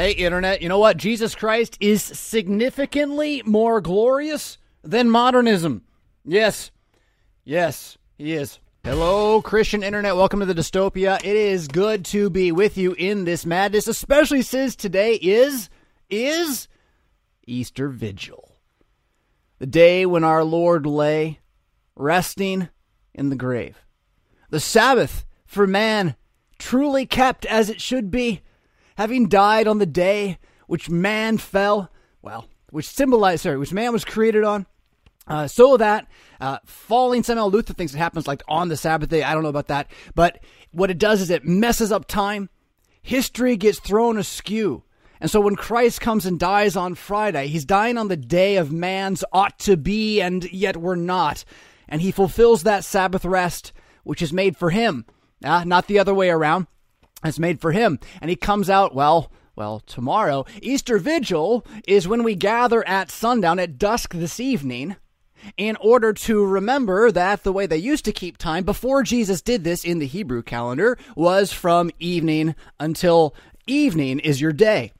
Hey, Internet, you know what? Jesus Christ is significantly more glorious than modernism. Yes. Yes, he is. Hello, Christian Internet. Welcome to the dystopia. It is good to be with you in this madness, especially since today is, is Easter Vigil. The day when our Lord lay resting in the grave. The Sabbath for man truly kept as it should be having died on the day which man fell, well, which symbolized, sorry, which man was created on, uh, so that uh, falling somehow Luther thinks it happens like on the Sabbath day. I don't know about that, but what it does is it messes up time. History gets thrown askew. And so when Christ comes and dies on Friday, he's dying on the day of man's ought to be, and yet we're not. And he fulfills that Sabbath rest, which is made for him, uh, not the other way around. It's made for him. And he comes out, well, well, tomorrow. Easter Vigil is when we gather at sundown at dusk this evening in order to remember that the way they used to keep time before Jesus did this in the Hebrew calendar was from evening until evening is your day.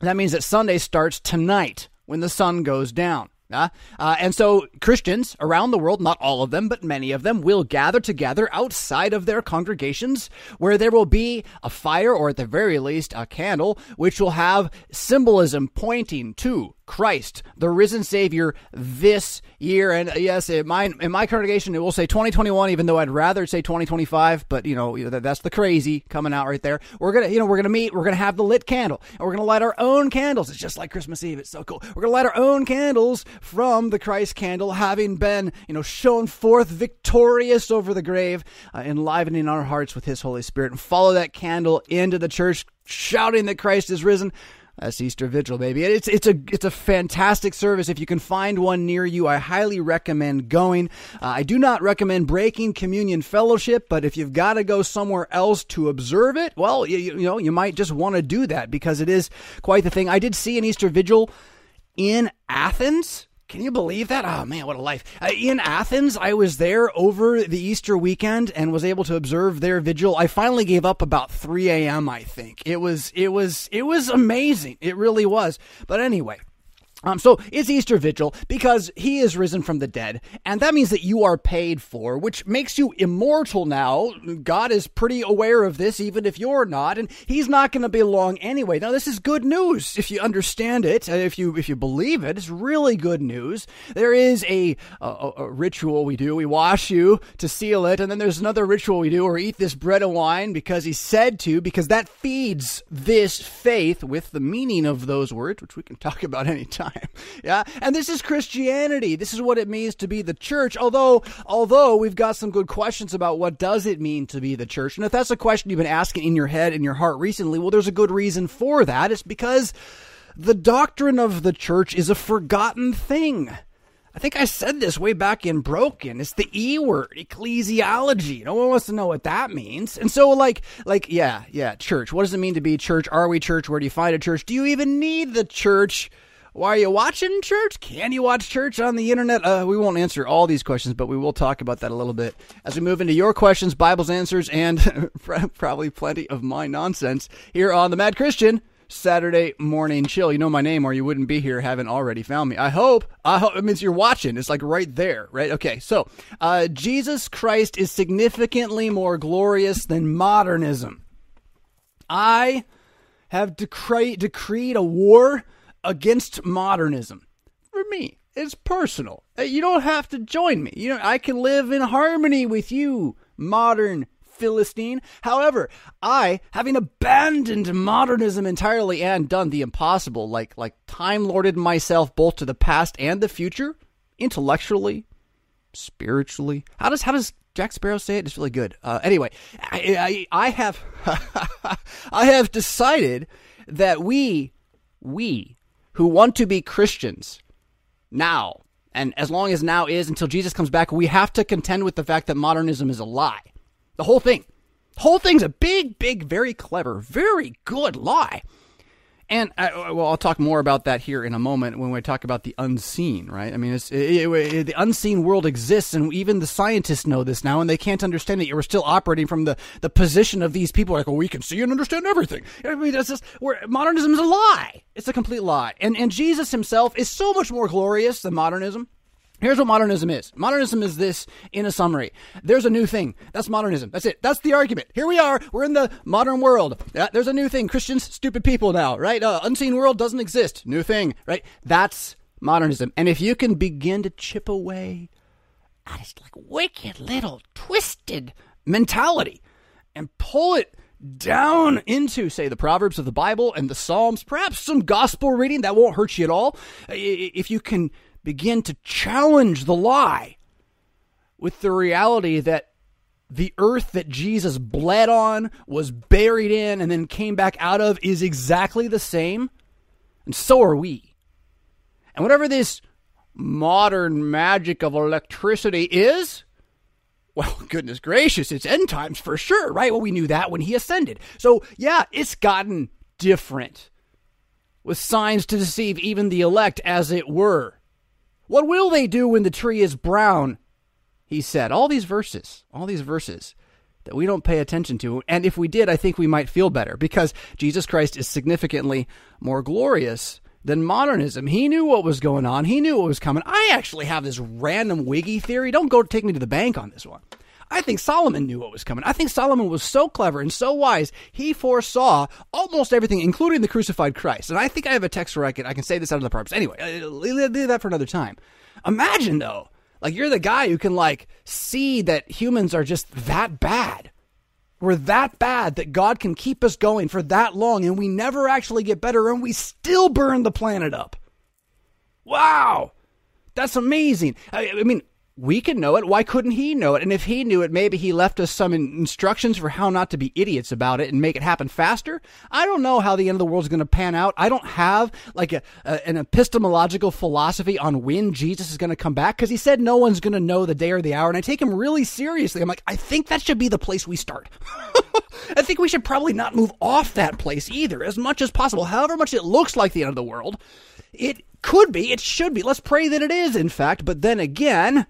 That means that Sunday starts tonight when the sun goes down. Uh, and so Christians around the world, not all of them, but many of them, will gather together outside of their congregations where there will be a fire or at the very least a candle, which will have symbolism pointing to Christ, the risen Savior, this year. And uh, yes, in my, in my congregation, it will say 2021, even though I'd rather say 2025. But you know, that's the crazy coming out right there. We're gonna, you know, we're gonna meet. We're gonna have the lit candle, and we're gonna light our own candles. It's just like Christmas Eve. It's so cool. We're gonna light our own candles from the Christ candle, having been, you know, shown forth victorious over the grave, uh, enlivening our hearts with His Holy Spirit, and follow that candle into the church, shouting that Christ is risen. That's Easter Vigil, baby. It's it's a it's a fantastic service. If you can find one near you, I highly recommend going. Uh, I do not recommend breaking communion fellowship, but if you've got to go somewhere else to observe it, well, you, you know you might just want to do that because it is quite the thing. I did see an Easter Vigil in Athens can you believe that? Oh man, what a life! Uh, in Athens, I was there over the Easter weekend and was able to observe their vigil. I finally gave up about 3 a.m. I think it was it was it was amazing. It really was. But anyway, um, so it's Easter Vigil because he is risen from the dead, and that means that you are paid for, which makes you immortal now. God is pretty aware of this, even if you're not, and he's not going to be long anyway. Now, this is good news if you understand it, uh, if you if you believe it. It's really good news. There is a, a, a ritual we do. We wash you to seal it, and then there's another ritual we do, or eat this bread and wine because he said to, because that feeds this faith with the meaning of those words, which we can talk about anytime time. Yeah. And this is Christianity. This is what it means to be the church. Although, although we've got some good questions about what does it mean to be the church. And if that's a question you've been asking in your head and your heart recently, well, there's a good reason for that. It's because the doctrine of the church is a forgotten thing. I think I said this way back in Broken. It's the E word, ecclesiology. No one wants to know what that means. And so, like, like, yeah, yeah, church. What does it mean to be church? Are we church? Where do you find a church? Do you even need the church? Why are you watching church? Can you watch church on the internet? Uh, we won't answer all these questions, but we will talk about that a little bit as we move into your questions, Bible's answers, and probably plenty of my nonsense here on the Mad Christian Saturday morning chill. You know my name, or you wouldn't be here. Haven't already found me. I hope. I hope it means you're watching. It's like right there, right? Okay. So, uh, Jesus Christ is significantly more glorious than modernism. I have decre- decreed a war against modernism. For me, it's personal. You don't have to join me. You know, I can live in harmony with you, modern Philistine. However, I, having abandoned modernism entirely and done the impossible, like like time lorded myself both to the past and the future, intellectually, spiritually. How does how does Jack Sparrow say it? It's really good. Uh, anyway, I, I, I have I have decided that we we who want to be Christians now, and as long as now is until Jesus comes back, we have to contend with the fact that modernism is a lie. The whole thing. The whole thing's a big, big, very clever, very good lie. And I, well, I'll talk more about that here in a moment when we talk about the unseen, right? I mean, it, it, it, the unseen world exists, and even the scientists know this now, and they can't understand it. We're still operating from the, the position of these people, like, well, we can see and understand everything. I mean, it's just where modernism is a lie. It's a complete lie. And and Jesus himself is so much more glorious than modernism. Here's what modernism is. Modernism is this in a summary. There's a new thing. That's modernism. That's it. That's the argument. Here we are. We're in the modern world. There's a new thing. Christians, stupid people now, right? Uh, unseen world doesn't exist. New thing, right? That's modernism. And if you can begin to chip away at its like wicked little twisted mentality and pull it down into, say, the Proverbs of the Bible and the Psalms, perhaps some gospel reading that won't hurt you at all. If you can begin to challenge the lie with the reality that the earth that Jesus bled on, was buried in, and then came back out of is exactly the same. And so are we. And whatever this modern magic of electricity is, well, goodness gracious, it's end times for sure, right? Well, we knew that when he ascended. So, yeah, it's gotten different with signs to deceive even the elect, as it were. What will they do when the tree is brown? He said. All these verses, all these verses that we don't pay attention to. And if we did, I think we might feel better because Jesus Christ is significantly more glorious than modernism. He knew what was going on, he knew what was coming. I actually have this random wiggy theory. Don't go take me to the bank on this one. I think Solomon knew what was coming. I think Solomon was so clever and so wise, he foresaw almost everything, including the crucified Christ. And I think I have a text where I can, I can say this out of the purpose. Anyway, uh, leave that for another time. Imagine, though, like you're the guy who can, like, see that humans are just that bad. We're that bad that God can keep us going for that long and we never actually get better and we still burn the planet up. Wow. That's amazing. I, I mean, we can know it. Why couldn't he know it? And if he knew it, maybe he left us some instructions for how not to be idiots about it and make it happen faster. I don't know how the end of the world is going to pan out. I don't have like a, a, an epistemological philosophy on when Jesus is going to come back because he said no one's going to know the day or the hour. And I take him really seriously. I'm like, I think that should be the place we start. I think we should probably not move off that place either as much as possible. However much it looks like the end of the world, it could be, it should be. Let's pray that it is, in fact. But then again,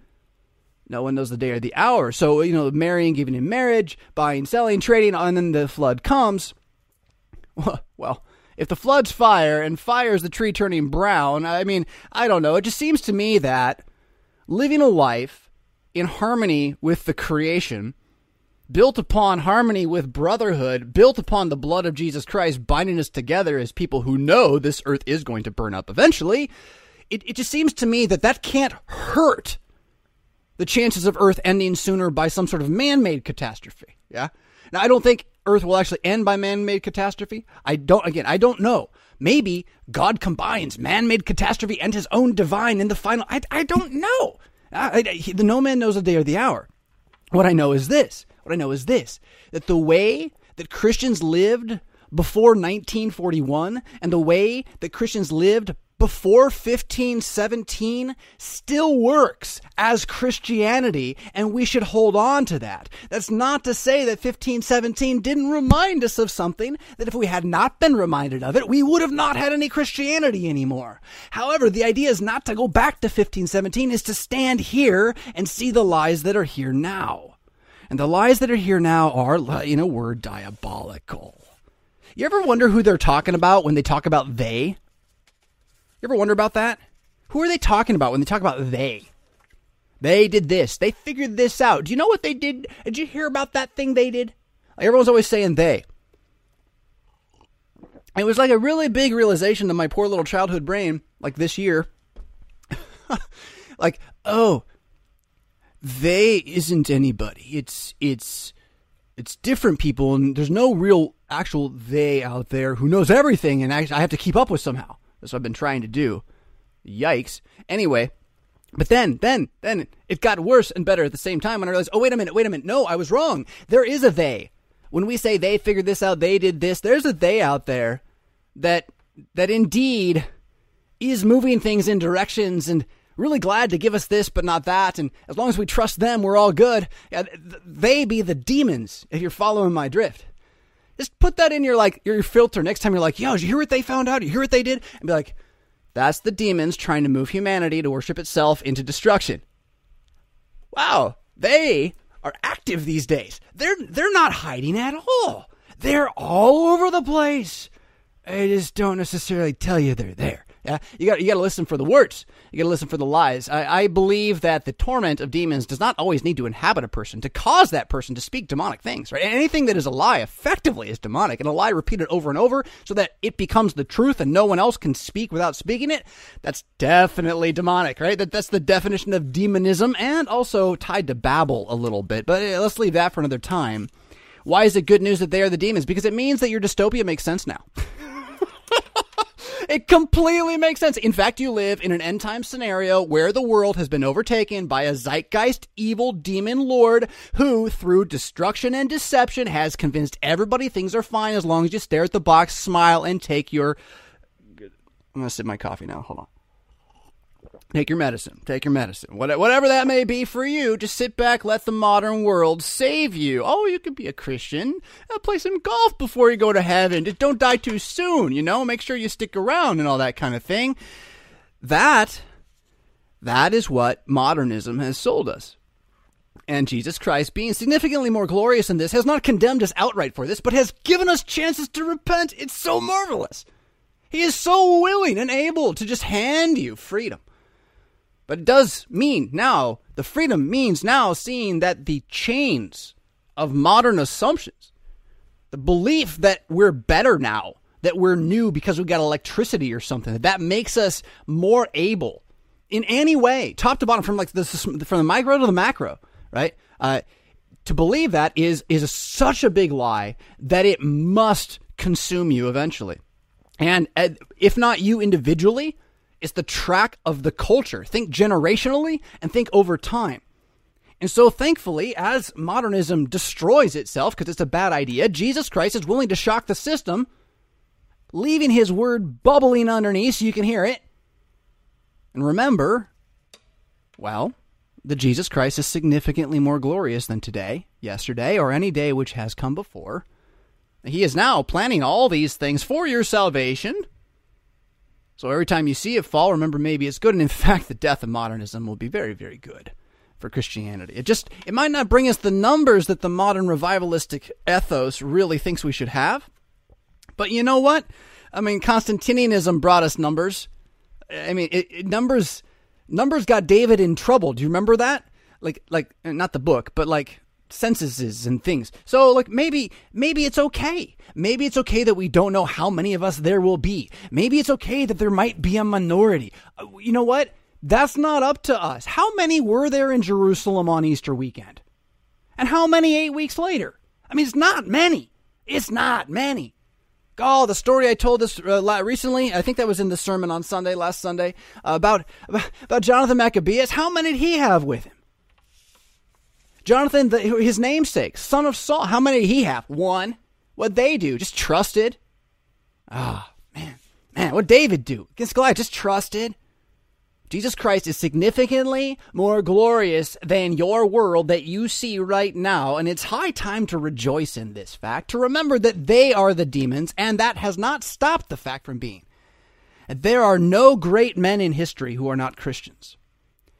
no one knows the day or the hour. So, you know, marrying, giving in marriage, buying, selling, trading, and then the flood comes. Well, if the flood's fire and fire's the tree turning brown, I mean, I don't know. It just seems to me that living a life in harmony with the creation, built upon harmony with brotherhood, built upon the blood of Jesus Christ, binding us together as people who know this earth is going to burn up eventually, it, it just seems to me that that can't hurt the chances of Earth ending sooner by some sort of man made catastrophe. Yeah. Now, I don't think Earth will actually end by man made catastrophe. I don't, again, I don't know. Maybe God combines man made catastrophe and his own divine in the final. I, I don't know. I, I, he, the no man knows the day or the hour. What I know is this. What I know is this that the way that Christians lived before 1941 and the way that Christians lived before 1517 still works as Christianity, and we should hold on to that. That's not to say that 1517 didn't remind us of something that if we had not been reminded of it, we would have not had any Christianity anymore. However, the idea is not to go back to 1517, is to stand here and see the lies that are here now. And the lies that are here now are, in a word, diabolical. You ever wonder who they're talking about when they talk about they? You ever wonder about that? Who are they talking about when they talk about they? They did this. They figured this out. Do you know what they did? Did you hear about that thing they did? Everyone's always saying they. It was like a really big realization to my poor little childhood brain, like this year. like, oh, they isn't anybody. It's it's it's different people, and there's no real actual they out there who knows everything, and I, I have to keep up with somehow. That's what I've been trying to do. Yikes. Anyway, but then, then, then it got worse and better at the same time when I realized, oh, wait a minute, wait a minute. No, I was wrong. There is a they. When we say they figured this out, they did this, there's a they out there that, that indeed is moving things in directions and really glad to give us this, but not that. And as long as we trust them, we're all good. They be the demons, if you're following my drift. Just put that in your like your filter next time you're like, yo, did you hear what they found out? You hear what they did? And be like, that's the demons trying to move humanity to worship itself into destruction. Wow, they are active these days. They're they're not hiding at all. They're all over the place. I just don't necessarily tell you they're there. Yeah, you got you got to listen for the words. You got to listen for the lies. I, I believe that the torment of demons does not always need to inhabit a person to cause that person to speak demonic things. Right? Anything that is a lie effectively is demonic, and a lie repeated over and over so that it becomes the truth and no one else can speak without speaking it. That's definitely demonic, right? That that's the definition of demonism, and also tied to Babel a little bit. But let's leave that for another time. Why is it good news that they are the demons? Because it means that your dystopia makes sense now. It completely makes sense. In fact, you live in an end time scenario where the world has been overtaken by a zeitgeist evil demon lord who, through destruction and deception, has convinced everybody things are fine as long as you stare at the box, smile, and take your. I'm going to sip my coffee now. Hold on. Take your medicine. Take your medicine. Whatever that may be for you, just sit back, let the modern world save you. Oh, you could be a Christian. Uh, play some golf before you go to heaven. Just don't die too soon, you know? Make sure you stick around and all that kind of thing. That, that is what modernism has sold us. And Jesus Christ, being significantly more glorious than this, has not condemned us outright for this, but has given us chances to repent. It's so marvelous. He is so willing and able to just hand you freedom. But it does mean now, the freedom means now seeing that the chains of modern assumptions, the belief that we're better now, that we're new because we got electricity or something, that that makes us more able in any way, top to bottom, from like this, from the micro to the macro, right? Uh, to believe that is is such a big lie that it must consume you eventually, and uh, if not you individually, it's the track of the culture. Think generationally and think over time. And so, thankfully, as modernism destroys itself because it's a bad idea, Jesus Christ is willing to shock the system, leaving his word bubbling underneath so you can hear it. And remember, well, the Jesus Christ is significantly more glorious than today, yesterday, or any day which has come before. He is now planning all these things for your salvation so every time you see it fall, remember maybe it's good. And in fact, the death of modernism will be very, very good for Christianity. It just it might not bring us the numbers that the modern revivalistic ethos really thinks we should have. But you know what? I mean, Constantinianism brought us numbers. I mean, it, it, numbers numbers got David in trouble. Do you remember that? Like like not the book, but like censuses and things. So like maybe maybe it's okay. Maybe it's okay that we don't know how many of us there will be. Maybe it's okay that there might be a minority. Uh, you know what? That's not up to us. How many were there in Jerusalem on Easter weekend? And how many 8 weeks later? I mean, it's not many. It's not many. Oh, the story I told this uh, recently, I think that was in the sermon on Sunday, last Sunday, about, about Jonathan Maccabeus. How many did he have with him? Jonathan, the, his namesake, son of Saul, how many did he have? One. What they do? Just trusted. Ah, oh, man, man, what David do against Goliath? Just trusted. Jesus Christ is significantly more glorious than your world that you see right now, and it's high time to rejoice in this fact, to remember that they are the demons, and that has not stopped the fact from being. There are no great men in history who are not Christians.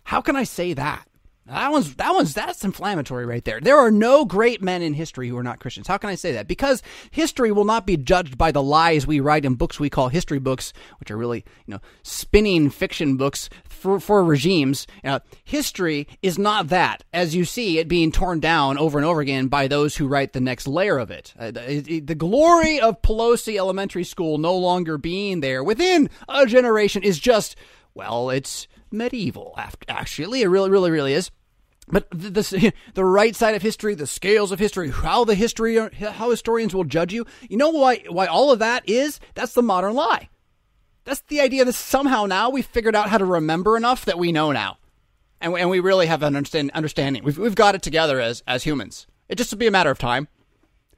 How can I say that? That one's that one's that's inflammatory right there. There are no great men in history who are not Christians. How can I say that? Because history will not be judged by the lies we write in books we call history books, which are really you know spinning fiction books for for regimes. Uh, history is not that, as you see it being torn down over and over again by those who write the next layer of it. Uh, the, the glory of Pelosi Elementary School no longer being there within a generation is just well, it's medieval. Actually, it really, really, really is. But the, the, the right side of history, the scales of history, how the history, how historians will judge you. You know why? Why all of that is? That's the modern lie. That's the idea that somehow now we figured out how to remember enough that we know now, and we, and we really have an understand, understanding. We've we've got it together as as humans. It just will be a matter of time.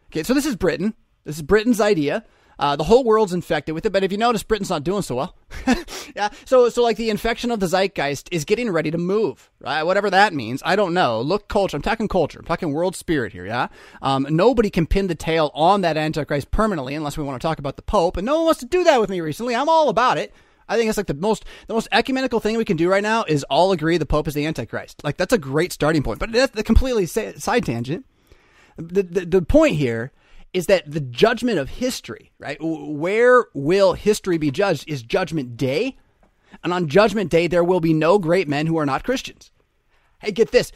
Okay, so this is Britain. This is Britain's idea. Uh, the whole world's infected with it, but if you notice, Britain's not doing so well. yeah. So, so like the infection of the zeitgeist is getting ready to move, right? Whatever that means, I don't know. Look, culture. I'm talking culture. I'm talking world spirit here. Yeah. Um, nobody can pin the tail on that Antichrist permanently unless we want to talk about the Pope, and no one wants to do that with me recently. I'm all about it. I think it's like the most the most ecumenical thing we can do right now is all agree the Pope is the Antichrist. Like that's a great starting point. But that's a completely side tangent. The, the, the point here is that the judgment of history, right? Where will history be judged is Judgment Day. And on Judgment Day, there will be no great men who are not Christians. Hey, get this.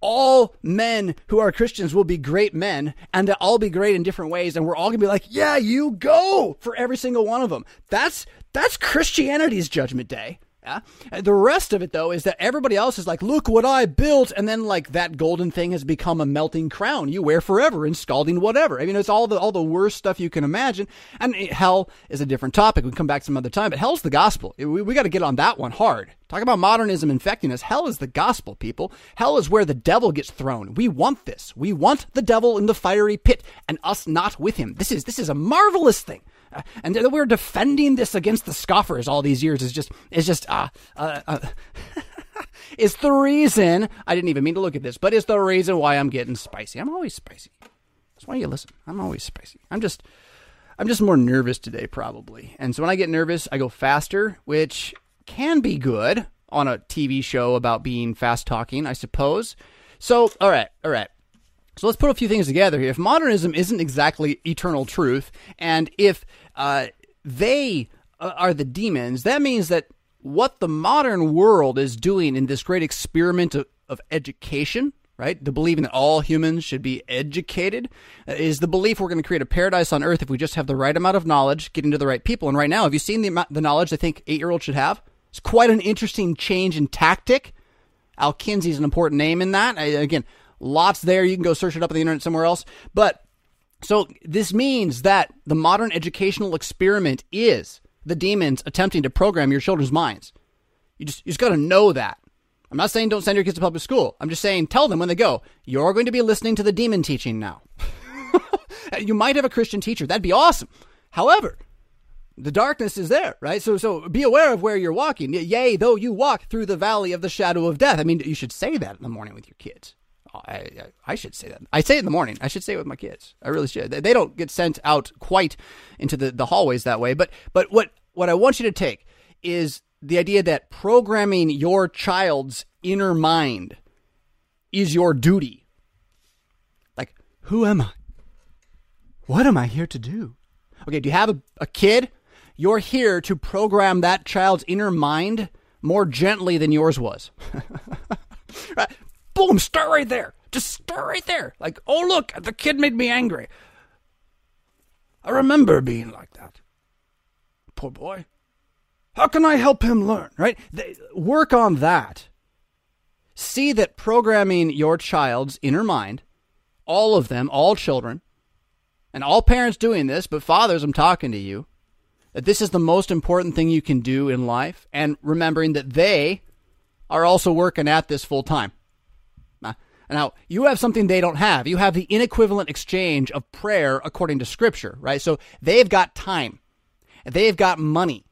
All men who are Christians will be great men, and they'll all be great in different ways, and we're all gonna be like, yeah, you go for every single one of them. That's that's Christianity's Judgment Day. Yeah. The rest of it, though, is that everybody else is like, look what I built. And then, like, that golden thing has become a melting crown you wear forever in scalding whatever. I mean, it's all the, all the worst stuff you can imagine. And eh, hell is a different topic. We come back some other time, but hell's the gospel. Eh, we, we got to get on that one hard. Talk about modernism infecting us. Hell is the gospel, people. Hell is where the devil gets thrown. We want this. We want the devil in the fiery pit and us not with him. This is, this is a marvelous thing. Uh, and that we're defending this against the scoffers all these years is just is just uh, uh, uh is the reason I didn't even mean to look at this, but it's the reason why I'm getting spicy. I'm always spicy. That's why you listen. I'm always spicy. I'm just I'm just more nervous today probably. And so when I get nervous, I go faster, which can be good on a TV show about being fast talking, I suppose. So, all right, all right. So let's put a few things together here. If modernism isn't exactly eternal truth, and if uh, they uh, are the demons, that means that what the modern world is doing in this great experiment of, of education, right? The believing that all humans should be educated uh, is the belief we're going to create a paradise on earth if we just have the right amount of knowledge, getting to the right people. And right now, have you seen the, the knowledge I think eight year olds should have? It's quite an interesting change in tactic. Al Kinsey's an important name in that. I, again, Lots there. You can go search it up on the internet somewhere else. But so this means that the modern educational experiment is the demons attempting to program your children's minds. You just you just got to know that. I'm not saying don't send your kids to public school. I'm just saying tell them when they go, you're going to be listening to the demon teaching now. you might have a Christian teacher. That'd be awesome. However, the darkness is there, right? So so be aware of where you're walking. Yea, though you walk through the valley of the shadow of death. I mean, you should say that in the morning with your kids. I, I should say that. I say it in the morning. I should say it with my kids. I really should. They don't get sent out quite into the, the hallways that way. But but what what I want you to take is the idea that programming your child's inner mind is your duty. Like, who am I? What am I here to do? Okay, do you have a, a kid? You're here to program that child's inner mind more gently than yours was. right? Boom, start right there. Just start right there. Like, oh, look, the kid made me angry. I remember being like that. Poor boy. How can I help him learn? Right? They, work on that. See that programming your child's inner mind, all of them, all children, and all parents doing this, but fathers, I'm talking to you, that this is the most important thing you can do in life, and remembering that they are also working at this full time. Now, you have something they don't have. You have the inequivalent exchange of prayer according to Scripture, right? So they've got time, they've got money,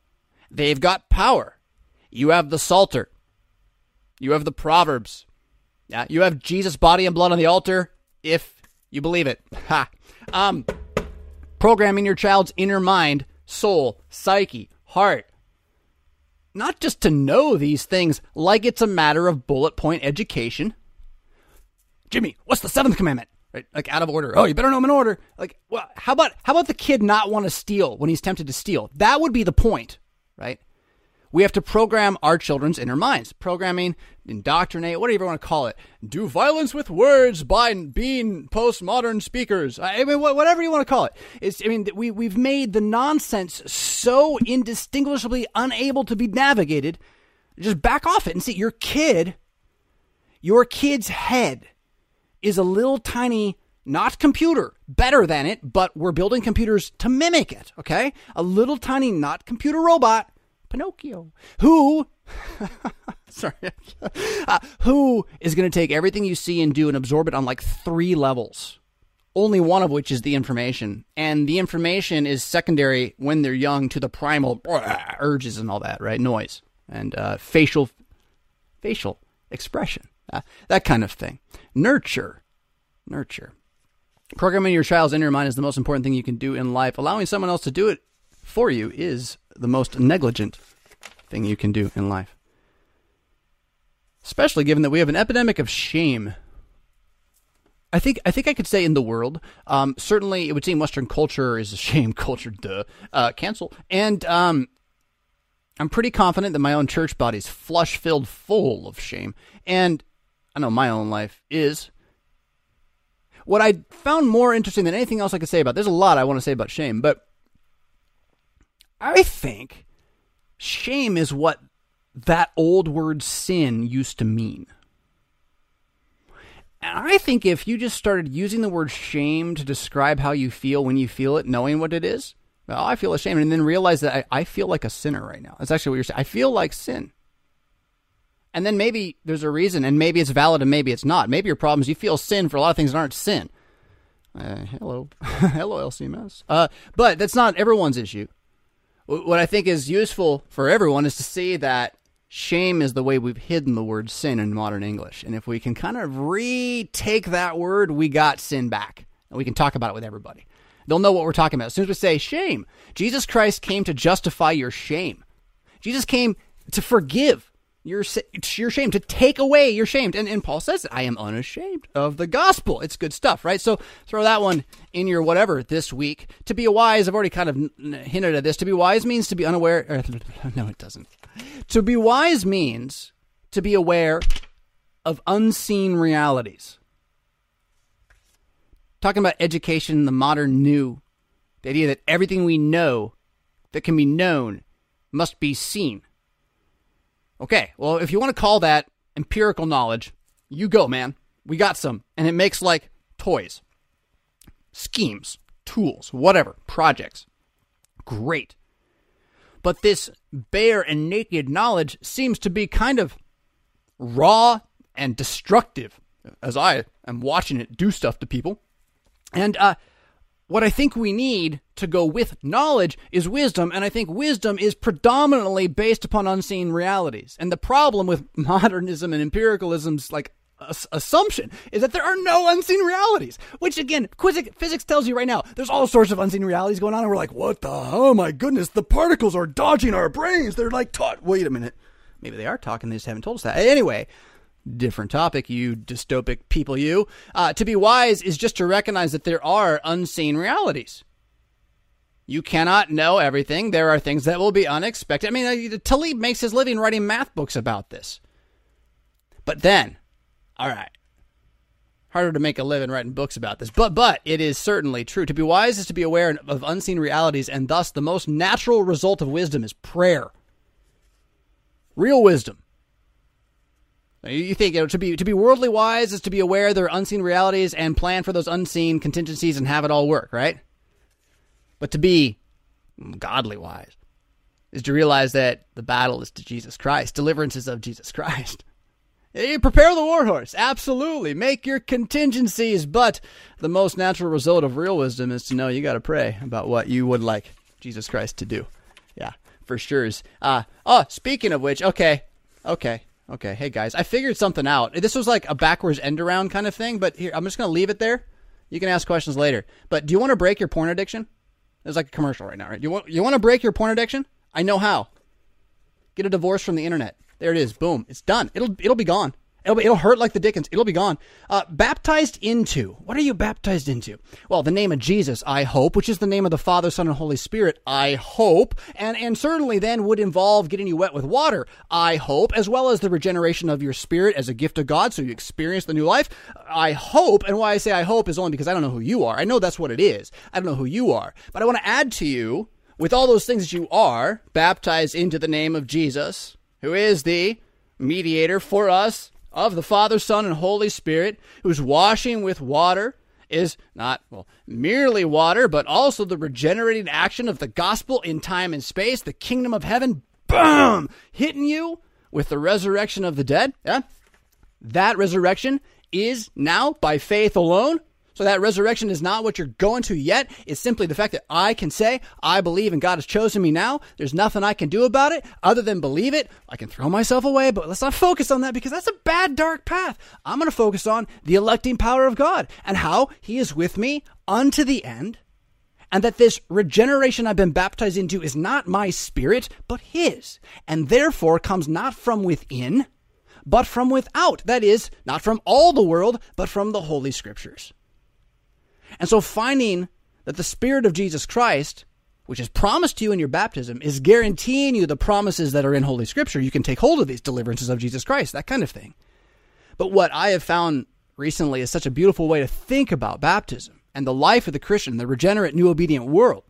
they've got power. You have the Psalter, you have the Proverbs, yeah, you have Jesus' body and blood on the altar, if you believe it. Ha. Um, programming your child's inner mind, soul, psyche, heart. Not just to know these things like it's a matter of bullet point education Jimmy, what's the seventh commandment? Right? Like out of order. Oh, you better know them in order. Like, well, how about how about the kid not want to steal when he's tempted to steal? That would be the point, right? We have to program our children's inner minds. Programming, indoctrinate, whatever you want to call it. Do violence with words by being postmodern speakers. I mean, whatever you want to call it. It's, I mean, we, we've made the nonsense so indistinguishably unable to be navigated. Just back off it and see your kid, your kid's head is a little tiny, not computer, better than it, but we're building computers to mimic it, okay? A little tiny, not computer robot, Pinocchio, who, sorry, uh, who is going to take everything you see and do and absorb it on like three levels. only one of which is the information. And the information is secondary when they're young to the primal urges and all that, right? Noise and uh, facial facial expression, uh, that kind of thing. Nurture, nurture. Programming your child's inner mind is the most important thing you can do in life. Allowing someone else to do it for you is the most negligent thing you can do in life. Especially given that we have an epidemic of shame I think I think I could say in the world. Um, certainly, it would seem Western culture is a shame culture. Duh, uh, cancel. And um, I'm pretty confident that my own church body is flush filled full of shame. And I know my own life is. What I found more interesting than anything else I could say about there's a lot I want to say about shame, but I think shame is what that old word sin used to mean. And I think if you just started using the word shame to describe how you feel when you feel it, knowing what it is, well, I feel ashamed, and then realize that I, I feel like a sinner right now. That's actually what you're saying. I feel like sin. And then maybe there's a reason, and maybe it's valid and maybe it's not. Maybe your problem is you feel sin for a lot of things that aren't sin. Uh, hello, hello, LCMS. Uh, but that's not everyone's issue. What I think is useful for everyone is to see that Shame is the way we've hidden the word sin in modern English. And if we can kind of retake that word, we got sin back. And we can talk about it with everybody. They'll know what we're talking about. As soon as we say shame, Jesus Christ came to justify your shame. Jesus came to forgive your, your shame, to take away your shame. And, and Paul says, I am unashamed of the gospel. It's good stuff, right? So throw that one in your whatever this week. To be wise, I've already kind of hinted at this. To be wise means to be unaware. no, it doesn't. To be wise means to be aware of unseen realities. Talking about education, the modern new, the idea that everything we know that can be known must be seen. Okay, well, if you want to call that empirical knowledge, you go, man. We got some. And it makes like toys, schemes, tools, whatever, projects. Great. But this bare and naked knowledge seems to be kind of raw and destructive as I am watching it do stuff to people. And uh, what I think we need to go with knowledge is wisdom, and I think wisdom is predominantly based upon unseen realities. And the problem with modernism and empiricalism's like assumption is that there are no unseen realities. Which again, physics tells you right now, there's all sorts of unseen realities going on, and we're like, what the? Oh my goodness, the particles are dodging our brains. They're like taught. Wait a minute, maybe they are talking. They just haven't told us that. Anyway, different topic, you dystopic people, you. Uh, to be wise is just to recognize that there are unseen realities. You cannot know everything. There are things that will be unexpected. I mean, Taleb makes his living writing math books about this. But then, all right, harder to make a living writing books about this. But but it is certainly true. To be wise is to be aware of unseen realities, and thus the most natural result of wisdom is prayer. Real wisdom. You think you know, to be to be worldly wise is to be aware there are unseen realities and plan for those unseen contingencies and have it all work, right? But to be godly wise is to realize that the battle is to Jesus Christ, deliverance is of Jesus Christ. Prepare the warhorse, absolutely. Make your contingencies, but the most natural result of real wisdom is to know you got to pray about what you would like Jesus Christ to do. Yeah, for sure. Uh, oh, speaking of which, okay, okay. Okay, hey guys, I figured something out. This was like a backwards end around kind of thing, but here I'm just gonna leave it there. You can ask questions later. But do you want to break your porn addiction? There's like a commercial right now, right? You want you want to break your porn addiction? I know how. Get a divorce from the internet. There it is. Boom. It's done. It'll it'll be gone. It'll, it'll hurt like the Dickens. It'll be gone. Uh, baptized into. What are you baptized into? Well, the name of Jesus, I hope, which is the name of the Father, Son, and Holy Spirit, I hope. And, and certainly then would involve getting you wet with water, I hope, as well as the regeneration of your spirit as a gift of God so you experience the new life. I hope. And why I say I hope is only because I don't know who you are. I know that's what it is. I don't know who you are. But I want to add to you, with all those things that you are, baptized into the name of Jesus, who is the mediator for us of the Father, Son, and Holy Spirit, whose washing with water is not, well, merely water, but also the regenerating action of the gospel in time and space, the kingdom of heaven, boom, hitting you with the resurrection of the dead. Yeah? That resurrection is now by faith alone, So that resurrection is not what you're going to yet. It's simply the fact that I can say, I believe and God has chosen me now. There's nothing I can do about it other than believe it. I can throw myself away, but let's not focus on that because that's a bad, dark path. I'm going to focus on the electing power of God and how he is with me unto the end. And that this regeneration I've been baptized into is not my spirit, but his, and therefore comes not from within, but from without. That is, not from all the world, but from the Holy Scriptures. And so finding that the Spirit of Jesus Christ, which is promised to you in your baptism, is guaranteeing you the promises that are in Holy Scripture. You can take hold of these deliverances of Jesus Christ, that kind of thing. But what I have found recently is such a beautiful way to think about baptism and the life of the Christian, the regenerate, new obedient world,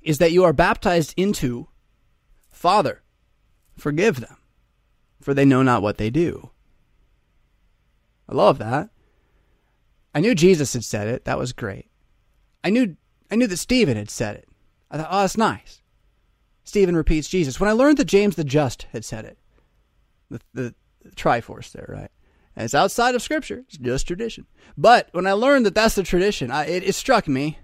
is that you are baptized into Father, forgive them, for they know not what they do. I love that. I knew Jesus had said it. That was great. I knew I knew that Stephen had said it. I thought, oh, that's nice. Stephen repeats Jesus. When I learned that James the Just had said it, the, the, the Triforce there, right? And it's outside of Scripture. It's just tradition. But when I learned that that's the tradition, I, it, it struck me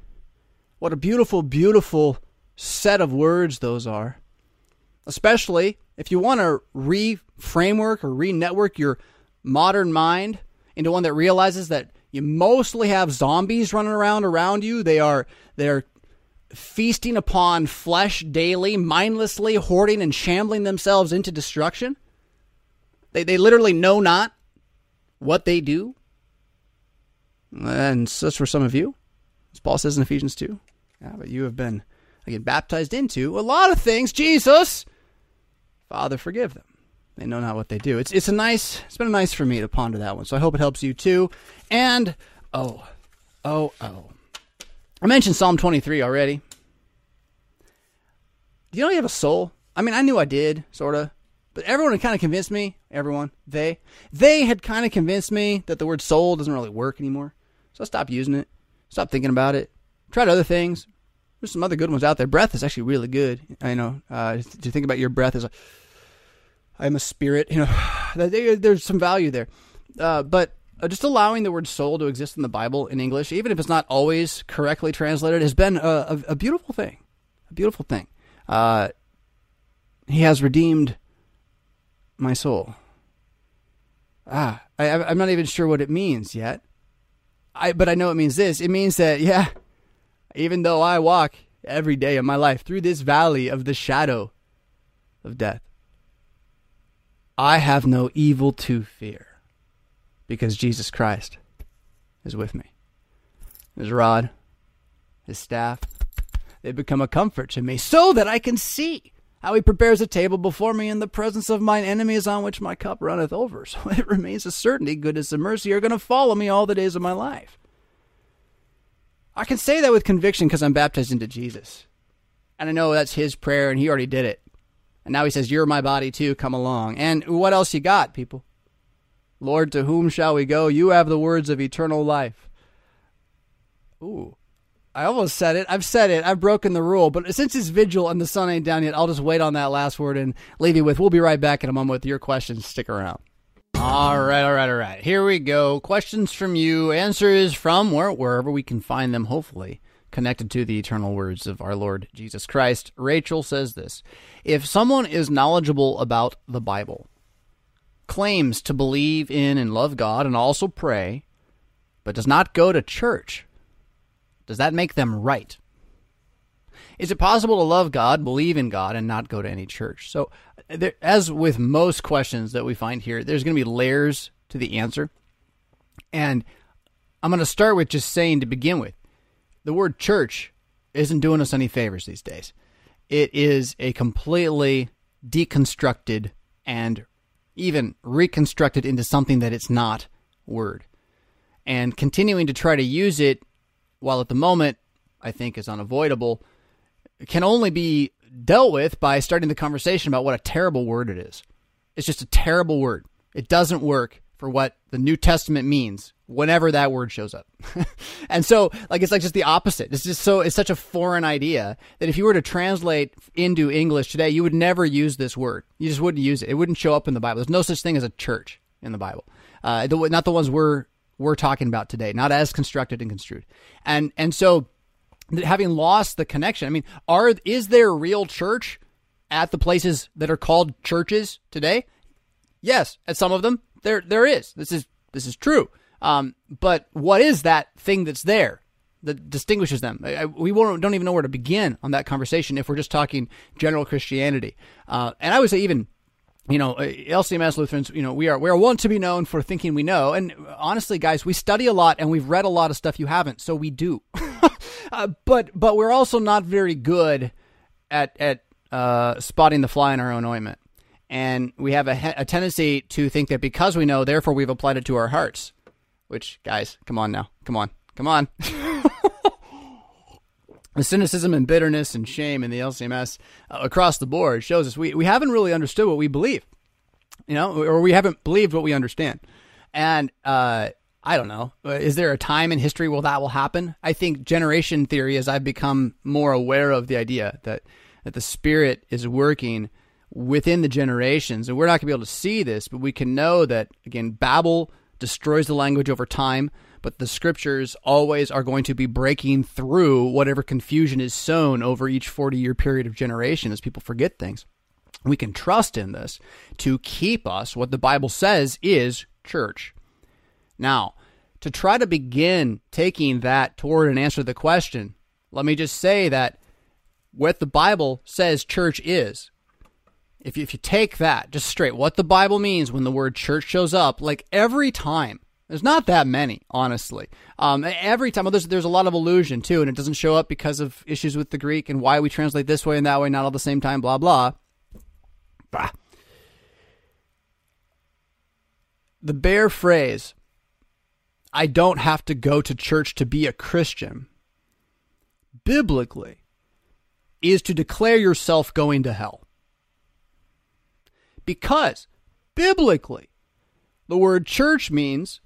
what a beautiful, beautiful set of words those are. Especially if you want to re-framework or re-network your modern mind into one that realizes that you mostly have zombies running around around you. They are they're feasting upon flesh daily, mindlessly hoarding and shambling themselves into destruction. They they literally know not what they do. And such for some of you, as Paul says in Ephesians 2. Yeah, but you have been again baptized into a lot of things. Jesus, Father, forgive them. They know not what they do. It's it's a nice. It's been nice for me to ponder that one. So I hope it helps you too. And oh, oh, oh, I mentioned Psalm 23 already. Do you know you have a soul? I mean, I knew I did, sort of. But everyone had kind of convinced me, everyone, they, they had kind of convinced me that the word soul doesn't really work anymore. So I stopped using it, stopped thinking about it, tried other things. There's some other good ones out there. Breath is actually really good. I know. Uh, to think about your breath is a, I'm a spirit. You know, there's some value there. Uh, but uh, just allowing the word soul to exist in the Bible in English, even if it's not always correctly translated, has been a, a, a beautiful thing. A beautiful thing. Uh, he has redeemed my soul. Ah, I, am not even sure what it means yet. I, but I know it means this. It means that, yeah, even though I walk every day of my life through this valley of the shadow of death, I have no evil to fear because Jesus Christ is with me. His rod, his staff, they become a comfort to me so that I can see how he prepares a table before me in the presence of mine enemies on which my cup runneth over. So it remains a certainty goodness and mercy are going to follow me all the days of my life. I can say that with conviction because I'm baptized into Jesus. And I know that's his prayer and he already did it. And now he says, You're my body too, come along. And what else you got, people? Lord, to whom shall we go? You have the words of eternal life. Ooh. I almost said it. I've said it. I've broken the rule. But since it's vigil and the sun ain't down yet, I'll just wait on that last word and leave you with. We'll be right back in a moment with your questions. Stick around. All right, all right, all right. Here we go. Questions from you, answers from where, wherever we can find them, hopefully connected to the eternal words of our Lord Jesus Christ. Rachel says this If someone is knowledgeable about the Bible, claims to believe in and love God and also pray, but does not go to church, does that make them right? Is it possible to love God, believe in God, and not go to any church? So, there, as with most questions that we find here, there's going to be layers to the answer. And I'm going to start with just saying to begin with the word church isn't doing us any favors these days. It is a completely deconstructed and even reconstructed into something that it's not word. And continuing to try to use it, while at the moment I think is unavoidable, can only be dealt with by starting the conversation about what a terrible word it is. It's just a terrible word. It doesn't work for what the New Testament means whenever that word shows up. and so like it's like just the opposite. It's just so it's such a foreign idea that if you were to translate into English today, you would never use this word. You just wouldn't use it. It wouldn't show up in the Bible. There's no such thing as a church in the Bible. Uh, the, not the ones we're we're talking about today, not as constructed and construed. And and so having lost the connection, I mean, are is there a real church at the places that are called churches today? Yes, at some of them there there is. This is this is true. Um, but what is that thing that's there that distinguishes them? I, we won't, don't even know where to begin on that conversation if we're just talking general Christianity. Uh, and I would say even you know, uh, LCMS Lutherans, you know, we are we are want to be known for thinking we know. And honestly, guys, we study a lot and we've read a lot of stuff you haven't, so we do. uh, but but we're also not very good at at uh, spotting the fly in our own ointment, and we have a, a tendency to think that because we know, therefore we've applied it to our hearts. Which, guys, come on now, come on, come on. the cynicism and bitterness and shame in the LCMS uh, across the board shows us we, we haven't really understood what we believe, you know, or we haven't believed what we understand. And uh, I don't know, uh, is there a time in history where that will happen? I think generation theory, as I've become more aware of the idea that that the Spirit is working within the generations, and we're not going to be able to see this, but we can know that again, Babel destroys the language over time but the scriptures always are going to be breaking through whatever confusion is sown over each 40 year period of generation as people forget things. We can trust in this to keep us what the Bible says is church. Now, to try to begin taking that toward an answer to the question, let me just say that what the Bible says church is, if you, if you take that just straight, what the Bible means when the word church shows up, like every time there's not that many, honestly. Um, every time, well, there's there's a lot of illusion too, and it doesn't show up because of issues with the Greek and why we translate this way and that way, not all the same time. Blah blah. Bah. The bare phrase, "I don't have to go to church to be a Christian," biblically, is to declare yourself going to hell. Because biblically, the word church means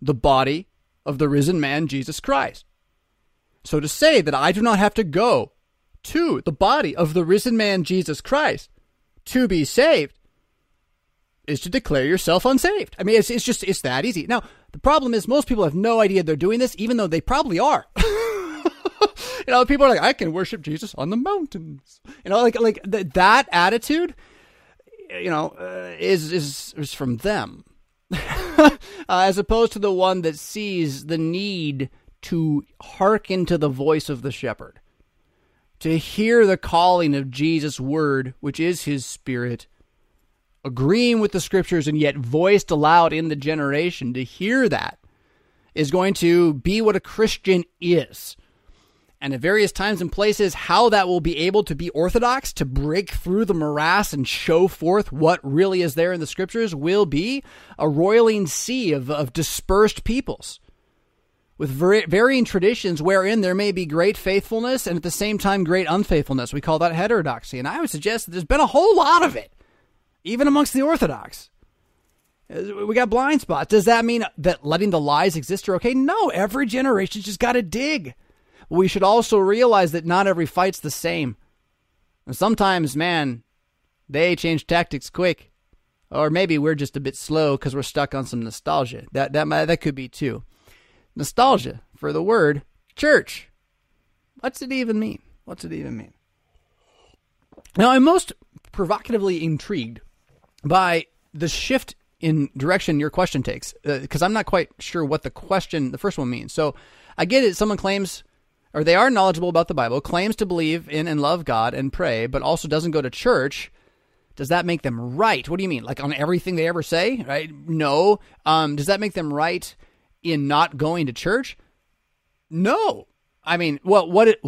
the body of the risen man, Jesus Christ. So to say that I do not have to go to the body of the risen man, Jesus Christ, to be saved, is to declare yourself unsaved. I mean, it's, it's just, it's that easy. Now, the problem is most people have no idea they're doing this, even though they probably are. you know, people are like, I can worship Jesus on the mountains. You know, like, like th- that attitude, you know, uh, is, is, is from them. uh, as opposed to the one that sees the need to hearken to the voice of the shepherd, to hear the calling of Jesus' word, which is his spirit, agreeing with the scriptures and yet voiced aloud in the generation, to hear that is going to be what a Christian is and at various times and places how that will be able to be orthodox to break through the morass and show forth what really is there in the scriptures will be a roiling sea of, of dispersed peoples with varying traditions wherein there may be great faithfulness and at the same time great unfaithfulness. We call that heterodoxy. And i would suggest that there's been a whole lot of it even amongst the orthodox. We got blind spots. Does that mean that letting the lies exist are okay? No every generation's just got to dig we should also realize that not every fight's the same. And sometimes, man, they change tactics quick. Or maybe we're just a bit slow because we're stuck on some nostalgia. That that that could be too. Nostalgia for the word church. What's it even mean? What's it even mean? Now, I'm most provocatively intrigued by the shift in direction your question takes because uh, I'm not quite sure what the question, the first one means. So I get it. Someone claims or they are knowledgeable about the Bible, claims to believe in and love God and pray, but also doesn't go to church, does that make them right? What do you mean? Like on everything they ever say? Right? No. Um, does that make them right in not going to church? No. I mean, well, what it,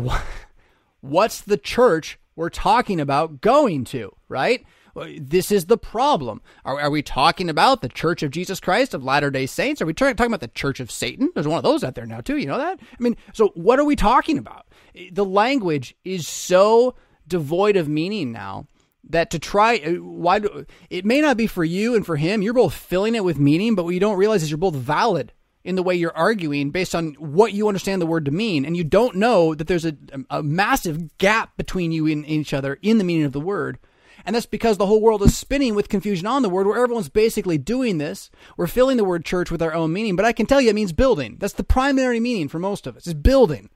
what's the church we're talking about going to, right? This is the problem. Are, are we talking about the Church of Jesus Christ of Latter day Saints? Are we talking about the Church of Satan? There's one of those out there now, too. You know that? I mean, so what are we talking about? The language is so devoid of meaning now that to try uh, why do, it may not be for you and for him you're both filling it with meaning but what you don't realize is you're both valid in the way you're arguing based on what you understand the word to mean and you don't know that there's a, a massive gap between you and each other in the meaning of the word And that's because the whole world is spinning with confusion on the word, where everyone's basically doing this. We're filling the word church with our own meaning, but I can tell you it means building. That's the primary meaning for most of us, is building.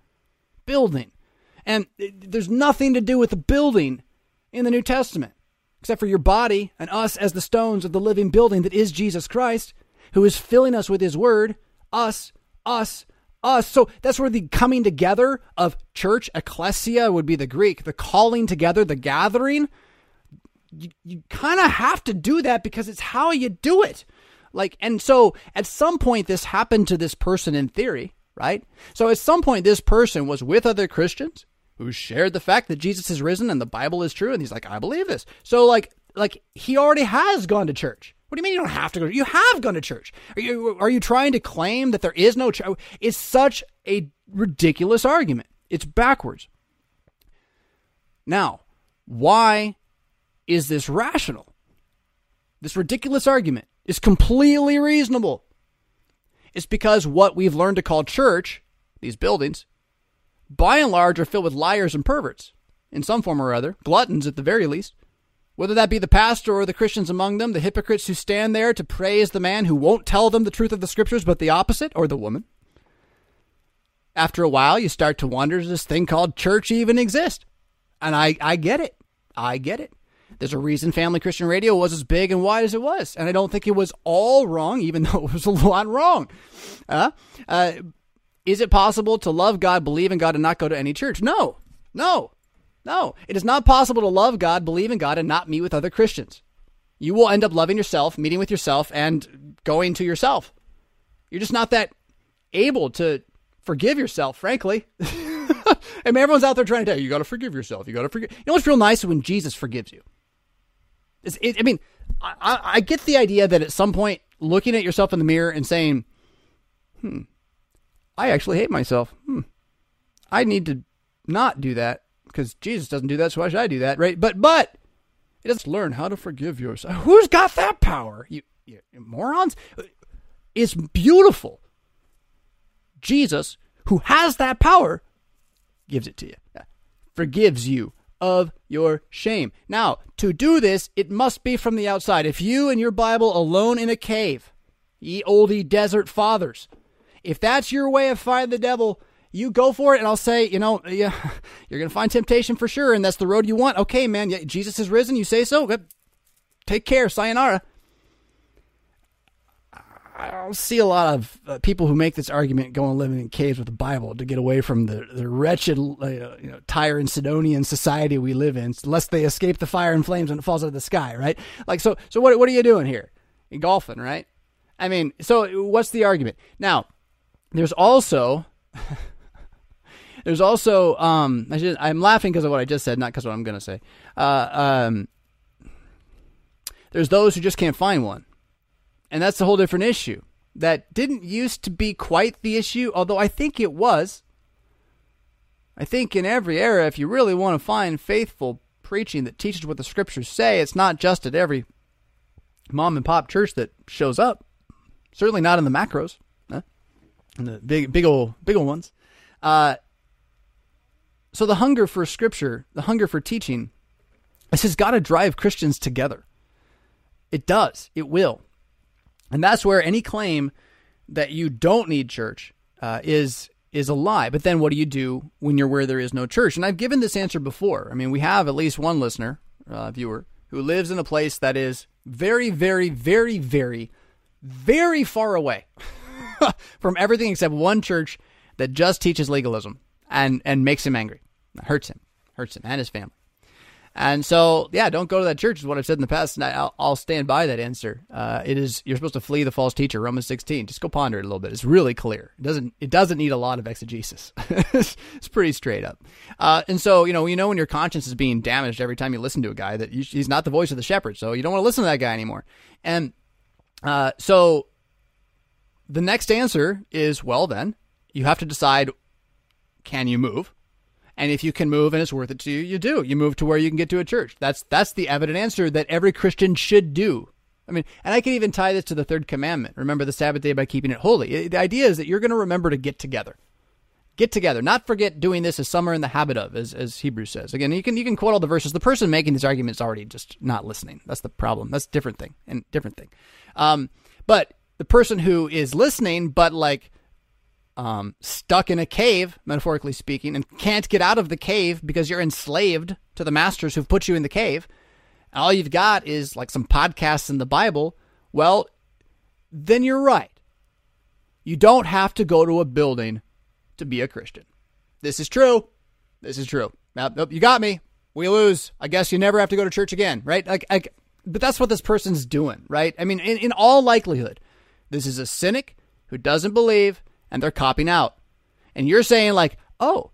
Building. And there's nothing to do with the building in the New Testament, except for your body and us as the stones of the living building that is Jesus Christ, who is filling us with his word, us, us, us. So that's where the coming together of church, ecclesia would be the Greek, the calling together, the gathering. You, you kind of have to do that because it's how you do it. Like, and so at some point, this happened to this person in theory, right? So at some point, this person was with other Christians who shared the fact that Jesus is risen and the Bible is true, and he's like, I believe this. So like, like he already has gone to church. What do you mean you don't have to go? You have gone to church. Are you are you trying to claim that there is no church? It's such a ridiculous argument. It's backwards. Now, why is this rational? This ridiculous argument is completely reasonable. It's because what we've learned to call church, these buildings, by and large are filled with liars and perverts in some form or other, gluttons at the very least. Whether that be the pastor or the Christians among them, the hypocrites who stand there to praise the man who won't tell them the truth of the scriptures, but the opposite, or the woman. After a while, you start to wonder does this thing called church even exist? And I, I get it. I get it. There's a reason Family Christian Radio was as big and wide as it was. And I don't think it was all wrong, even though it was a lot wrong. Uh, uh, is it possible to love God, believe in God, and not go to any church? No. No. No. It is not possible to love God, believe in God, and not meet with other Christians. You will end up loving yourself, meeting with yourself, and going to yourself. You're just not that able to forgive yourself, frankly. I mean, everyone's out there trying to tell you, you got to forgive yourself. You got to forgive. You know what's real nice when Jesus forgives you? It, I mean, I, I get the idea that at some point, looking at yourself in the mirror and saying, hmm, I actually hate myself. Hmm. I need to not do that because Jesus doesn't do that, so why should I do that, right? But but it doesn't learn how to forgive yourself. Who's got that power? You, you morons. It's beautiful. Jesus, who has that power, gives it to you, forgives you of your shame. Now, to do this, it must be from the outside. If you and your Bible alone in a cave, ye oldie desert fathers, if that's your way of fighting the devil, you go for it. And I'll say, you know, yeah, you're going to find temptation for sure. And that's the road you want. Okay, man. Jesus is risen. You say so. Good. Take care. Sayonara. I don't see a lot of uh, people who make this argument going living in caves with the Bible to get away from the, the wretched, uh, you know, Tyre and Sidonian society we live in, lest they escape the fire and flames when it falls out of the sky, right? Like, so, so what, what are you doing here? You're golfing, right? I mean, so what's the argument? Now, there's also there's also um I am laughing because of what I just said, not because of what I'm going to say. Uh, um, there's those who just can't find one, and that's a whole different issue. That didn't used to be quite the issue, although I think it was. I think in every era, if you really want to find faithful preaching that teaches what the scriptures say, it's not just at every mom and pop church that shows up. Certainly not in the macros in the big, big old, big old ones. Uh, so the hunger for scripture, the hunger for teaching, this has got to drive Christians together. It does. It will. And that's where any claim that you don't need church uh, is is a lie. But then what do you do when you're where there is no church? And I've given this answer before. I mean, we have at least one listener, uh, viewer, who lives in a place that is very, very, very, very, very far away from everything except one church that just teaches legalism and and makes him angry. Hurts him, hurts him and his family. And so, yeah, don't go to that church is what I've said in the past, and I'll, I'll stand by that answer. Uh, it is you're supposed to flee the false teacher, Romans 16. Just go ponder it a little bit. It's really clear. It doesn't it doesn't need a lot of exegesis. it's pretty straight up. Uh, and so, you know, you know when your conscience is being damaged every time you listen to a guy that you, he's not the voice of the shepherd, so you don't want to listen to that guy anymore. And uh, so the next answer is well, then you have to decide can you move? And if you can move and it's worth it to you, you do. You move to where you can get to a church. That's that's the evident answer that every Christian should do. I mean, and I can even tie this to the third commandment. Remember the Sabbath day by keeping it holy. The idea is that you're going to remember to get together. get together. Not forget doing this as some are in the habit of, as, as Hebrews says. Again, you can you can quote all the verses. The person making these arguments already just not listening. That's the problem. That's a different thing and different thing. Um, but the person who is listening, but like um, stuck in a cave, metaphorically speaking, and can't get out of the cave because you're enslaved to the masters who've put you in the cave. All you've got is like some podcasts in the Bible. Well, then you're right. You don't have to go to a building to be a Christian. This is true. This is true. Now, you got me. We lose. I guess you never have to go to church again, right? Like, like but that's what this person's doing, right? I mean, in, in all likelihood, this is a cynic who doesn't believe and they're copying out. And you're saying, like, oh,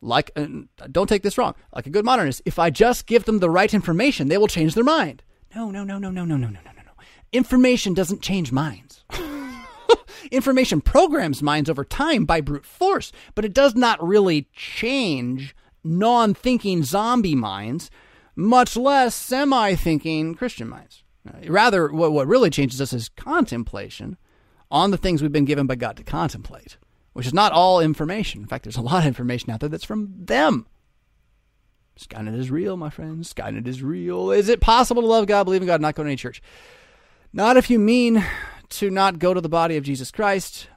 like, uh, don't take this wrong, like a good modernist, if I just give them the right information, they will change their mind. No, no, no, no, no, no, no, no, no, no. No. Information doesn't change minds. information programs minds over time by brute force, but it does not really change non thinking zombie minds, much less semi thinking Christian minds. Rather, what, what really changes us is contemplation on the things we've been given by God to contemplate, which is not all information. In fact, there's a lot of information out there that's from them. Skynet is real, my friends. Skynet is real. Is it possible to love God, believe in God, not go to any church? Not if you mean to not go to the body of Jesus Christ.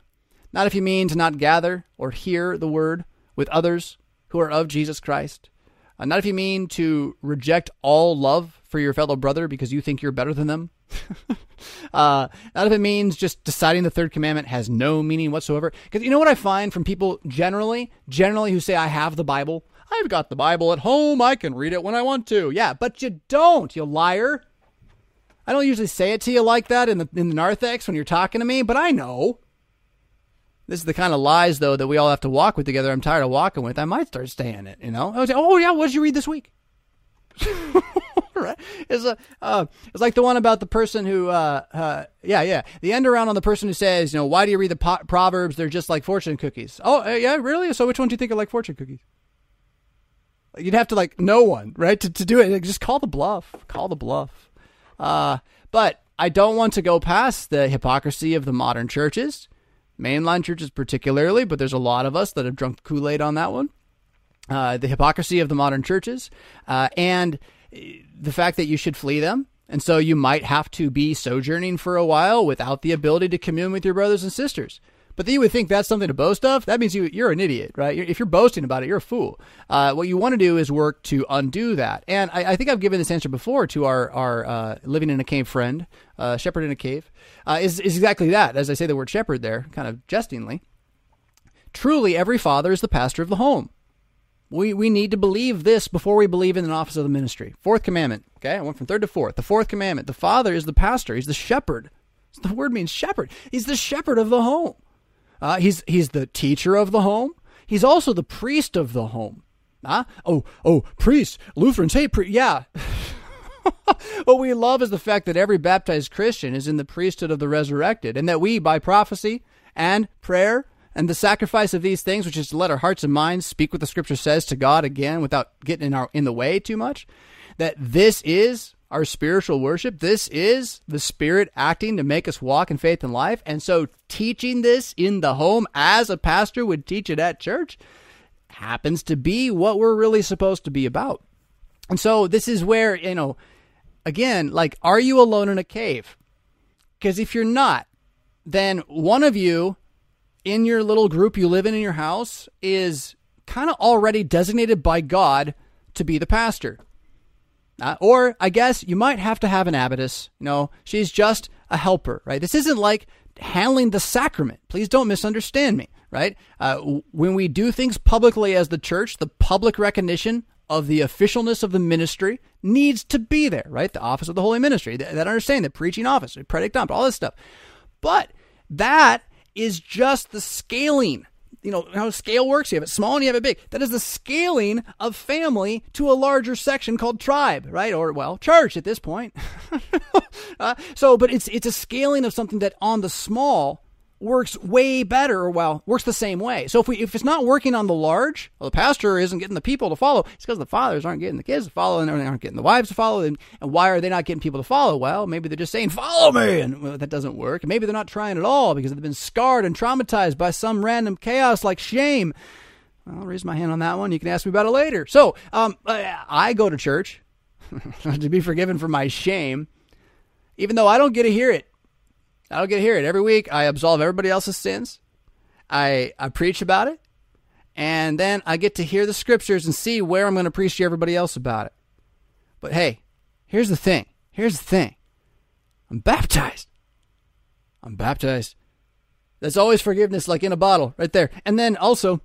Not if you mean to not gather or hear the word with others who are of Jesus Christ. Uh, not if you mean to reject all love for your fellow brother because you think you're better than them. uh, not if it means just deciding the third commandment has no meaning whatsoever. Because you know what I find from people generally, generally who say, I have the Bible. I've got the Bible at home. I can read it when I want to. Yeah, but you don't, you liar. I don't usually say it to you like that in the in the narthex when you're talking to me, but I know. This is the kind of lies, though, that we all have to walk with together. I'm tired of walking with. I might start staying it, you know? I would say, oh, yeah, what did you read this week? right? It's a, uh, it's like the one about the person who, uh, uh, yeah, yeah, the end around on the person who says, you know, why do you read the po- proverbs? They're just like fortune cookies. Oh, uh, yeah, really? So which one do you think are like fortune cookies? You'd have to like know one, right? To to do it, just call the bluff. Call the bluff. Uh, but I don't want to go past the hypocrisy of the modern churches, mainline churches particularly. But there's a lot of us that have drunk Kool Aid on that one. Uh, the hypocrisy of the modern churches, uh, and the fact that you should flee them. And so you might have to be sojourning for a while without the ability to commune with your brothers and sisters. But then you would think that's something to boast of. That means you, you're an idiot, right? If you're boasting about it, you're a fool. Uh, what you want to do is work to undo that. And I, I think I've given this answer before to our, our uh, living in a cave friend, uh, shepherd in a cave, uh, is, is exactly that. As I say the word shepherd there, kind of jestingly. Truly, every father is the pastor of the home. We, we need to believe this before we believe in an office of the ministry. Fourth commandment. Okay, I went from third to fourth. The fourth commandment. The father is the pastor. He's the shepherd. The word means shepherd. He's the shepherd of the home. Uh, he's he's the teacher of the home. He's also the priest of the home. Huh? Oh oh, priest. Lutherans hate priest. Yeah. what we love is the fact that every baptized Christian is in the priesthood of the resurrected, and that we, by prophecy and prayer and the sacrifice of these things, which is to let our hearts and minds speak what the scripture says to God again without getting in our in the way too much, that this is our spiritual worship. This is the Spirit acting to make us walk in faith and life. And so teaching this in the home as a pastor would teach it at church happens to be what we're really supposed to be about. And so this is where, you know, again, like, are you alone in a cave? Because if you're not, then one of you in your little group you live in in your house is kind of already designated by God to be the pastor. Uh, or I guess you might have to have an abbess. You know, she's just a helper, right? This isn't like handling the sacrament. Please don't misunderstand me, right? Uh, when we do things publicly as the church, the public recognition of the officialness of the ministry needs to be there, right? The office of the holy ministry, that, that understanding, the preaching office, the predict all this stuff. But that is just the scaling. You know how scale works? You have it small and you have it big. That is the scaling of family to a larger section called tribe, right? Or well, church at this point. uh, so, but it's it's a scaling of something that on the small works way better, or well, works the same way. So if we if it's not working on the large, well, the pastor isn't getting the people to follow. It's because the fathers aren't getting the kids to follow, and they aren't getting the wives to follow. And, and why are they not getting people to follow? Well, maybe they're just saying follow me, and well, that doesn't work. Maybe they're not trying at all because they've been scarred and traumatized by some random chaos like shame. I'll raise my hand on that one. You can ask me about it later. So um, I go to church to be forgiven for my shame, even though I don't get to hear it. I don't get to hear it every week. I absolve everybody else's sins. I I preach about it, and then I get to hear the scriptures and see where I'm going to preach to everybody else about it. But hey, here's the thing. Here's the thing. I'm baptized. I'm baptized. That's always forgiveness, like in a bottle, right there. And then also,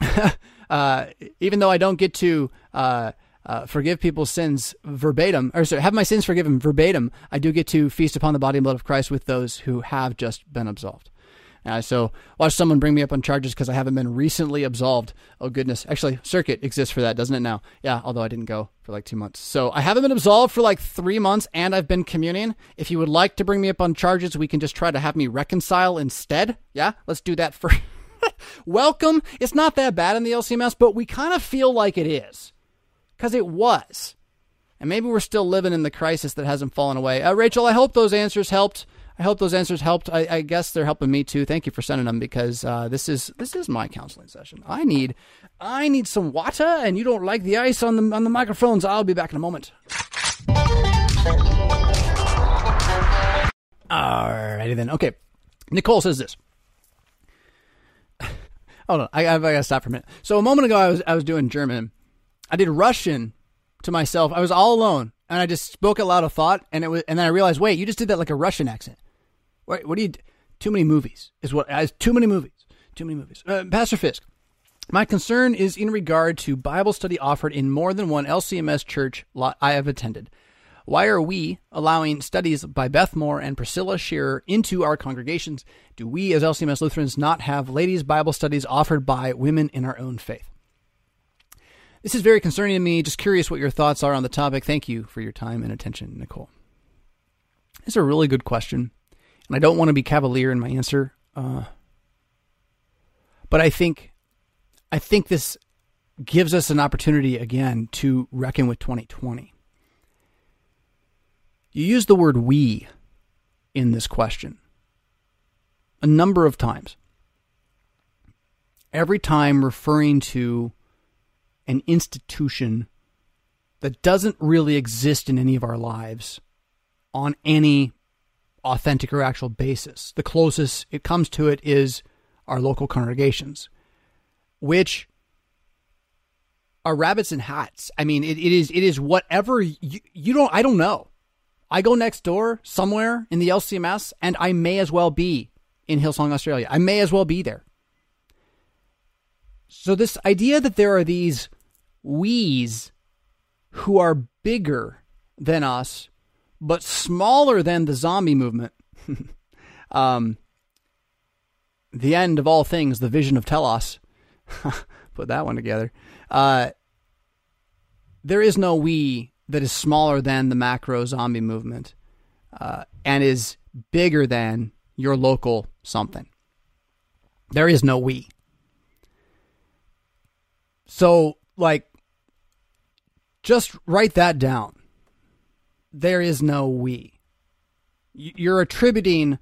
uh, even though I don't get to uh, uh, forgive people's sins verbatim, or sorry, have my sins forgiven verbatim, I do get to feast upon the body and blood of Christ with those who have just been absolved. Uh, so watch someone bring me up on charges because I haven't been recently absolved. Oh goodness, actually, circuit exists for that, doesn't it? Now, yeah. Although I didn't go for like two months, so I haven't been absolved for like three months, and I've been communing. If you would like to bring me up on charges, we can just try to have me reconcile instead. Yeah, let's do that for. Welcome. It's not that bad in the LCMS, but we kind of feel like it is because it was. And maybe we're still living in the crisis that hasn't fallen away. Uh, Rachel, I hope those answers helped. I hope those answers helped. I, I guess they're helping me too. Thank you for sending them because uh, this is this is my counseling session. I need I need some water, and you don't like the ice on the on the microphones. I'll be back in a moment. Alrighty then. Okay, Nicole says this. Hold on, I, I, I gotta stop for a minute. So a moment ago, I was I was doing German I did Russian to myself. I was all alone, and I just spoke out loud of thought, and it was, and then I realized, wait, you just did that like a Russian accent. What, what do you? Too many movies is what. Uh, too many movies. Too many movies. Uh, Pastor Fisk. My concern is in regard to Bible study offered in more than one LCMS church I have attended. Why are we allowing studies by Beth Moore and Priscilla Shirer into our congregations? Do we, as LCMS Lutherans, not have ladies' Bible studies offered by women in our own faith? This is very concerning to me. Just curious what your thoughts are on the topic. Thank you for your time and attention, Nicole. It's a really good question, and I don't want to be cavalier in my answer. Uh, but I think, I think this gives us an opportunity again to reckon with 2020. You use the word we in this question a number of times. Every time referring to an institution that doesn't really exist in any of our lives on any authentic or actual basis. The closest it comes to it is our local congregations, which are rabbits and hats. I mean, it, it is it is whatever you, you don't. I don't know. I go next door somewhere in the LCMS, and I may as well be in Hillsong, Australia. I may as well be there. So this idea that there are these we's who are bigger than us, but smaller than the zombie movement. um, the end of all things, the vision of Telos. Put that one together. Uh, there is no we that is smaller than the macro zombie movement uh, and is bigger than your local something. There is no we. So, like, just write that down. There is no we. You're attributing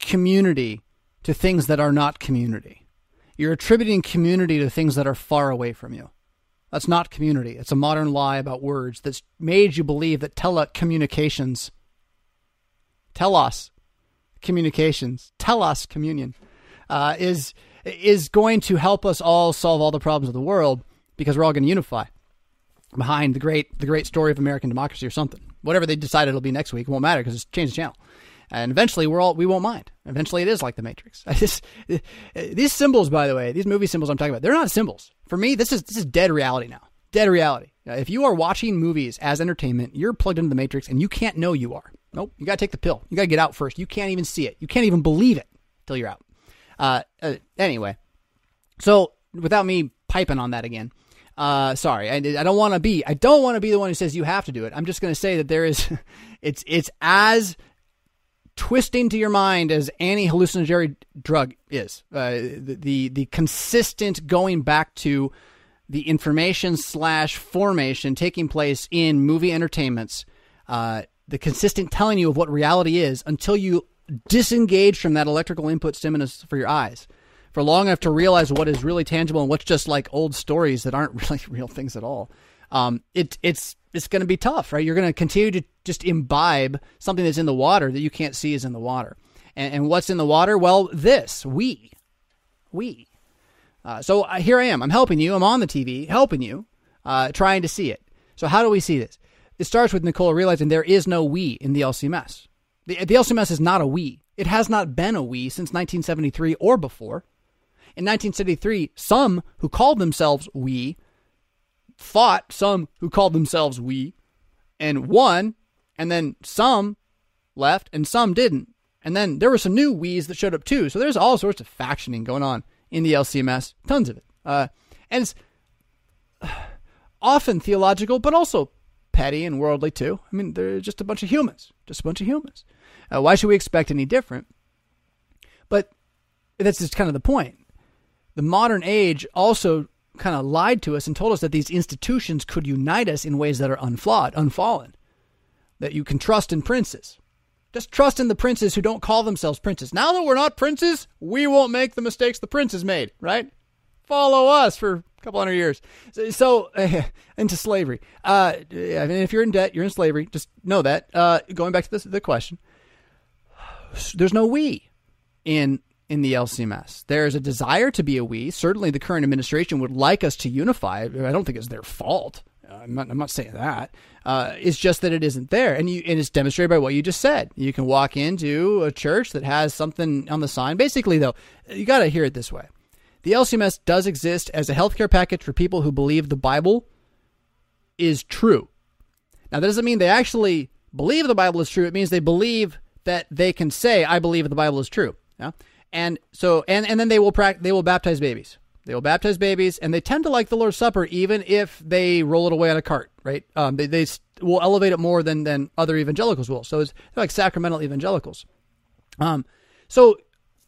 community to things that are not community. You're attributing community to things that are far away from you. That's not community. It's a modern lie about words that's made you believe that telecommunications, telos communications, telos communion, uh, is is going to help us all solve all the problems of the world because we're all going to unify behind the great the great story of American democracy or something. Whatever they decide it'll be next week won't matter because it's changed the channel. And eventually we're all we won't mind. Eventually it is like the Matrix. Just, these symbols, by the way, these movie symbols I'm talking about, they're not symbols. For me, this is this is dead reality now. Dead reality. If you are watching movies as entertainment, you're plugged into the Matrix and you can't know you are. Nope. You got to take the pill. You got to get out first. You can't even see it. You can't even believe it till you're out. Uh, uh, anyway, so without me piping on that again, uh, sorry, I, I don't want to be. I don't want to be the one who says you have to do it. I'm just going to say that there is, it's it's as twisting to your mind as any hallucinatory drug is. Uh, the, the the consistent going back to the information slash formation taking place in movie entertainments, uh, the consistent telling you of what reality is until you disengage from that electrical input stimulus for your eyes for long enough to realize what is really tangible and what's just like old stories that aren't really real things at all. Um, it, it's it's going to be tough, right? You're going to continue to just imbibe something that's in the water that you can't see is in the water. And, and what's in the water? Well, this we, we. Uh, so uh, here I am. I'm helping you. I'm on the TV, helping you, uh, trying to see it. So how do we see this? It starts with Nicole realizing there is no we in the LCMS. The, the LCMS is not a we. It has not been a we since 1973 or before. In 1973, some who called themselves we fought some who called themselves we and won, and then some left and some didn't. And then there were some new we's that showed up too. So there's all sorts of factioning going on in the LCMS, tons of it. Uh, and it's often theological, but also petty and worldly too. I mean, they're just a bunch of humans, just a bunch of humans. Uh, why should we expect any different? But that's just kind of the point. The modern age also kind of lied to us and told us that these institutions could unite us in ways that are unflawed, unfallen, that you can trust in princes. Just trust in the princes who don't call themselves princes. Now that we're not princes, we won't make the mistakes the princes made, right? Follow us for a couple hundred years. So, so uh, into slavery. Uh, if you're in debt, you're in slavery. Just know that. Uh, going back to this, the question, there's no we in in the LCMS. There's a desire to be a we. Certainly, the current administration would like us to unify. I don't think it's their fault. I'm not, I'm not saying that. Uh, it's just that it isn't there, and you and it's demonstrated by what you just said. You can walk into a church that has something on the sign. Basically, though, you got to hear it this way: the LCMS does exist as a healthcare package for people who believe the Bible is true. Now, that doesn't mean they actually believe the Bible is true. It means they believe that they can say, "I believe the Bible is true." Yeah. And so, and, and then they will pract- they will baptize babies. They will baptize babies, and they tend to like the Lord's Supper even if they roll it away on a cart, right? Um, they, they will elevate it more than, than other evangelicals will. So it's like sacramental evangelicals. Um, so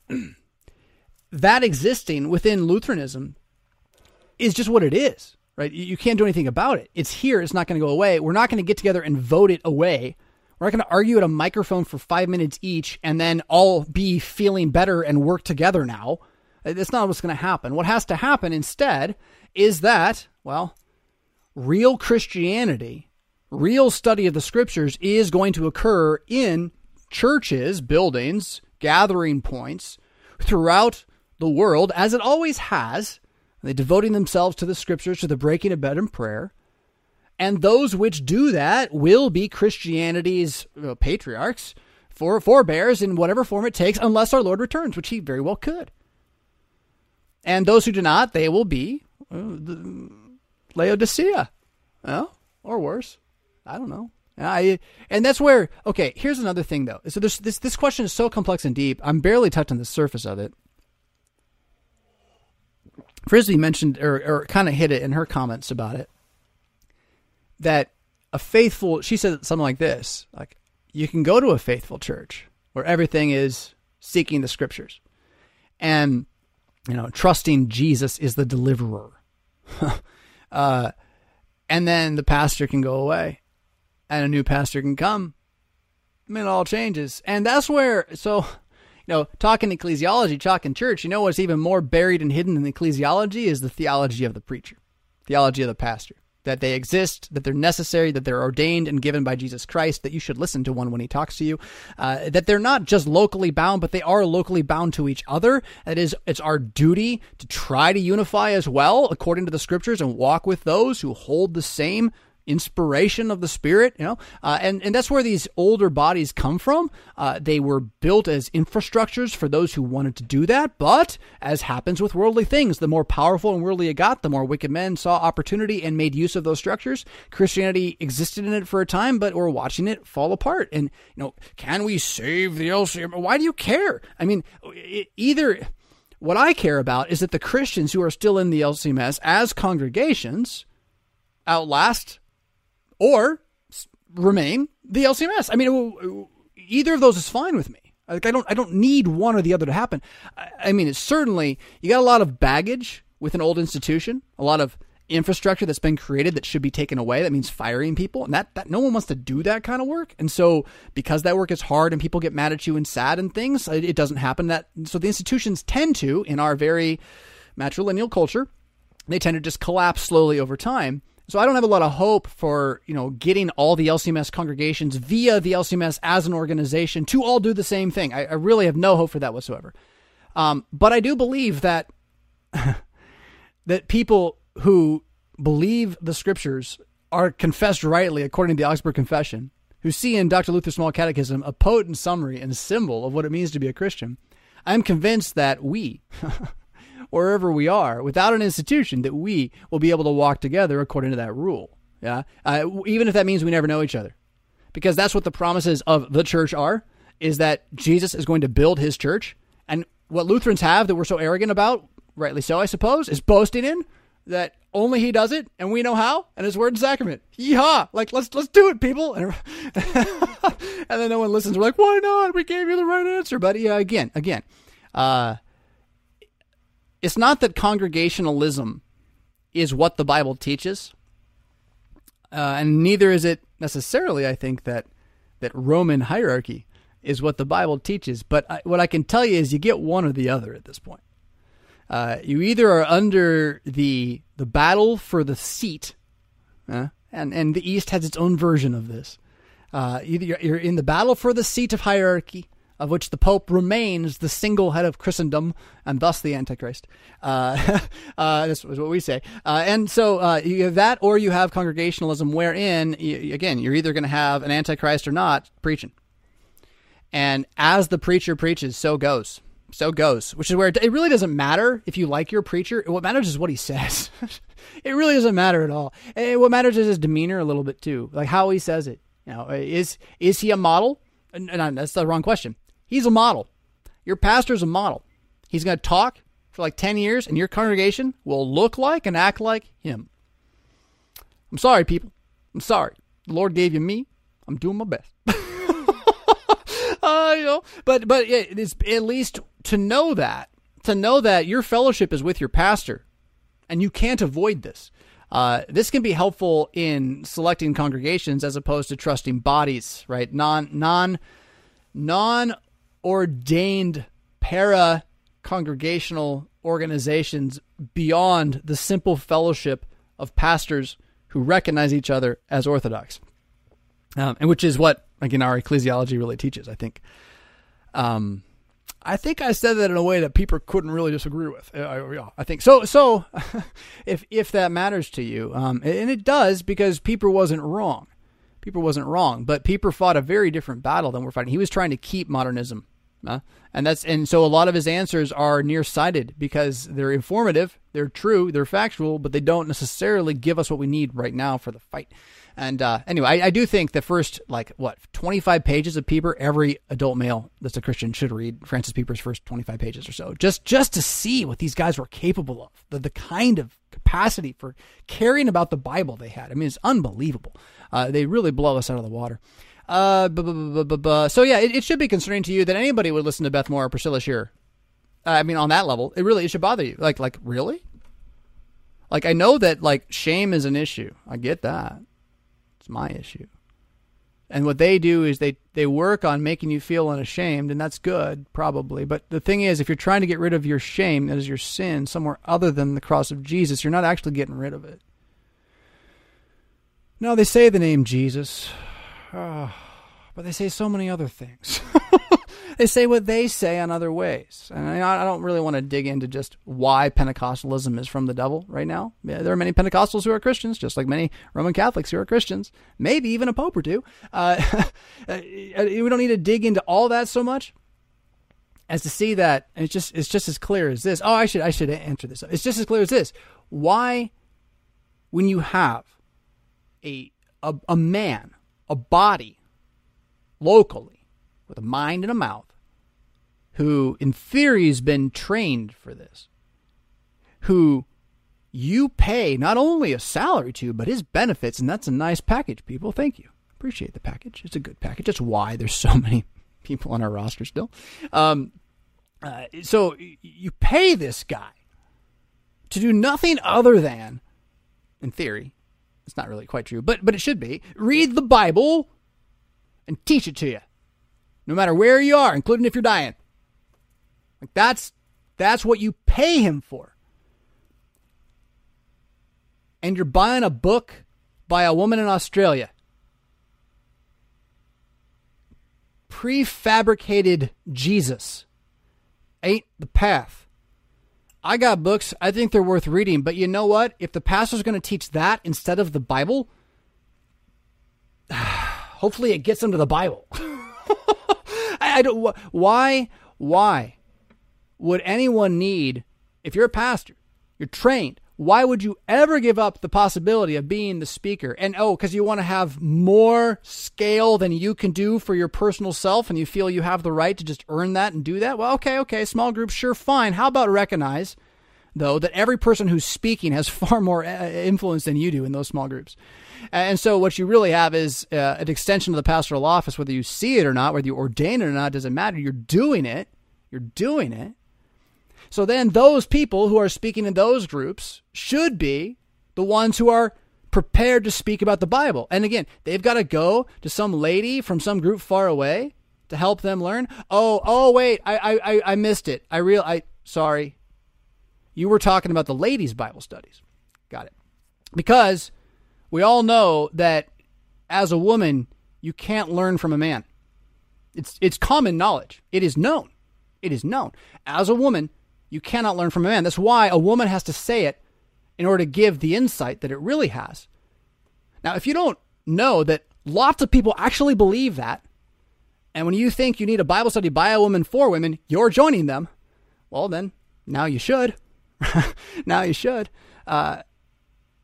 that existing within Lutheranism is just what it is, right? You can't do anything about it. It's here. It's not going to go away. We're not going to get together and vote it away we're not going to argue at a microphone for five minutes each and then all be feeling better and work together now. That's not what's going to happen. What has to happen instead is that, well, real Christianity, real study of the scriptures is going to occur in churches, buildings, gathering points throughout the world, as it always has. They devoting themselves to the scriptures, to the breaking of bread and prayer. And those which do that will be Christianity's uh, patriarchs, for forebears in whatever form it takes, unless our Lord returns, which he very well could. And those who do not, they will be uh, Laodicea, well, or worse. I don't know. I, and that's where okay. Here's another thing though. So this this this question is so complex and deep. I'm barely touching the surface of it. Frisbee mentioned or, or kind of hit it in her comments about it that a faithful, she said something like this like, you can go to a faithful church where everything is seeking the scriptures and, you know, trusting Jesus is the deliverer. uh, and then the pastor can go away and a new pastor can come. Mean, it all changes. And that's where, so, you know, talking ecclesiology, talking church, you know what's even more buried and hidden in ecclesiology is the theology of the preacher, theology of the pastor that they exist, that they're necessary, that they're ordained and given by Jesus Christ, that you should listen to one when he talks to you, uh, that they're not just locally bound, but they are locally bound to each other. That is, it's our duty to try to unify as well, according to the scriptures, and walk with those who hold the same inspiration of the spirit you know? Uh, and and that's where these older bodies come from. Uh, they were built as infrastructures for those who wanted to do that. But as happens with worldly things the more powerful and worldly it got the more wicked men saw opportunity and made use of those structures. Christianity existed in it for a time but we're watching it fall apart. And you know can we save the LCM why do you care? I mean either what i care about is that the christians who are still in the lcms as congregations outlast or remain the LCMS. I mean, either of those is fine with me. Like I don't I don't need one or the other to happen. I, I mean, it's certainly you got a lot of baggage with an old institution, a lot of infrastructure that's been created that should be taken away. That means firing people, and that, that no one wants to do that kind of work. And so, because that work is hard and people get mad at you and sad and things, it, it doesn't happen. That so the institutions tend to, in our very matrilineal culture, they tend to just collapse slowly over time. So I don't have a lot of hope for you know getting all the LCMS congregations via the LCMS as an organization to all do the same thing. I, I really have no hope for that whatsoever. Um, but I do believe that that people who believe the scriptures are confessed rightly according to the Augsburg Confession, who see in Dr. Luther's Small Catechism a potent summary and symbol of what it means to be a Christian, I'm convinced that we, wherever we are, without an institution, that we will be able to walk together according to that rule. Yeah, uh, even if that means we never know each other, because that's what the promises of the church are: is that Jesus is going to build His church, and what Lutherans have that we're so arrogant about, rightly so, I suppose, is boasting in that only he does it and we know how and his word and sacrament. Yeehaw! Like let's let's do it, people. And, and then no one listens. We're like, why not? We gave you the right answer. But yeah, again, again, uh, it's not that congregationalism is what the Bible teaches, uh, and neither is it necessarily. I think that that Roman hierarchy is what the Bible teaches. But I, what I can tell you is you get one or the other at this point. Uh, you either are under the the battle for the seat, uh, and and the East has its own version of this. Uh, either you're, you're, in the battle for the seat of hierarchy, of which the Pope remains the single head of Christendom and thus the Antichrist. Uh, uh, this was what we say. Uh, and so you have that, or you have congregationalism, wherein you, again you're either going to have an Antichrist or not preaching. And as the preacher preaches, so goes so goes, which is where it, really doesn't matter if you like your preacher. What matters is what he says. it really doesn't matter at all. And what matters is his demeanor a little bit too, like how he says it. You know, is is he a model? No, that's the wrong question. He's a model. Your pastor's a model. He's going to talk for like 10 years, and your congregation will look like and act like him. I'm sorry, people. I'm sorry. The Lord gave you me. I'm doing my best. uh, you know, but but it's at least to know that, to know that your fellowship is with your pastor, and you can't avoid this. Uh, this can be helpful in selecting congregations as opposed to trusting bodies, right? Non non non ordained para congregational organizations beyond the simple fellowship of pastors who recognize each other as orthodox, um, and which is what again our ecclesiology really teaches. I think. Um, I think I said that in a way that people couldn't really disagree with. I, yeah, I think so. So, if if that matters to you, um, and it does, because Pieper wasn't wrong. Pieper wasn't wrong, but Pieper fought a very different battle than we're fighting. He was trying to keep modernism, uh, and that's and so a lot of his answers are nearsighted because they're informative, they're true, they're factual, but they don't necessarily give us what we need right now for the fight. And uh, anyway, I, I, do think the first like what 25 pages of Pieper, every adult male that's a Christian should read Francis Pieper's first 25 pages or so, just just to see what these guys were capable of, the the kind of capacity for caring about the Bible they had. I mean, it's unbelievable. Uh, they really blow us out of the water. Uh, so yeah, it, it, should be concerning to you that anybody would listen to Beth Moore or Priscilla Shirer. Uh, I mean, on that level, it really it should bother you. Like, like really? Like, I know that like shame is an issue. I get that. It's my issue. And what they do is they, they work on making you feel unashamed, and that's good, probably. But the thing is, if you're trying to get rid of your shame, that is your sin, somewhere other than the cross of Jesus, you're not actually getting rid of it. No, they say the name Jesus, oh, but they say so many other things. they say what they say in other ways. And I don't really want to dig into just why Pentecostalism is from the devil right now. Yeah, there are many Pentecostals who are Christians, just like many Roman Catholics who are Christians, maybe even a pope or two. Uh, uh we don't need to dig into all that so much as to see that it's just it's just as clear as this. Oh, I should I should answer this. It's just as clear as this. Why, when you have a a, a man, a body, locally with a mind and a mouth, who in theory has been trained for this, who you pay not only a salary to, but his benefits, and that's a nice package, people. Thank you. Appreciate the package. It's a good package. That's why there's so many people on our roster still. Um, uh, so you pay this guy to do nothing other than, in theory, it's not really quite true, but but it should be read the Bible and teach it to you, no matter where you are, including if you're dying. Like that's that's what you pay him for. And you're buying a book by a woman in Australia. Prefabricated Jesus ain't the path. I got books. I think they're worth reading. But you know what? If the pastor's going to teach that instead of the Bible, hopefully it gets them to the Bible. I, I don't. Why? Why would anyone need? If you're a pastor, you're trained. Why would you ever give up the possibility of being the speaker? And oh, because you want to have more scale than you can do for your personal self and you feel you have the right to just earn that and do that? Well, okay, okay, small group, sure, fine. How about recognize, though, that every person who's speaking has far more uh, influence than you do in those small groups? And so what you really have is uh, an extension of the pastoral office, whether you see it or not, whether you ordain it or not, doesn't matter. You're doing it. You're doing it. So then those people who are speaking in those groups should be the ones who are prepared to speak about the Bible. And again, they've got to go to some lady from some group far away to help them learn. Oh, oh, wait, I, I, I missed it. I real, I sorry. You were talking about the ladies' Bible studies. Got it. Because we all know that as a woman, you can't learn from a man. It's it's common knowledge. It is known. It is known. As a woman, you cannot learn from a man. That's why a woman has to say it in order to give the insight that it really has. Now, if you don't know that lots of people actually believe that, and when you think you need a Bible study by a woman for women, you're joining them, well, then now you should. now you should. Uh,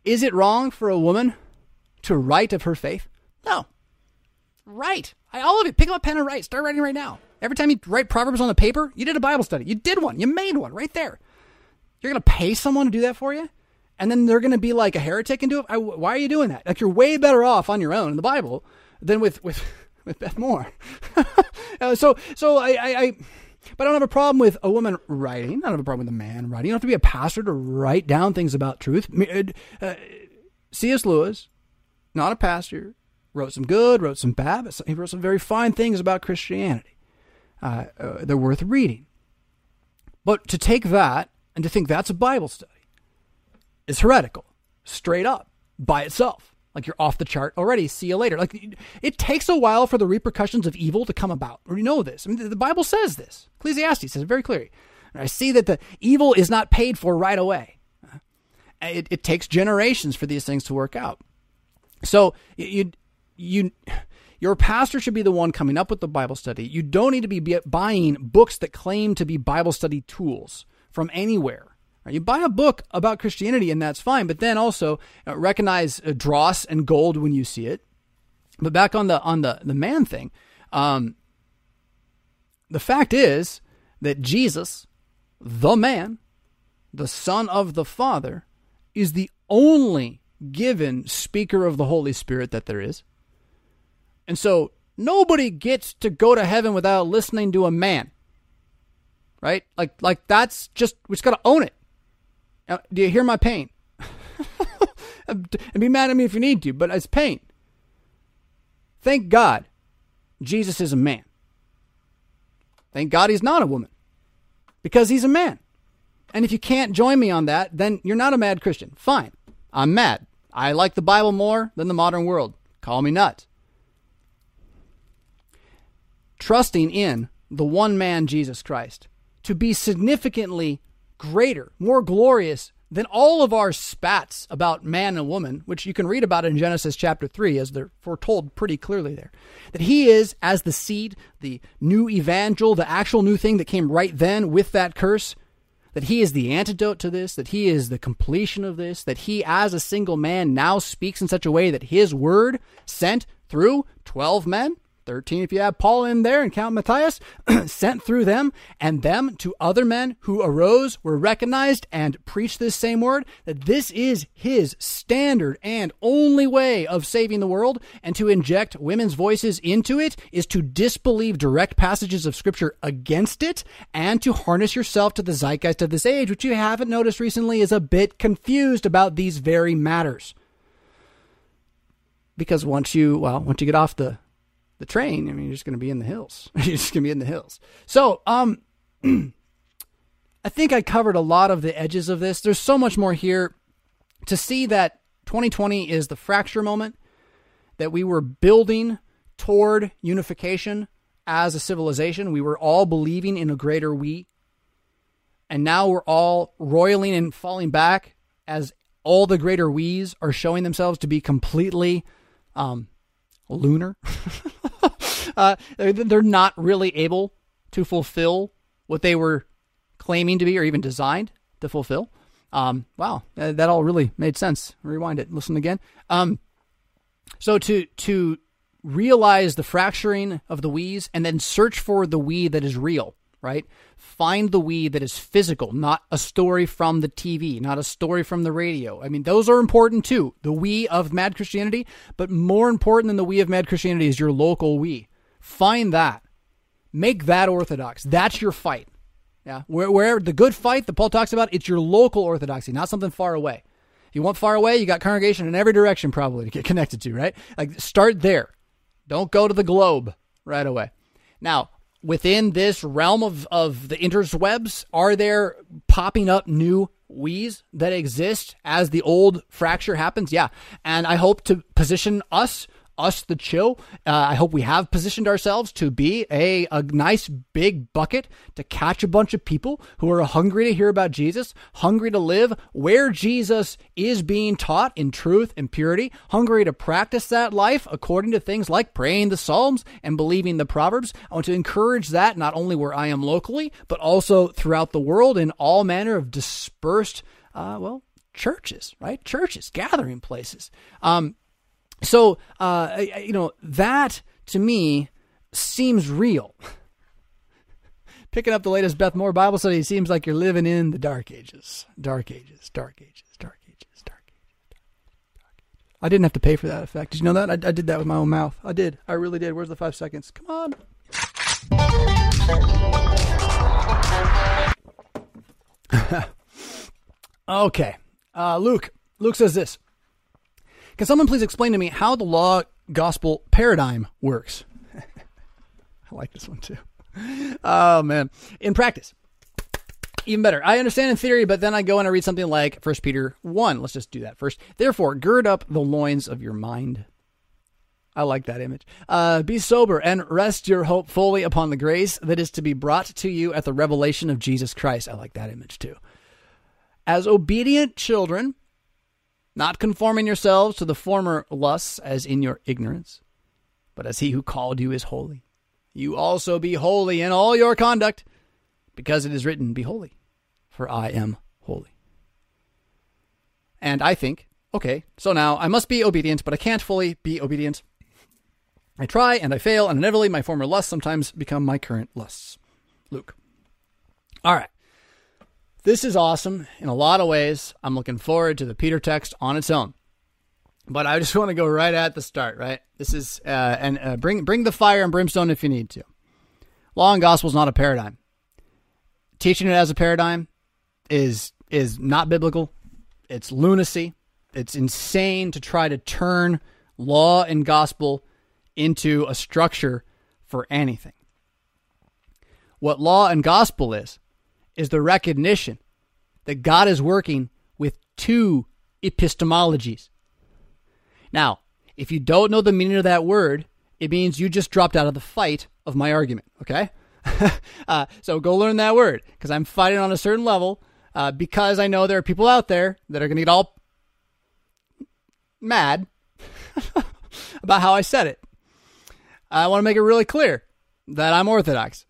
is it wrong for a woman to write of her faith? No. Write. I, all of it. Pick up a pen and write. Start writing right now. Every time you write Proverbs on the paper, you did a Bible study. You did one. You made one right there. You're going to pay someone to do that for you? And then they're going to be like a heretic and do it? I, why are you doing that? Like you're way better off on your own in the Bible than with, with, with Beth Moore. uh, so, so I, I, I, but I don't have a problem with a woman writing. I don't have a problem with a man writing. You don't have to be a pastor to write down things about truth. Uh, uh C.S. Lewis, not a pastor, wrote some good, wrote some bad, but he wrote some very fine things about Christianity uh, uh, they're worth reading. But to take that and to think that's a Bible study is heretical, straight up, by itself. Like you're off the chart already. See you later. Like it takes a while for the repercussions of evil to come about. We know this. I mean, the Bible says this. Ecclesiastes says it very clearly. And I see that the evil is not paid for right away. It, it takes generations for these things to work out. So you you your pastor should be the one coming up with the Bible study. You don't need to be buying books that claim to be Bible study tools from anywhere. You buy a book about Christianity, and that's fine. But then also uh, recognize uh, dross and gold when you see it. But back on the on the the man thing, um, the fact is that Jesus, the man, the Son of the Father, is the only given speaker of the Holy Spirit that there is. And so nobody gets to go to heaven without listening to a man. Right? Like like that's just we just got to own it. Now, do you hear my pain? and be mad at me if you need to, but it's pain. Thank God Jesus is a man. Thank God he's not a woman because he's a man. And if you can't join me on that, then you're not a mad Christian. Fine. I'm mad. I like the Bible more than the modern world. Call me nuts trusting in the one man, Jesus Christ, to be significantly greater, more glorious than all of our spats about man and woman, which you can read about in Genesis chapter 3, as they're foretold pretty clearly there. That he is, as the seed, the new evangel, the actual new thing that came right then with that curse, that he is the antidote to this, that he is the completion of this, that he, as a single man, now speaks in such a way that his word, sent through 12 men, 13 if you have Paul in there and count Matthias, sent through them and them to other men who arose, were recognized, and preached this same word, that this is his standard and only way of saving the world, and to inject women's voices into it is to disbelieve direct passages of scripture against it and to harness yourself to the zeitgeist of this age, which you haven't noticed recently is a bit confused about these very matters. Because once you well once you get off the the train i mean you're just going to be in the hills. You're just going to be in the hills. So um i think i covered a lot of the edges of this. There's so much more here. To see that 2020 is the fracture moment that we were building toward unification as a civilization we were all believing in a greater we and now we're all roiling and falling back as all the greater we's are showing themselves to be completely um, lunar. uh, they're not really able to fulfill what they were claiming to be or even designed to fulfill. Um, wow, that all really made sense. Rewind it, listen again. Um, so to to realize the fracturing of the we's and then search for the we that is real, right? find the we that is physical, not a story from the TV, not a story from the radio. I mean, those are important too. The we of Mad Christianity, but more important than the we of Mad Christianity is your local we. Find that. Make that orthodox. That's your fight. Yeah. Where, where the good fight that Paul talks about, it's your local orthodoxy, not something far away. If you want far away, you got congregation in every direction probably to get connected to, right? Like start there. Don't go to the globe right away. Now, within this realm of, of the interwebs, are there popping up new we's that exist as the old fracture happens? Yeah. And I hope to position us us, the chill. Uh, I hope we have positioned ourselves to be a, a nice big bucket to catch a bunch of people who are hungry to hear about Jesus, hungry to live where Jesus is being taught in truth and purity, hungry to practice that life according to things like praying the Psalms and believing the Proverbs. I want to encourage that not only where I am locally, but also throughout the world in all manner of dispersed, uh, well, churches, right? Churches, gathering places. Um, so, uh, you know, that to me seems real. Picking up the latest Beth Moore Bible study seems like you're living in the dark ages. Dark ages, dark ages, dark ages, dark ages. I didn't have to pay for that effect. Did you know that? I, I did that with my own mouth. I did. I really did. Where's the five seconds? Come on. okay. Uh, Luke. Luke says this. Can someone please explain to me how the law gospel paradigm works? I like this one too. Oh man. In practice, even better. I understand in theory, but then I go and I read something like 1 Peter 1. Let's just do that first. Therefore, gird up the loins of your mind. I like that image. Uh, be sober and rest your hope fully upon the grace that is to be brought to you at the revelation of Jesus Christ. I like that image too. As obedient children, not conforming yourselves to the former lusts as in your ignorance, but as he who called you is holy. You also be holy in all your conduct, because it is written, Be holy, for I am holy. And I think, okay, so now I must be obedient, but I can't fully be obedient. I try and I fail, and inevitably my former lusts sometimes become my current lusts. Luke. All right. This is awesome in a lot of ways. I'm looking forward to the Peter text on its own. But I just want to go right at the start, right? This is uh, and uh, bring bring the fire and brimstone if you need to. Law and gospel is not a paradigm. Teaching it as a paradigm is is not biblical. It's lunacy. It's insane to try to turn law and gospel into a structure for anything. What law and gospel is is the recognition that God is working with two epistemologies. Now, if you don't know the meaning of that word, it means you just dropped out of the fight of my argument, okay? uh, so go learn that word because I'm fighting on a certain level uh, because I know there are people out there that are going to get all mad about how I said it. I want to make it really clear that I'm Orthodox.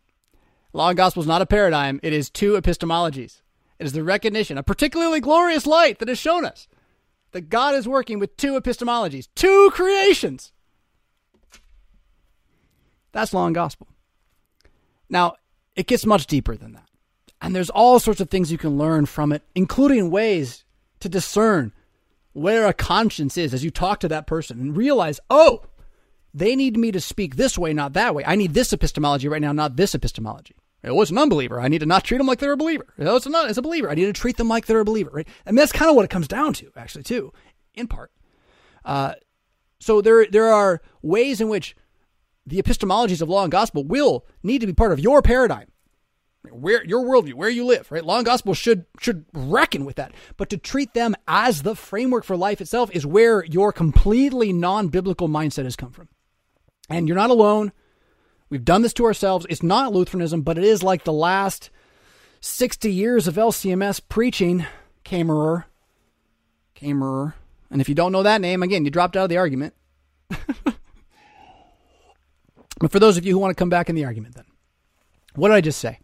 Law and gospel is not a paradigm, it is two epistemologies. It is the recognition, a particularly glorious light that has shown us that God is working with two epistemologies, two creations. That's law and gospel. Now, it gets much deeper than that. And there's all sorts of things you can learn from it, including ways to discern where a conscience is as you talk to that person and realize, oh, they need me to speak this way, not that way. I need this epistemology right now, not this epistemology. It was an unbeliever. I need to not treat them like they're a believer. It was it's a believer. I need to treat them like they're a believer, right? Mean, that's kind of what it comes down to, actually, too, in part. Uh, so there, there are ways in which the epistemologies of law and gospel will need to be part of your paradigm where your worldview, where you live, right? Law and gospel should should reckon with that. But to treat them as the framework for life itself is where your completely non-biblical mindset has come from. And you're not alone. We've done this to ourselves. It's not Lutheranism, but it is like the last 60 years of LCMS preaching, Caemmerer. Caemmerer. And if you don't know that name, again, you dropped out of the argument. but for those of you who want to come back in the argument, then, what did I just say?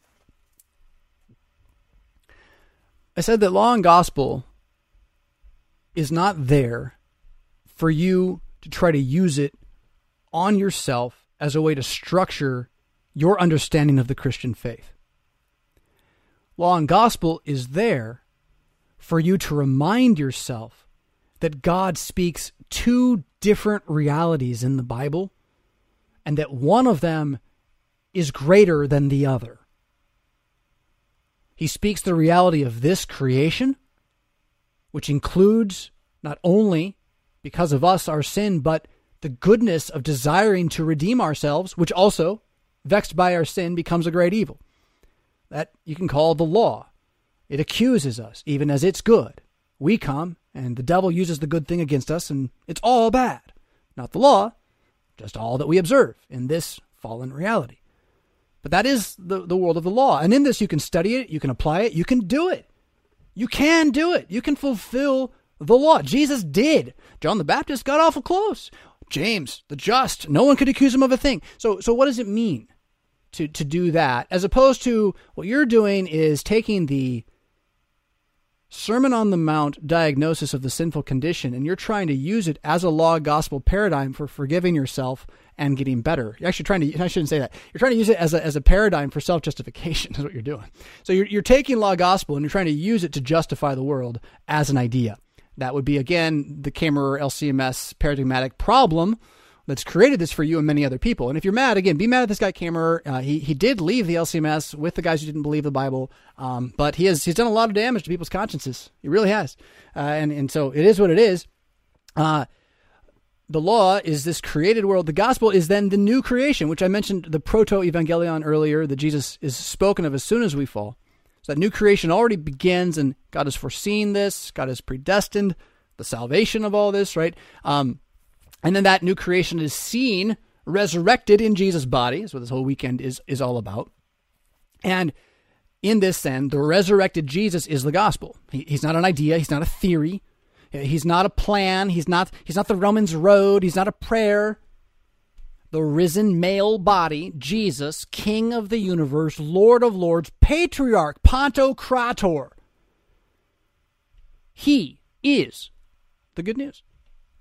I said that law and gospel is not there for you to try to use it on yourself as a way to structure your understanding of the Christian faith. Law and gospel is there for you to remind yourself that God speaks two different realities in the Bible and that one of them is greater than the other. He speaks the reality of this creation, which includes not only because of us our sin, but the goodness of desiring to redeem ourselves, which also, vexed by our sin, becomes a great evil. That you can call the law. It accuses us, even as it's good. We come, and the devil uses the good thing against us, and it's all bad. Not the law, just all that we observe in this fallen reality. But that is the, the world of the law. And in this, you can study it, you can apply it, you can do it. You can do it. You can fulfill the law. Jesus did. John the Baptist got awful close. James, the just, no one could accuse him of a thing. So, so what does it mean to, to do that? As opposed to what you're doing is taking the Sermon on the Mount diagnosis of the sinful condition, and you're trying to use it as a law gospel paradigm for forgiving yourself and getting better. You're actually trying to, I shouldn't say that. You're trying to use it as a, as a paradigm for self justification, is what you're doing. So you're, you're taking law gospel and you're trying to use it to justify the world as an idea. That would be, again, the Caemmerer LCMS paradigmatic problem that's created this for you and many other people. And if you're mad, again, be mad at this guy Caemmerer. Uh, he he did leave the LCMS with the guys who didn't believe the Bible, um, but he has he's done a lot of damage to people's consciences. He really has, uh, and and so it is what it is. Uh, the law is this created world. The gospel is then the new creation, which I mentioned the proto evangelion earlier, that Jesus is spoken of as soon as we fall. So that new creation already begins, and God has foreseen this. God has predestined the salvation of all this, right? Um, and then that new creation is seen resurrected in Jesus' body. That's what this whole weekend is is all about. And in this, then, the resurrected Jesus is the gospel. He, he's not an idea. He's not a theory. He's not a plan. He's not, he's not the Romans road. He's not a prayer. The risen male body, Jesus, King of the universe, Lord of lords, Patriarch, Pantocrator. He is the good news.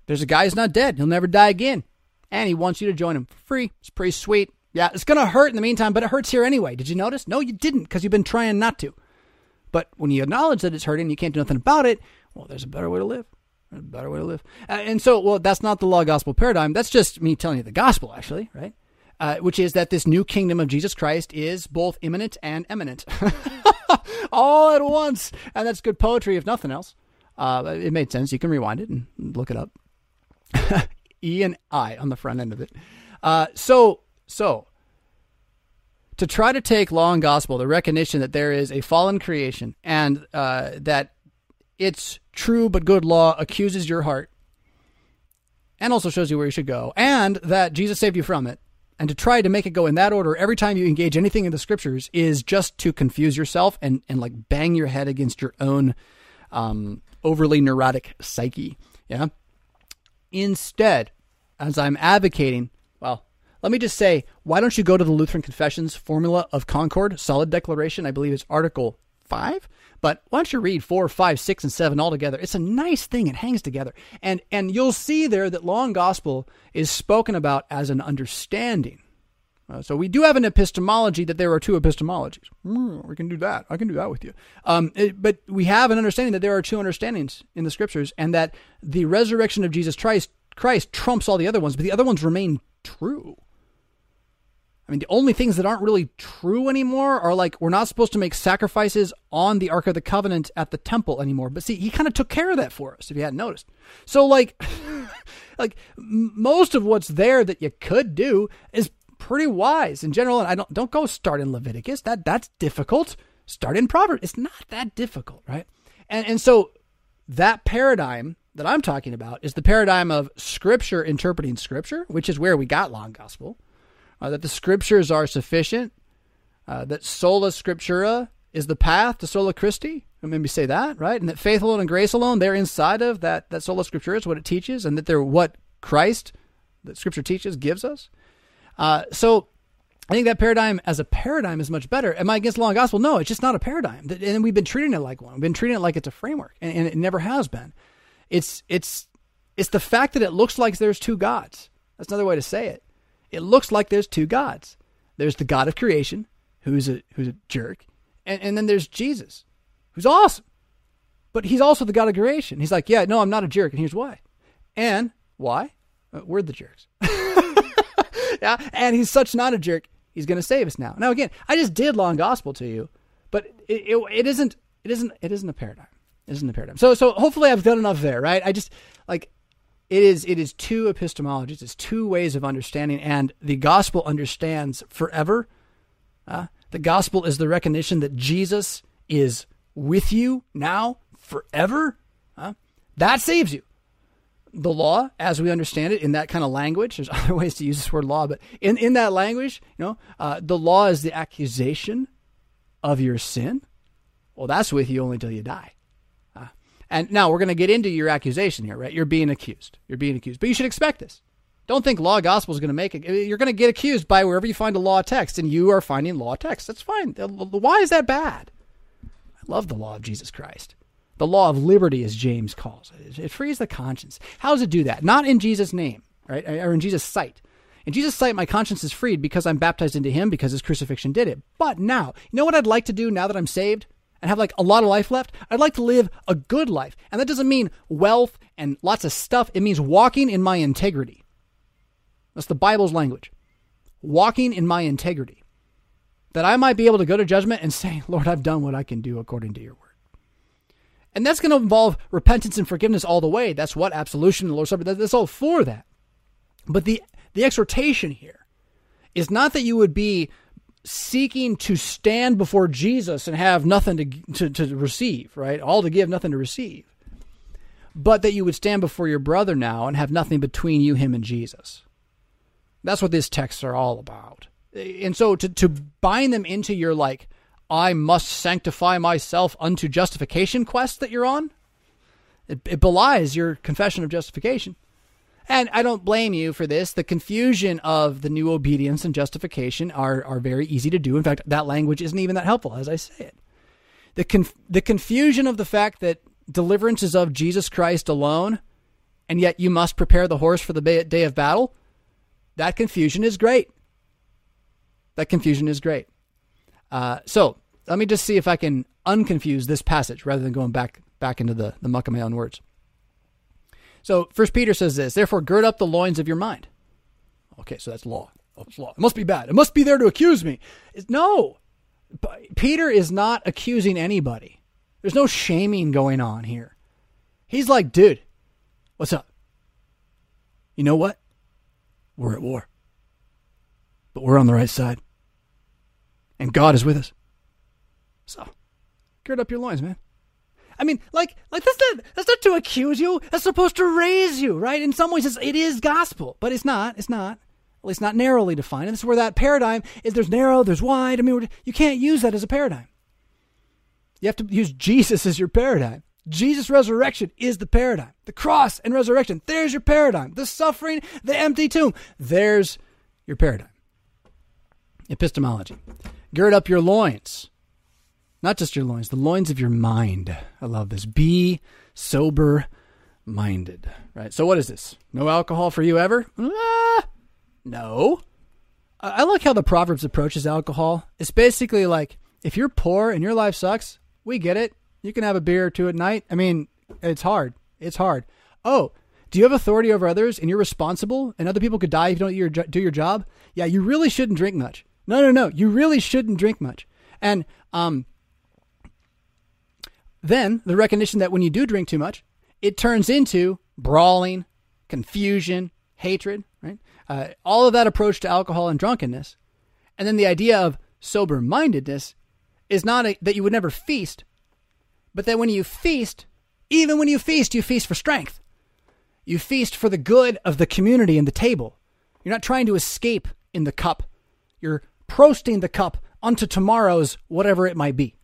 There's a guy who's not dead. He'll never die again. And he wants you to join him for free. It's pretty sweet. Yeah, it's going to hurt in the meantime, but it hurts here anyway. Did you notice? No, you didn't because you've been trying not to. But when you acknowledge that it's hurting, and you can't do nothing about it. Well, there's a better way to live. Better way to live. Uh, and so, well, that's not the law gospel paradigm. That's just me telling you the gospel, actually, right? Uh, which is that this new kingdom of Jesus Christ is both imminent and eminent, all at once. And that's good poetry, if nothing else. Uh, it made sense. You can rewind it and look it up. e and I on the front end of it. Uh, so, so to try to take law and gospel, the recognition that there is a fallen creation and uh, that its true but good law accuses your heart and also shows you where you should go, and that Jesus saved you from it. And to try to make it go in that order every time you engage anything in the scriptures is just to confuse yourself and, and like bang your head against your own um, overly neurotic psyche. Yeah. Instead, as I'm advocating, well, let me just say, why don't you go to the Lutheran Confessions Formula of Concord, Solid Declaration? I believe it's Article 5. But once you read four, five, six, and seven all together? It's a nice thing. It hangs together. And and you'll see there that law gospel is spoken about as an understanding, Uh, so we do have an epistemology that there are two epistemologies. Mm, we can do that. I can do that with you. Um, it, but we have an understanding that there are two understandings in the scriptures, and that the resurrection of Jesus Christ Christ trumps all the other ones, but the other ones remain true. I mean, the only things that aren't really true anymore are like we're not supposed to make sacrifices on the Ark of the Covenant at the temple anymore. But see, he kind of took care of that for us, if you hadn't noticed. So, like, like most of what's there that you could do is pretty wise in general. And I don't don't go start in Leviticus. That that's difficult. Start in Proverbs. It's not that difficult, right? And and so that paradigm that I'm talking about is the paradigm of Scripture interpreting Scripture, which is where we got law gospel. Uh, that the Scriptures are sufficient. Uh, that sola scriptura is the path to sola Christi. Maybe say that, right? And that faith alone and grace alone, they're inside of that, that sola scriptura is what it teaches, and that they're what Christ, that Scripture teaches, gives us. Uh, so I think that paradigm as a paradigm is much better. Am I against law and gospel? No, it's just not a paradigm. And we've been treating it like one. We've been treating it like it's a framework, and, and it never has been. It's it's it's the fact that it looks like there's two gods. That's another way to say it. It looks like there's two gods. There's the God of creation, who's a who's a jerk, and, and then there's Jesus, who's awesome. But he's also the God of creation. He's like, yeah, no, I'm not a jerk, and here's why. And why? Uh, we're the jerks. yeah, and he's such not a jerk. He's going to save us now. Now again, I just did law gospel to you, but it, it, it isn't it isn't it isn't a paradigm. It isn't a paradigm. So so hopefully I've done enough there, right? I just like it is it is two epistemologies. It's two ways of understanding, and the gospel understands forever. Uh, the gospel is the recognition that Jesus is with you now forever. Uh, that saves you the law as we understand it in that kind of language. There's other ways to use this word law, but in, in that language, you know, uh, the law is the accusation of your sin. Well, that's with you only till you die. And now we're going to get into your accusation here, right? You're being accused. You're being accused, but you should expect this. Don't think law gospel is going to make it. Eh, you're going to get accused by wherever you find a law text, and you are finding law text. That's fine. Why is that bad? I love the law of Jesus Christ. The law of liberty, as James calls it. It frees the conscience. How does it do that? Not in Jesus' name, right? Eh, or in Jesus' sight. In Jesus' sight, my conscience is freed because I'm baptized into him because his crucifixion did it. But now, you know what I'd like to do now that I'm saved? And have like a lot of life left, I'd like to live a good life. And that doesn't mean wealth and lots of stuff. It means walking in my integrity. That's the Bible's language. Walking in my integrity. That I might be able to go to judgment and say, Lord, I've done what I can do according to your word. And that's going to involve repentance and forgiveness all the way. That's what absolution, the Lord's Supper, that's all for that. But the, the exhortation here is not that you would be seeking to stand before Jesus and have nothing to, to, to receive, right? All to give, nothing to receive. But that you would stand before your brother now and have nothing between you, him, and Jesus. That's what these texts are all about. And so to, to bind them into your like I must sanctify myself unto justification quest that you're on. It, it, belies your confession of justification. And I don't blame you for this. The confusion of the new obedience and justification are, are very easy to do. In fact, that language isn't even that helpful as I say it. The, conf- the confusion of the fact that deliverance is of Jesus Christ alone, and yet you must prepare the horse for the day of battle, that confusion is great. That confusion is great. Uh, so let me just see if I can unconfuse this passage rather than going back back into the, the muck of my own words. So First Peter says this, therefore gird up the loins of your mind. Okay, so that's law. Oh, it's law. It must be bad. It must be there to accuse me. It's, no. Peter is not accusing anybody. There's no shaming going on here. He's like, dude, what's up? You know what? We're at war. But we're on the right side and God is with us. So, gird up your loins, man. I mean, like, like that's not that's not to accuse you. That's supposed to raise you, right? In some ways, it is gospel, but it's not. It's not. At least not narrowly defined. And this is where that paradigm is. There's narrow, there's wide. I mean, you can't use that as a paradigm. You have to use Jesus as your paradigm. Jesus' resurrection is the paradigm. The cross and resurrection, there's your paradigm. The suffering, the empty tomb, there's your paradigm. Epistemology. Gird up your loins. Not just your loins, the loins of your mind. I love this. Be sober minded. Right? So, what is this? No alcohol for you ever? Ah, no. I like how the Proverbs approaches alcohol. It's basically like if you're poor and your life sucks, we get it. You can have a beer or two at night. I mean, it's hard. It's hard. Oh, do you have authority over others and you're responsible and other people could die if you don't do your job? Yeah, you really shouldn't drink much. No, no, no. You really shouldn't drink much. And um, then the recognition that when you do drink too much, it turns into brawling, confusion, hatred, right? Uh, all of that approach to alcohol and drunkenness. And then the idea of sober mindedness is not a, that you would never feast, but that when you feast, even when you feast, you feast for strength. You feast for the good of the community and the table. You're not trying to escape in the cup. You're prosting the cup unto tomorrow's whatever it might be,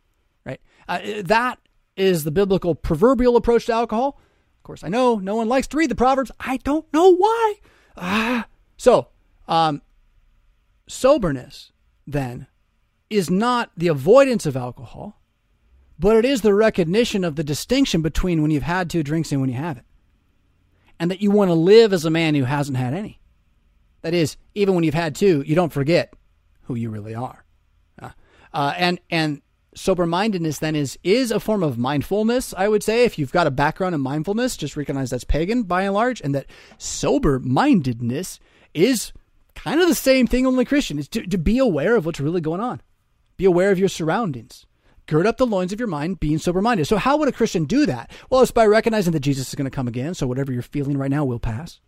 right? Uh, that is the biblical proverbial approach to alcohol. Of course, I know no one likes to read the Proverbs. I don't know why. Ah. So, um, soberness, then, is not the avoidance of alcohol, but it is the recognition of the distinction between when you've had two drinks and when you haven't. And that you want to live as a man who hasn't had any. That is, even when you've had two, you don't forget who you really are. Uh, uh, and and sober mindedness then is is a form of mindfulness i would say if you've got a background in mindfulness just recognize that's pagan by and large and that sober mindedness is kind of the same thing only christian. Is to, to be aware of what's really going on. Be aware of your surroundings. Gird up the loins of your mind being sober minded so how would a christian do that? Well it's by recognizing that jesus is going to come again so whatever you're feeling right now will pass.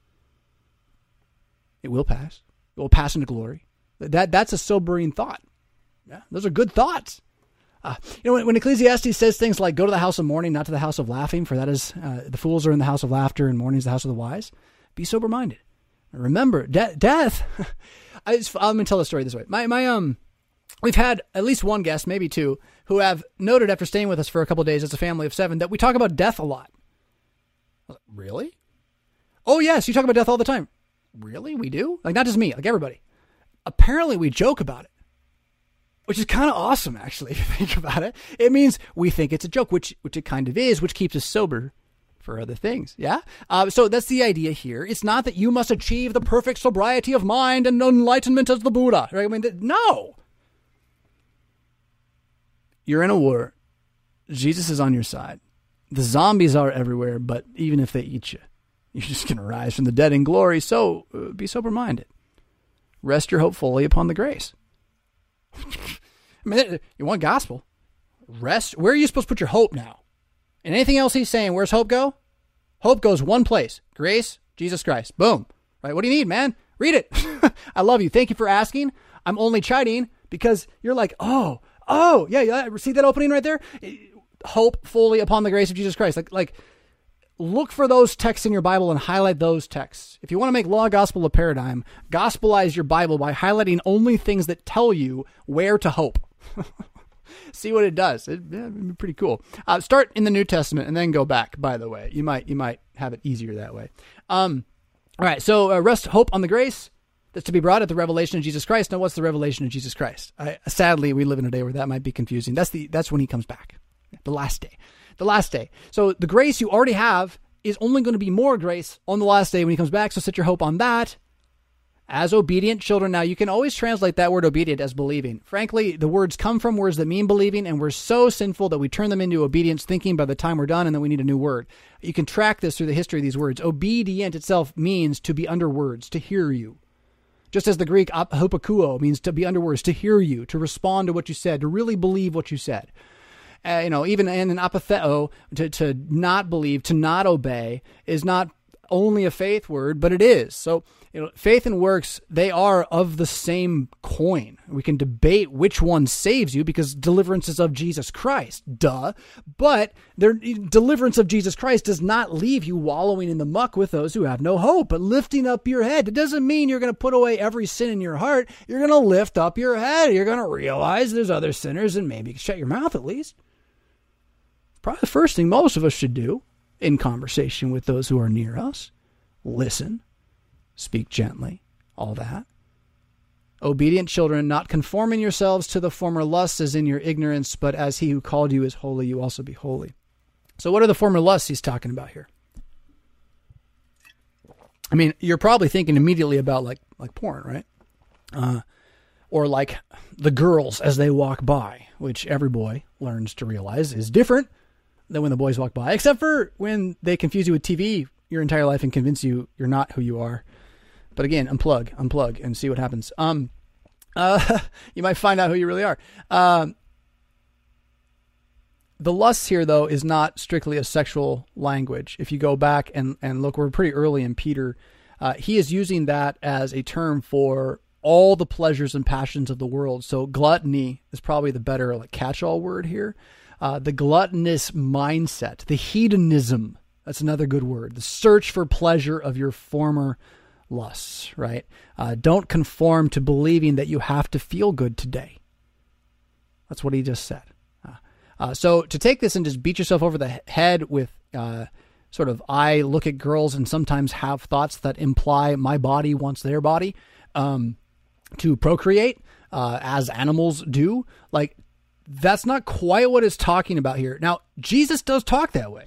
It will pass. It will pass into glory. That that's a sobering thought. Yeah those are good thoughts uh, you know, when, when, Ecclesiastes says things like, go to the house of mourning, not to the house of laughing, for that is, uh, the fools are in the house of laughter and mourning is the house of the wise, be sober minded. Remember, de- death. I just, I'm going to tell the story this way. My, my, um, we've had at least one guest, maybe two, who have noted after staying with us for a couple days as a family of seven that we talk about death a lot. Like, really? Oh, yes, you talk about death all the time. Really? We do? Like, not just me, like everybody. Apparently, we joke about it which is kind of awesome, actually, if you think about it. It means we think it's a joke, which which it kind of is, which keeps us sober for other things. Yeah. Uh, so that's the idea here. It's not that you must achieve the perfect sobriety of mind and enlightenment as the Buddha. Right? I mean, no. You're in a war. Jesus is on your side. The zombies are everywhere, but even if they eat you, you're just going to rise from the dead in glory. So uh, be sober minded. Rest your hope fully upon the grace. I mean, you want gospel. Rest. Where are you supposed to put your hope now? And anything else he's saying, where's hope go? Hope goes one place grace, Jesus Christ. Boom. Right? What do you need, man? Read it. I love you. Thank you for asking. I'm only chiding because you're like, oh, oh, yeah, yeah. See that opening right there? Hope fully upon the grace of Jesus Christ. Like, like, look for those texts in your Bible and highlight those texts. If you want to make law gospel a paradigm, gospelize your Bible by highlighting only things that tell you where to hope. See what it does. It, would be pretty cool. Uh, start in the New Testament and then go back. By the way, you might you might have it easier that way. Um, all right. So uh, rest hope on the grace that's to be brought at the revelation of Jesus Christ. Now, what's the revelation of Jesus Christ? I, sadly, we live in a day where that might be confusing. That's the that's when he comes back, the last day the last day. So the grace you already have is only going to be more grace on the last day when he comes back. So set your hope on that. As obedient children, now you can always translate that word obedient as believing. Frankly, the words come from words that mean believing, and we're so sinful that we turn them into obedience thinking by the time we're done, and then we need a new word. You can track this through the history of these words. Obedient itself means to be under words, to hear you. Just as the Greek hupakuo means to be under words, to hear you, to respond to what you said, to really believe what you said uh, you know, even in an apatheo, to, to not believe, to not obey, is not only a faith word, but it is. So, you know, faith and works, they are of the same coin. We can debate which one saves you because deliverance is of Jesus Christ, duh. But their deliverance of Jesus Christ does not leave you wallowing in the muck with those who have no hope, but lifting up your head. It doesn't mean you're going to put away every sin in your heart. You're going to lift up your head. You're going to realize there's other sinners and maybe shut your mouth at least probably the first thing most of us should do in conversation with those who are near us listen, speak gently, all that. Obedient children, not conforming yourselves to the former lusts as in your ignorance, but as he who called you is holy, you also be holy. So, what are the former lusts he's talking about here? I mean, you're probably thinking immediately about like like porn, right? Uh, or like the girls as they walk by, which every boy learns to realize is different than when the boys walk by, except for when they confuse you with TV your entire life and convince you you're not who you are. But again, unplug, unplug, and see what happens. Um, uh, you might find out who you really are. Um, the lust here, though, is not strictly a sexual language. If you go back and, and look, we're pretty early in Peter. Uh, he is using that as a term for all the pleasures and passions of the world. So gluttony is probably the better like catch-all word here. Uh, the gluttonous mindset, the hedonism. That's another good word. The search for pleasure of your former lusts. Right? Uh, don't conform to believing that you have to feel good today. That's what he just said. Uh, uh so to take this and just beat yourself over the head with uh, sort of I look at girls and sometimes have thoughts that imply my body wants their body. Um, to procreate uh, as animals do. Like, that's not quite what it's talking about here. Now, Jesus does talk that way.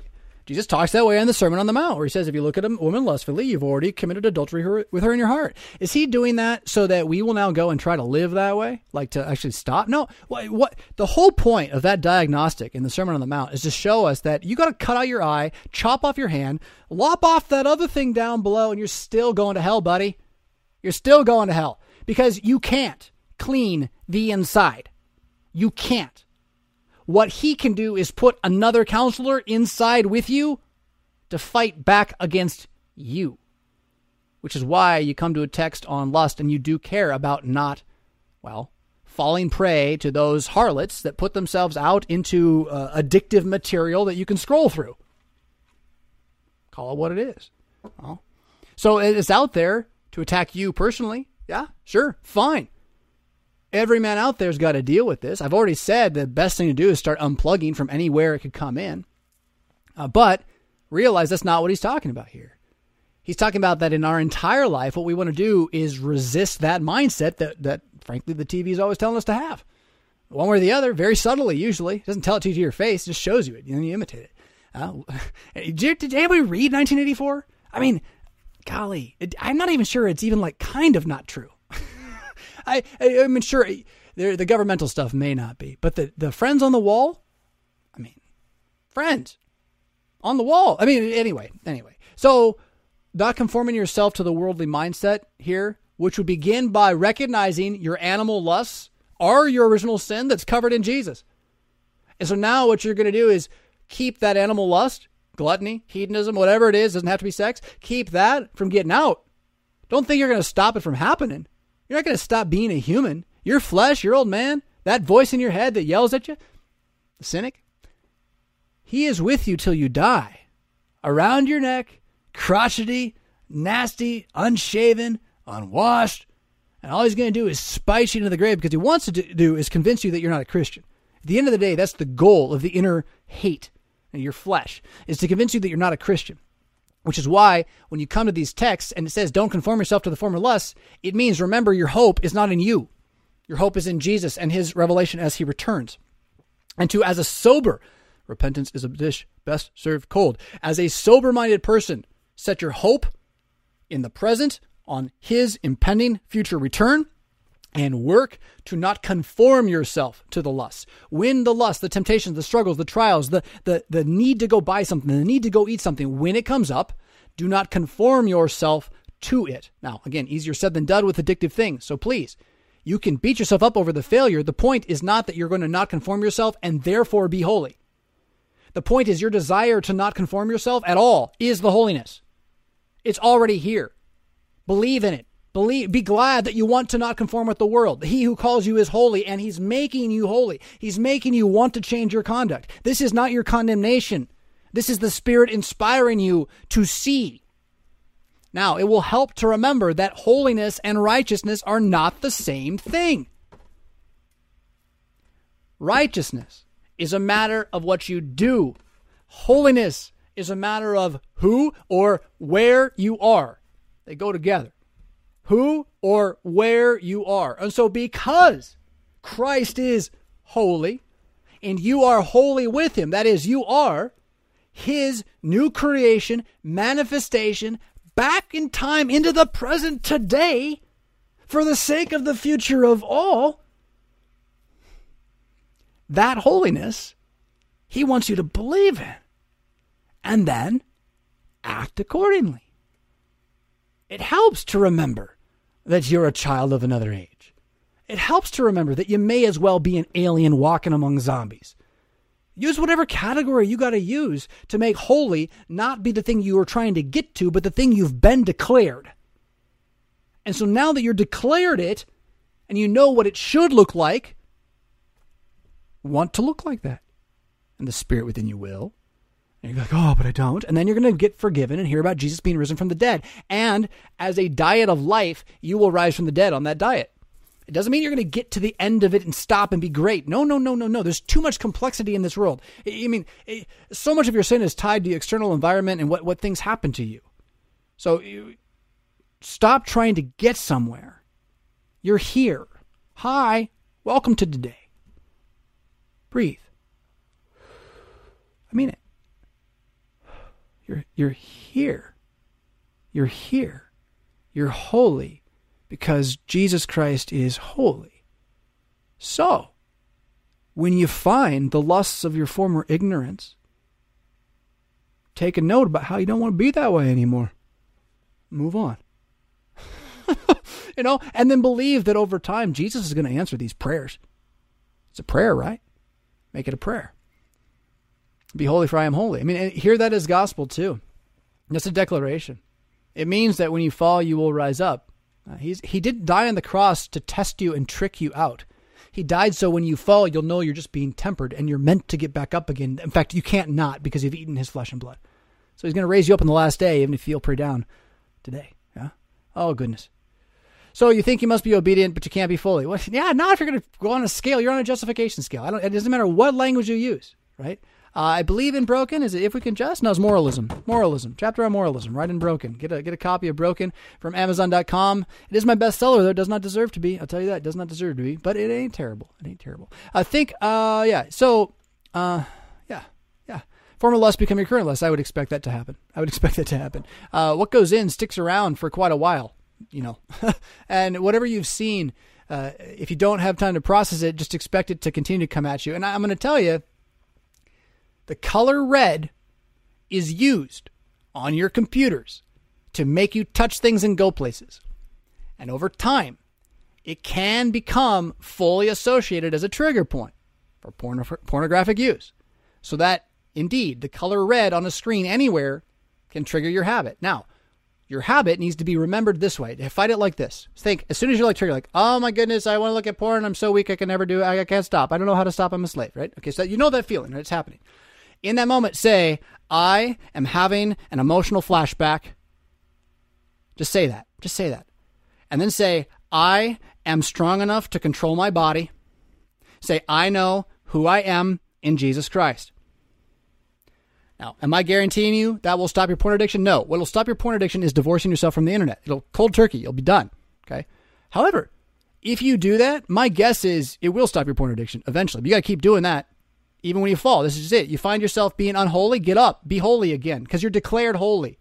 Jesus talks that way in the Sermon on the Mount, where he says, If you look at a woman lustfully, you've already committed adultery with her in your heart. Is he doing that so that we will now go and try to live that way? Like to actually stop? No. What, what the whole point of that diagnostic in the Sermon on the Mount is to show us that you got to cut out your eye, chop off your hand, lop off that other thing down below, and you're still going to hell, buddy. You're still going to hell because you can't clean the inside. You can't. What he can do is put another counselor inside with you to fight back against you. Which is why you come to a text on lust and you do care about not, well, falling prey to those harlots that put themselves out into uh, addictive material that you can scroll through. Call it what it is. Well, so it's out there to attack you personally. Yeah, sure, fine. Every man out there's got to deal with this. I've already said the best thing to do is start unplugging from anywhere it could come in. Uh, but realize that's not what he's talking about here. He's talking about that in our entire life, what we want to do is resist that mindset that, that frankly, the TV is always telling us to have. One way or the other, very subtly, usually. It doesn't tell it to you to your face, it just shows you it, and you imitate it. Uh, did, did anybody read 1984? I mean, golly, it, I'm not even sure it's even like kind of not true. I, I am sure the governmental stuff may not be, but the the friends on the wall, I mean, friends on the wall. I mean, anyway, anyway. So, not conforming yourself to the worldly mindset here, which would begin by recognizing your animal lusts are your original sin that's covered in Jesus. And so now what you're going to do is keep that animal lust gluttony, hedonism, whatever it is, doesn't have to be sex. Keep that from getting out. Don't think you're going to stop it from happening. You're not going to stop being a human. Your flesh, your old man, that voice in your head that yells at you, the cynic, he is with you till you die. Around your neck, crotchety, nasty, unshaven, unwashed. And all he's going to do is spite you into the grave because he wants to do is convince you that you're not a Christian. At the end of the day, that's the goal of the inner hate and your flesh, is to convince you that you're not a Christian. Which is why when you come to these texts and it says, don't conform yourself to the former lusts, it means remember your hope is not in you. Your hope is in Jesus and his revelation as he returns. And to, as a sober, repentance is a dish best served cold. As a sober minded person, set your hope in the present on his impending future return and work to not conform yourself to the lusts. Win the lust, the temptations, the struggles, the trials, the, the, the need to go buy something, the need to go eat something. When it comes up, do not conform yourself to it. Now, again, easier said than done with addictive things. So please, you can beat yourself up over the failure. The point is not that you're going to not conform yourself and therefore be holy. The point is your desire to not conform yourself at all is the holiness. It's already here. Believe in it. Believe, be glad that you want to not conform with the world. He who calls you is holy, and he's making you holy. He's making you want to change your conduct. This is not your condemnation. This is the Spirit inspiring you to see. Now, it will help to remember that holiness and righteousness are not the same thing. Righteousness is a matter of what you do. Holiness is a matter of who or where you are. They go together who or where you are. And so, because Christ is holy and you are holy with him, that is, you are his new creation, manifestation, back in time into the present today, for the sake of the future of all, that holiness he wants you to believe in and then act accordingly. It helps to remember that you're a child of another age. It helps to remember that you may as well be an alien walking among zombies. Use whatever category you got to use to make holy not be the thing you are trying to get to, but the thing you've been declared. And so now that you're declared it and you know what it should look like, want to look like that. And the spirit within you will. And you're like, oh, but I don't. And then you're going to get forgiven and hear about Jesus being risen from the dead. And as a diet of life, you will rise from the dead on that diet. It doesn't mean you're going to get to the end of it and stop and be great. No, no, no, no, no. There's too much complexity in this world. I mean, so much of your sin is tied to the external environment and what, what things happen to you. So you stop trying to get somewhere. You're here. Hi, welcome to today. Breathe. I mean it. You're, you're here. You're here. You're holy because Jesus Christ is holy. So, when you find the lusts of your former ignorance, take a note about how you don't want to be that way anymore. Move on. you know, and then believe that over time Jesus is going to answer these prayers. It's a prayer, right? Make it a prayer. Be holy, for I am holy. I mean, hear that as gospel too. That's a declaration. It means that when you fall, you will rise up. Uh, he's, he didn't die on the cross to test you and trick you out. He died so when you fall, you'll know you're just being tempered and you're meant to get back up again. In fact, you can't not because you've eaten his flesh and blood. So he's going to raise you up on the last day, even if you feel pretty down today. Yeah. Oh goodness. So you think you must be obedient, but you can't be fully. Well, yeah, not if you're going to go on a scale. You're on a justification scale. I don't. It doesn't matter what language you use, right? Uh, I believe in Broken. Is it If We Can Just? No, it's Moralism. Moralism. Chapter on Moralism. Right in Broken. Get a get a copy of Broken from Amazon.com. It is my bestseller, though. It does not deserve to be. I'll tell you that. It does not deserve to be. But it ain't terrible. It ain't terrible. I think, uh, yeah. So, uh, yeah, yeah. Former lust becoming current lust. I would expect that to happen. I would expect that to happen. Uh, what goes in sticks around for quite a while, you know. and whatever you've seen, uh, if you don't have time to process it, just expect it to continue to come at you. And I'm going to tell you, the color red is used on your computers to make you touch things and go places. And over time, it can become fully associated as a trigger point for pornographic use. So that indeed the color red on a screen anywhere can trigger your habit. Now, your habit needs to be remembered this way. Fight it like this. Think as soon as you're like trigger, like, oh my goodness, I want to look at porn. I'm so weak, I can never do it. I can't stop. I don't know how to stop. I'm a slave, right? Okay, so you know that feeling, right? It's happening in that moment say, I am having an emotional flashback. Just say that. Just say that. And then say, I am strong enough to control my body. Say, I know who I am in Jesus Christ. Now, am I guaranteeing you that will stop your porn addiction? No. What will stop your porn addiction is divorcing yourself from the internet. It'll cold turkey. You'll be done. Okay. However, if you do that, my guess is it will stop your porn addiction eventually. But you got to keep doing that even when you fall. This is it. You find yourself being unholy, get up, be holy again, because you're declared holy.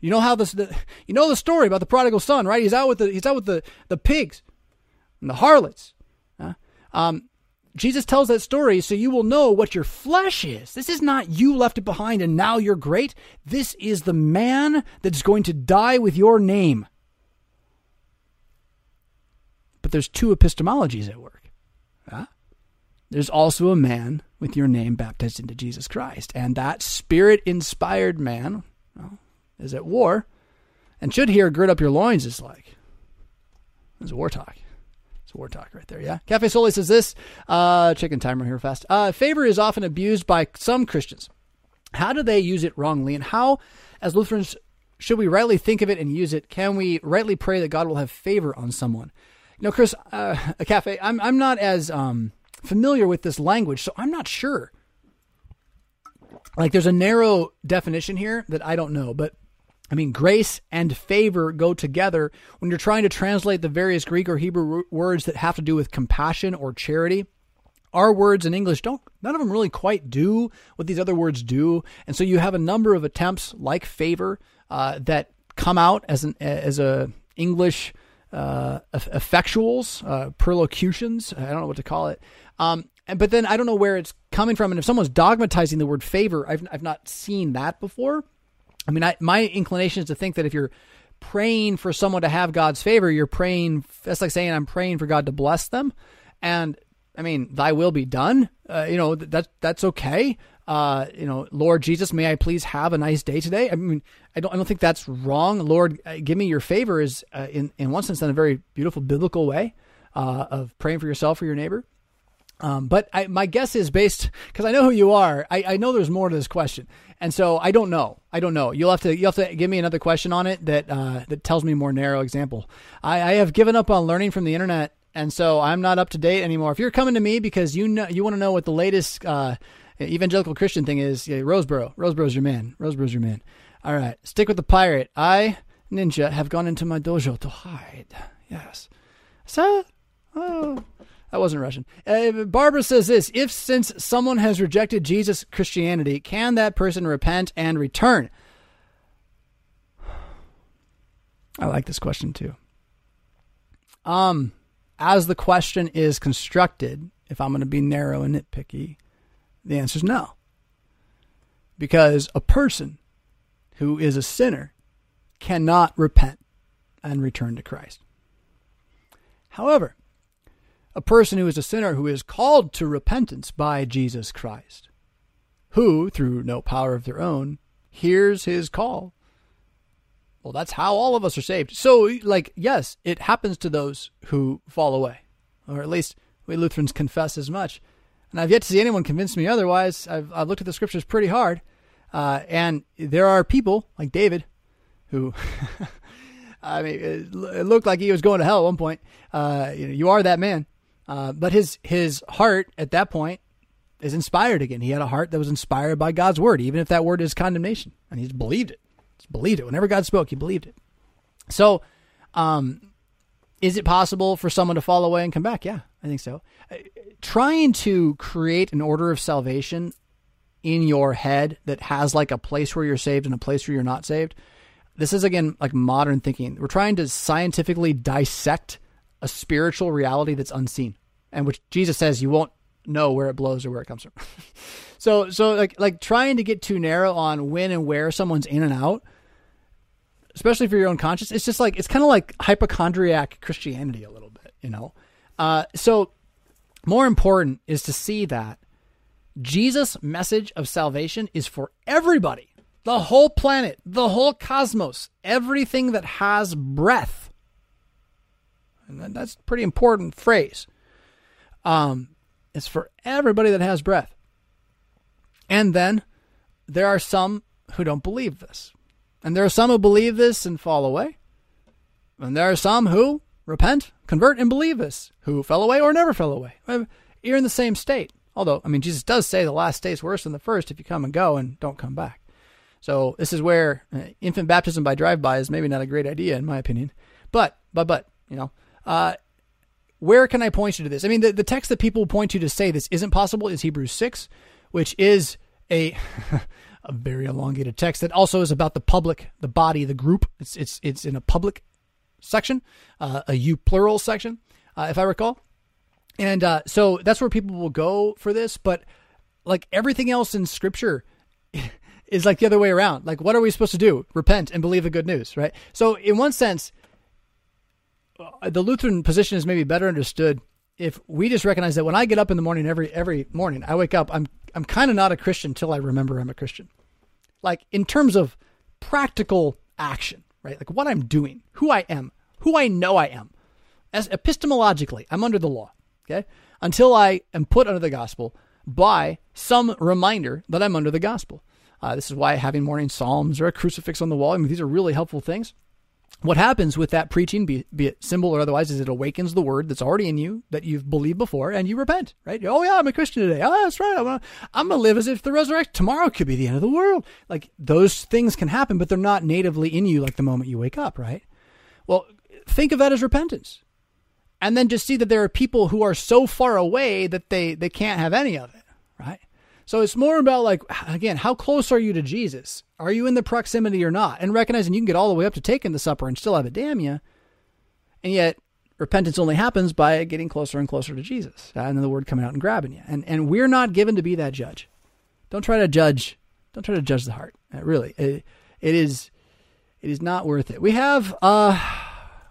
You know how this, the, you know the story about the prodigal son, right? He's out with the he's out with the the pigs and the harlots. Huh? Um, Jesus tells that story so you will know what your flesh is. This is not you left it behind and now you're great. This is the man that's going to die with your name. But there's two epistemologies at work. Huh? There's also a man with your name baptized into Jesus Christ. And that spirit inspired man well, is at war and should hear gird up your loins is like, it's war talk. It's war talk right there, yeah? Cafe Soli says this, uh, chicken timer here fast. Uh, favor is often abused by some Christians. How do they use it wrongly? And how, as Lutherans, should we rightly think of it and use it? Can we rightly pray that God will have favor on someone? You know, Chris, uh, a cafe, I'm, I'm not as, um, familiar with this language, so I'm not sure. Like, there's a narrow definition here that I don't know, but I mean, grace and favor go together when you're trying to translate the various Greek or Hebrew words that have to do with compassion or charity. Our words in English don't, none of them really quite do what these other words do. And so you have a number of attempts like favor uh, that come out as an as a English uh, effectuals, uh, perlocutions. I don't know what to call it. Um, and, but then I don't know where it's coming from. And if someone's dogmatizing the word favor, I've, I've not seen that before. I mean, I, my inclination is to think that if you're praying for someone to have God's favor, you're praying. That's like saying I'm praying for God to bless them. And I mean, Thy will be done. Uh, you know that that's okay. Uh, you know, Lord Jesus, may I please have a nice day today? I mean, I don't, I don't think that's wrong. Lord, uh, give me your favor is uh, in in one sense in a very beautiful biblical way uh, of praying for yourself or your neighbor. Um, but I, my guess is based because I know who you are. I, I know there's more to this question, and so I don't know. I don't know. You'll have to you have to give me another question on it that uh, that tells me more narrow example. I, I have given up on learning from the internet, and so I'm not up to date anymore. If you're coming to me because you know you want to know what the latest uh, evangelical Christian thing is, yeah, Rosebrough. Rosebrough's your man. Rosebrough's your man. All right, stick with the pirate. I ninja have gone into my dojo to hide. Yes. So, oh. That wasn't Russian. Uh, Barbara says this If since someone has rejected Jesus Christianity, can that person repent and return? I like this question too. Um, as the question is constructed, if I'm going to be narrow and nitpicky, the answer is no. Because a person who is a sinner cannot repent and return to Christ. However, a person who is a sinner who is called to repentance by Jesus Christ, who, through no power of their own, hears his call. Well, that's how all of us are saved. So, like, yes, it happens to those who fall away, or at least we Lutherans confess as much. And I've yet to see anyone convince me otherwise. I've, I've looked at the scriptures pretty hard. Uh, and there are people like David who I mean, it looked like he was going to hell at one point. Uh, you, know, you are that man. Uh, but his his heart at that point is inspired again. He had a heart that was inspired by God's word, even if that word is condemnation, and he believed it. He believed it. Whenever God spoke, he believed it. So, um, is it possible for someone to fall away and come back? Yeah, I think so. Trying to create an order of salvation in your head that has like a place where you're saved and a place where you're not saved. This is again like modern thinking. We're trying to scientifically dissect a spiritual reality that's unseen, and which Jesus says you won't know where it blows or where it comes from. so, so like like trying to get too narrow on when and where someone's in and out, especially for your own conscience, it's just like it's kind of like hypochondriac Christianity a little bit, you know. Uh, so, more important is to see that Jesus' message of salvation is for everybody, the whole planet, the whole cosmos, everything that has breath and that's a pretty important phrase. Um, it's for everybody that has breath. And then there are some who don't believe this. And there are some who believe this and fall away. And there are some who repent, convert, and believe us, who fell away or never fell away. You're in the same state. Although, I mean, Jesus does say the last state is worse than the first if you come and go and don't come back. So this is where uh, infant baptism by drive-by is maybe not a great idea, in my opinion. But, but, but, you know, uh, where can I point you to this? I mean, the, the text that people point to to say this isn't possible is Hebrews 6, which is a a very elongated text that also is about the public, the body, the group. It's it's it's in a public section, uh, a you plural section, uh, if I recall. And uh, so that's where people will go for this. But like everything else in Scripture is like the other way around. Like, what are we supposed to do? Repent and believe the good news, right? So in one sense, uh, the Lutheran position is maybe better understood if we just recognize that when I get up in the morning every every morning, I wake up, I'm I'm kind of not a Christian until I remember I'm a Christian. Like in terms of practical action, right? Like what I'm doing, who I am, who I know I am. As epistemologically, I'm under the law, okay? Until I am put under the gospel by some reminder that I'm under the gospel. Uh, this is why having morning psalms or a crucifix on the wall, I mean, these are really helpful things what happens with that preaching, be, be, it symbol or otherwise, is it awakens the word that's already in you that you've believed before, and you repent, right? Oh yeah, I'm a Christian today. Oh, that's right. I'm I'm gonna live as if the resurrection tomorrow could be the end of the world. Like those things can happen, but they're not natively in you like the moment you wake up, right? Well, think of that as repentance, and then just see that there are people who are so far away that they they can't have any of it, right? So it's more about like again, how close are you to Jesus? Are you in the proximity or not? And recognizing you can get all the way up to taking the supper and still have it damn you. And yet, repentance only happens by getting closer and closer to Jesus, and then the word coming out and grabbing you. And and we're not given to be that judge. Don't try to judge. Don't try to judge the heart. Uh, really, it, it is it is not worth it. We have uh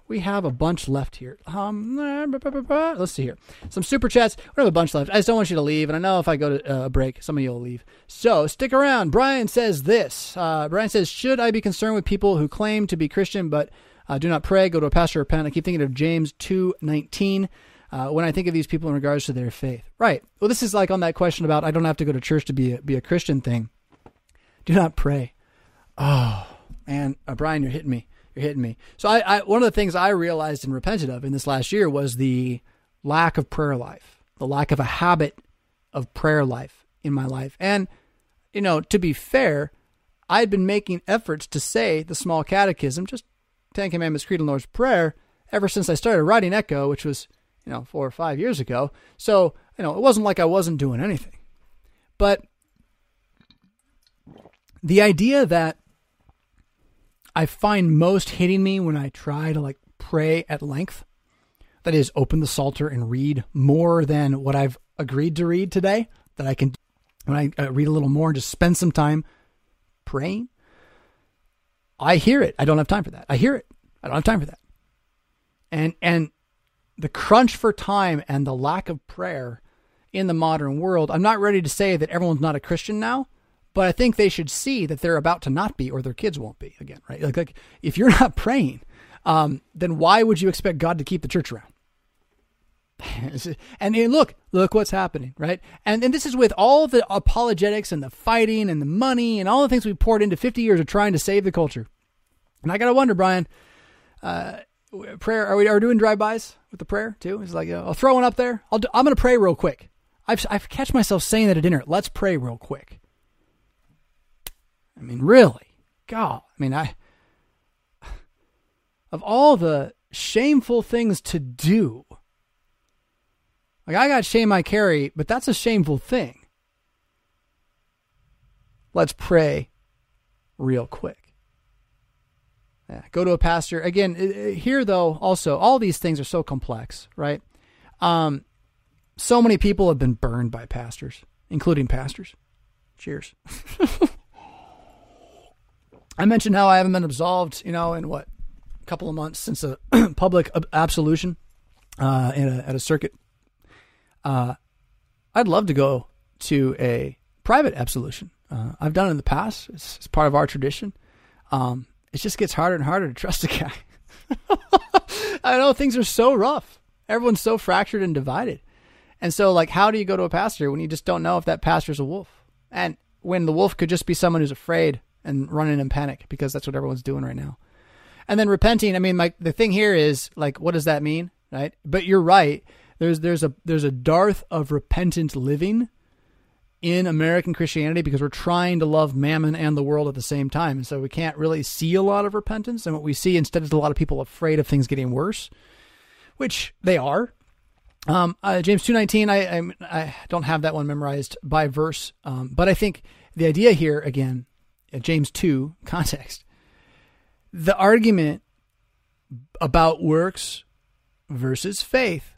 we have a bunch left here. Um, let's see here. Some super chats. We have a bunch left. I just don't want you to leave, and I know if I go to uh, a break, some of you will leave. So stick around. Brian says this. Uh, Brian says, "Should I be concerned with people who claim to be Christian but uh, do not pray? Go to a pastor or repent." I keep thinking of James two nineteen. Uh, when I think of these people in regards to their faith, right? Well, this is like on that question about I don't have to go to church to be a, be a Christian thing. Do not pray. Oh, man, uh, Brian, you're hitting me. You're hitting me. So I, I, one of the things I realized and repented of in this last year was the lack of prayer life, the lack of a habit of prayer life in my life. And, you know, to be fair, I'd been making efforts to say the small catechism, just Ten Commandments, Creed, and Lord's Prayer, ever since I started writing Echo, which was, you know, four or five years ago. So, you know, it wasn't like I wasn't doing anything. But the idea that I find most hitting me when I try to like pray at length. That is, open the Psalter and read more than what I've agreed to read today. That I can, when I uh, read a little more and just spend some time praying. I hear it. I don't have time for that. I hear it. I don't have time for that. And and the crunch for time and the lack of prayer in the modern world. I'm not ready to say that everyone's not a Christian now, but I think they should see that they're about to not be, or their kids won't be again, right? Like, like if you're not praying, um, then why would you expect God to keep the church around? and, and, look, look what's happening, right? And and this is with all the apologetics and the fighting and the money and all the things we poured into 50 years of trying to save the culture. And I gotta wonder, Brian, uh, prayer. Are we are we doing drive bys with the prayer too? It's like I'll throw one up there. I'll do, I'm gonna pray real quick. I've I've catch myself saying that at dinner. Let's pray real quick. I mean, really? God, I mean, I of all the shameful things to do. Like I got shame I carry, but that's a shameful thing. Let's pray real quick. Yeah, go to a pastor. Again, here though, also, all these things are so complex, right? Um, so many people have been burned by pastors, including pastors. Cheers. I mentioned how I haven't been absolved, you know, in what a couple of months since a public absolution uh, a, at a circuit. Uh, I'd love to go to a private absolution. Uh, I've done it in the past. It's, it's part of our tradition. Um, it just gets harder and harder to trust a guy. I know things are so rough. Everyone's so fractured and divided. And so, like, how do you go to a pastor when you just don't know if that pastor's a wolf? And when the wolf could just be someone who's afraid and running in panic because that's what everyone's doing right now. And then repenting, I mean, like the thing here is like, what does that mean, right? But you're right. There's there's a there's a dearth of repentant living in American Christianity because we're trying to love mammon and the world at the same time, and so we can't really see a lot of repentance. And what we see instead is a lot of people afraid of things getting worse, which they are. Um, uh, James two nineteen. I, I, I don't have that one memorized by verse, um, but I think the idea here again Uh, James 2 context, the argument about works versus faith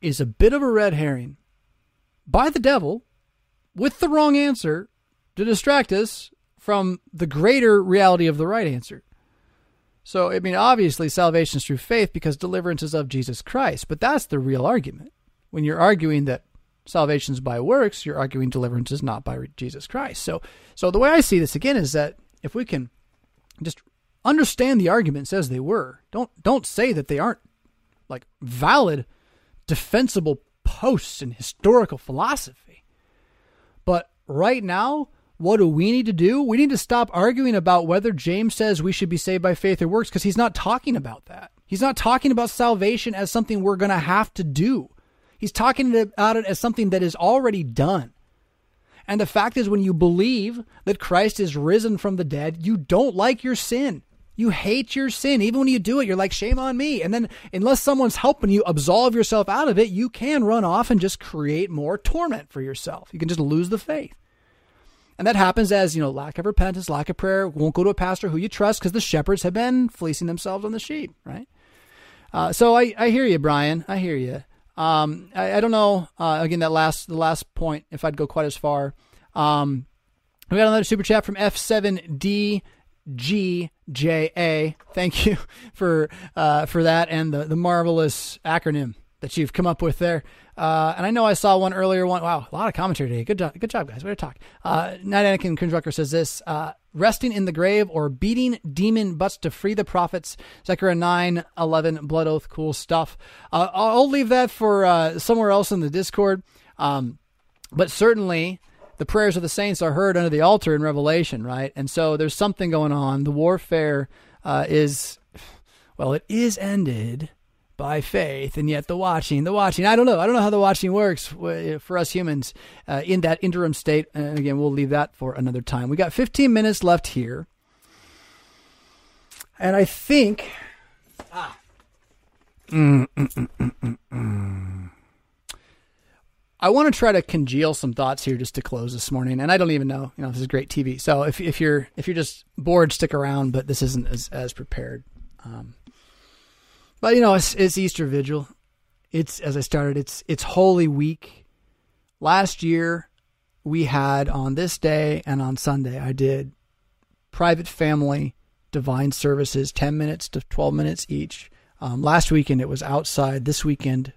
is a bit of a red herring by the devil with the wrong answer to distract us from the greater reality of the right answer. So, I mean, obviously, salvation is through faith because deliverance is of Jesus Christ, but that's the real argument. When you're arguing that salvation is by works, you're arguing deliverance is not by Jesus Christ. So, so the way I see this again is that if we can just understand the arguments as they were, don't don't say that they aren't like valid, defensible posts in historical philosophy. But right now, what do we need to do? We need to stop arguing about whether James says we should be saved by faith or works because he's not talking about that. He's not talking about salvation as something we're going to have to do. He's talking about it as something that is already done. And the fact is, when you believe that Christ is risen from the dead, you don't like your sin. You hate your sin. Even when you do it, you're like, shame on me. And then, unless someone's helping you absolve yourself out of it, you can run off and just create more torment for yourself. You can just lose the faith. And that happens as, you know, lack of repentance, lack of prayer, won't go to a pastor who you trust because the shepherds have been fleecing themselves on the sheep, right? Uh, so I, I hear you, Brian. I hear you. Um, I, I don't know. Uh, again, that last the last point, if I'd go quite as far. Um, we got another super chat from F7D. G J A. Thank you for uh, for that and the, the marvelous acronym that you've come up with there. Uh, and I know I saw one earlier. One wow, a lot of commentary today. Good job, good job, guys. Way to talk. Uh, Night Anakin Cringerucker says this: uh, resting in the grave or beating demon butts to free the prophets. Zechariah 9, 11, blood oath, cool stuff. Uh, I'll leave that for uh, somewhere else in the Discord. Um, but certainly the prayers of the saints are heard under the altar in Revelation, right? And so there's something going on. The warfare uh, is, well, it is ended by faith, and yet the watching, the watching, I don't know. I don't know how the watching works for us humans uh, in that interim state. And again, we'll leave that for another time. We got 15 minutes left here. And I think. Ah. Mm, mm, mm, I want to try to congeal some thoughts here just to close this morning. And I don't even know, you know, this is great TV. So if, if you're if you're just bored, stick around. But this isn't as as prepared. Um, but you know, it's, it's Easter Vigil. It's as I started. It's it's Holy Week. Last year, we had on this day and on Sunday, I did private family divine services, ten minutes to twelve minutes each. Um, last weekend it was outside. This weekend,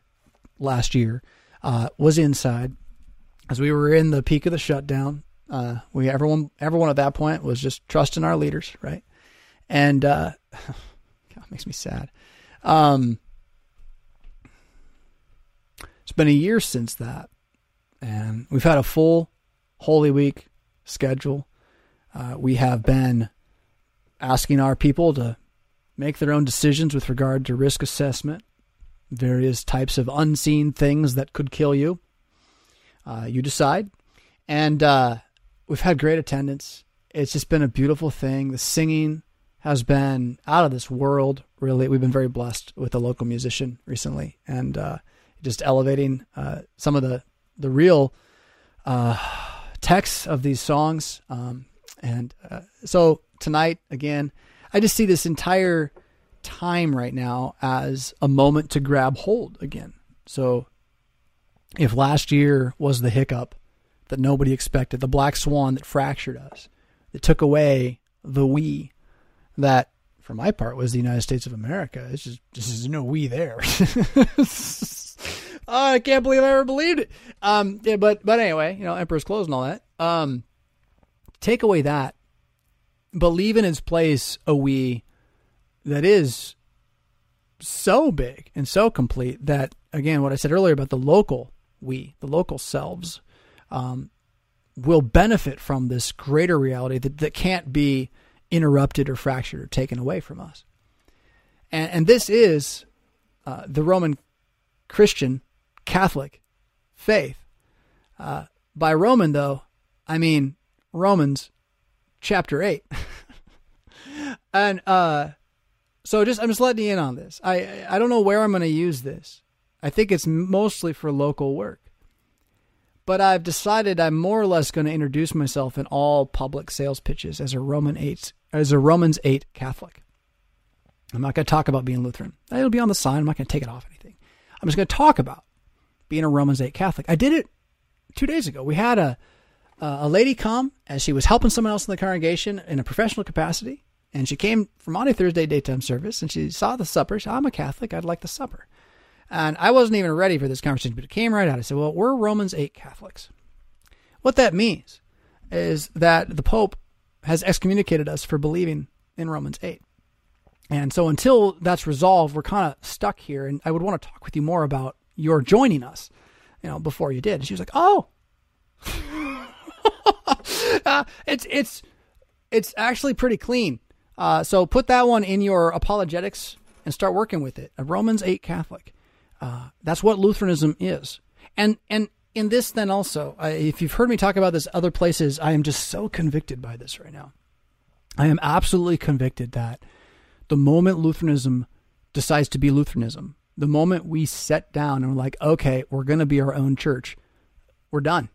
last year, uh, was inside. As we were in the peak of the shutdown, uh, we everyone everyone at that point was just trusting our leaders, right? And uh, God, makes me sad. Um, it's been a year since that, and we've had a full Holy Week schedule. Uh, we have been asking our people to make their own decisions with regard to risk assessment, various types of unseen things that could kill you. Uh, you decide. And uh, we've had great attendance. It's just been a beautiful thing. The singing has been out of this world, really. We've been very blessed with a local musician recently and uh, just elevating uh, some of the, the real uh, texts of these songs. Um, and uh, so tonight, again, I just see this entire time right now as a moment to grab hold again. So if last year was the hiccup that nobody expected, the black swan that fractured us, that took away the we, that for my part was the United States of America. It's just just there's no we there. oh, I can't believe I ever believed it. Um, yeah, but but anyway, you know, Emperor's clothes and all that. Um, take away that, but in its place a we that is so big and so complete that again what i said earlier about the local we the local selves um, will benefit from this greater reality that, that can't be interrupted or fractured or taken away from us and, and this is uh, the roman christian catholic faith uh, by roman though i mean romans chapter 8 and uh so just I'm just letting you in on this. I I don't know where I'm going to use this. I think it's mostly for local work. But I've decided I'm more or less going to introduce myself in all public sales pitches as a Roman 8 as a Romans 8 Catholic. I'm not going to talk about being Lutheran. It'll be on the sign. I'm not going to take it off anything. I'm just going to talk about being a Romans 8 Catholic. I did it 2 days ago. We had a a lady come as she was helping someone else in the congregation in a professional capacity and she came from Maundy Thursday daytime service and she saw the supper. She said, I'm a Catholic. I'd like the supper. And I wasn't even ready for this conversation, but it came right out. I said, Well, we're Romans 8 Catholics. What that means is that the Pope has excommunicated us for believing in Romans 8. And so until that's resolved, we're kind of stuck here. And I would want to talk with you more about your joining us, you know, before you did. And she was like, Oh, uh, it's, it's, it's actually pretty clean. Uh, so put that one in your apologetics and start working with it. A Romans 8 Catholic. Uh, that's what Lutheranism is. And, and in this, then also, uh, if you've heard me talk about this other places, I am just so convicted by this right now. I am absolutely convicted that the moment Lutheranism decides to be Lutheranism, the moment we set down and we're like, okay, we're going to be our own church, we're done.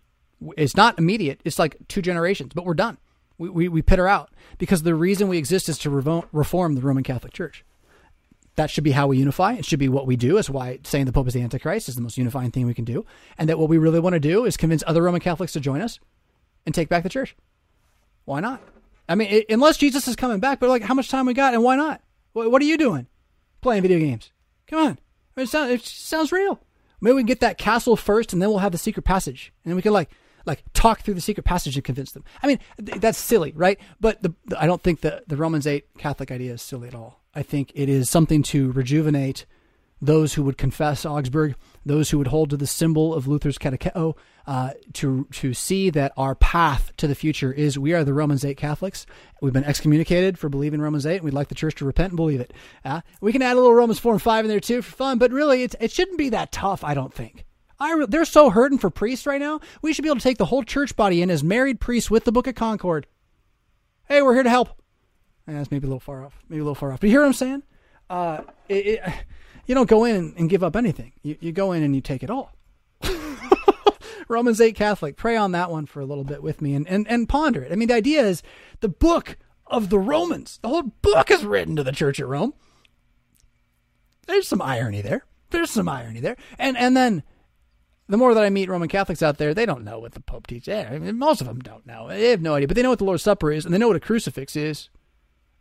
It's not immediate. It's like two generations, but we're done. We, we, we pit her out because the reason we exist is to reform the Roman Catholic Church. That should be how we unify. It should be what we do. Is why saying the Pope is the Antichrist is the most unifying thing we can do. And that what we really want to do is convince other Roman Catholics to join us and take back the church. Why not? I mean, it, unless Jesus is coming back, but like, how much time we got, and why not? What, what are you doing? Playing video games? Come on, it sounds, it sounds real. Maybe we can get that castle first, and then we'll have the secret passage, and we can like like talk through the secret passage and convince them. I mean, th- that's silly, right? But the, the, I don't think the the Romans eight Catholic idea is silly at all. I think it is something to rejuvenate those who would confess Augsburg, those who would hold to the symbol of Luther's catecheo, uh, to to see that our path to the future is we are the Romans eight Catholics. We've been excommunicated for believing Romans eight, and we'd like the church to repent and believe it. Uh, we can add a little Romans four and five in there too for fun, but really, it it shouldn't be that tough. I don't think. I, they're so hurting for priests right now. We should be able to take the whole church body in as married priests with the Book of Concord. Hey, we're here to help. That's maybe a little far off. Maybe a little far off. But you hear what I'm saying? Uh, it, it, you don't go in and give up anything. You, you go in and you take it all. Romans 8 Catholic. Pray on that one for a little bit with me and, and, and ponder it. I mean, the idea is the book of the Romans. The whole book is written to the church at Rome. There's some irony there. There's some irony there. And and then the more that I meet Roman Catholics out there, they don't know what the Pope teaches. I mean, most of them don't know. They have no idea, but they know what the Lord's Supper is, and they know what a crucifix is,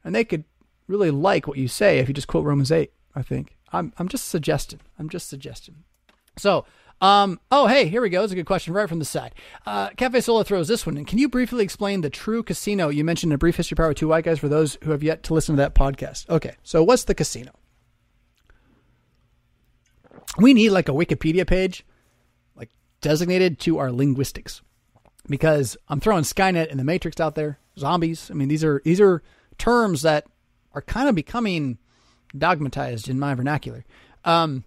and they could really like what you say if you just quote Romans eight. I think I'm I'm just suggesting. I'm just suggesting. So, um, oh hey, here we go. It's a good question right from the side. Uh, Cafe Solo throws this one in. Can you briefly explain the true casino you mentioned in a brief history power with two white guys for those who have yet to listen to that podcast? Okay, so what's the casino? We need like a Wikipedia page like designated to our linguistics because I'm throwing Skynet and the Matrix out there, zombies. I mean, these are these are terms that are kind of becoming dogmatized in my vernacular. Um,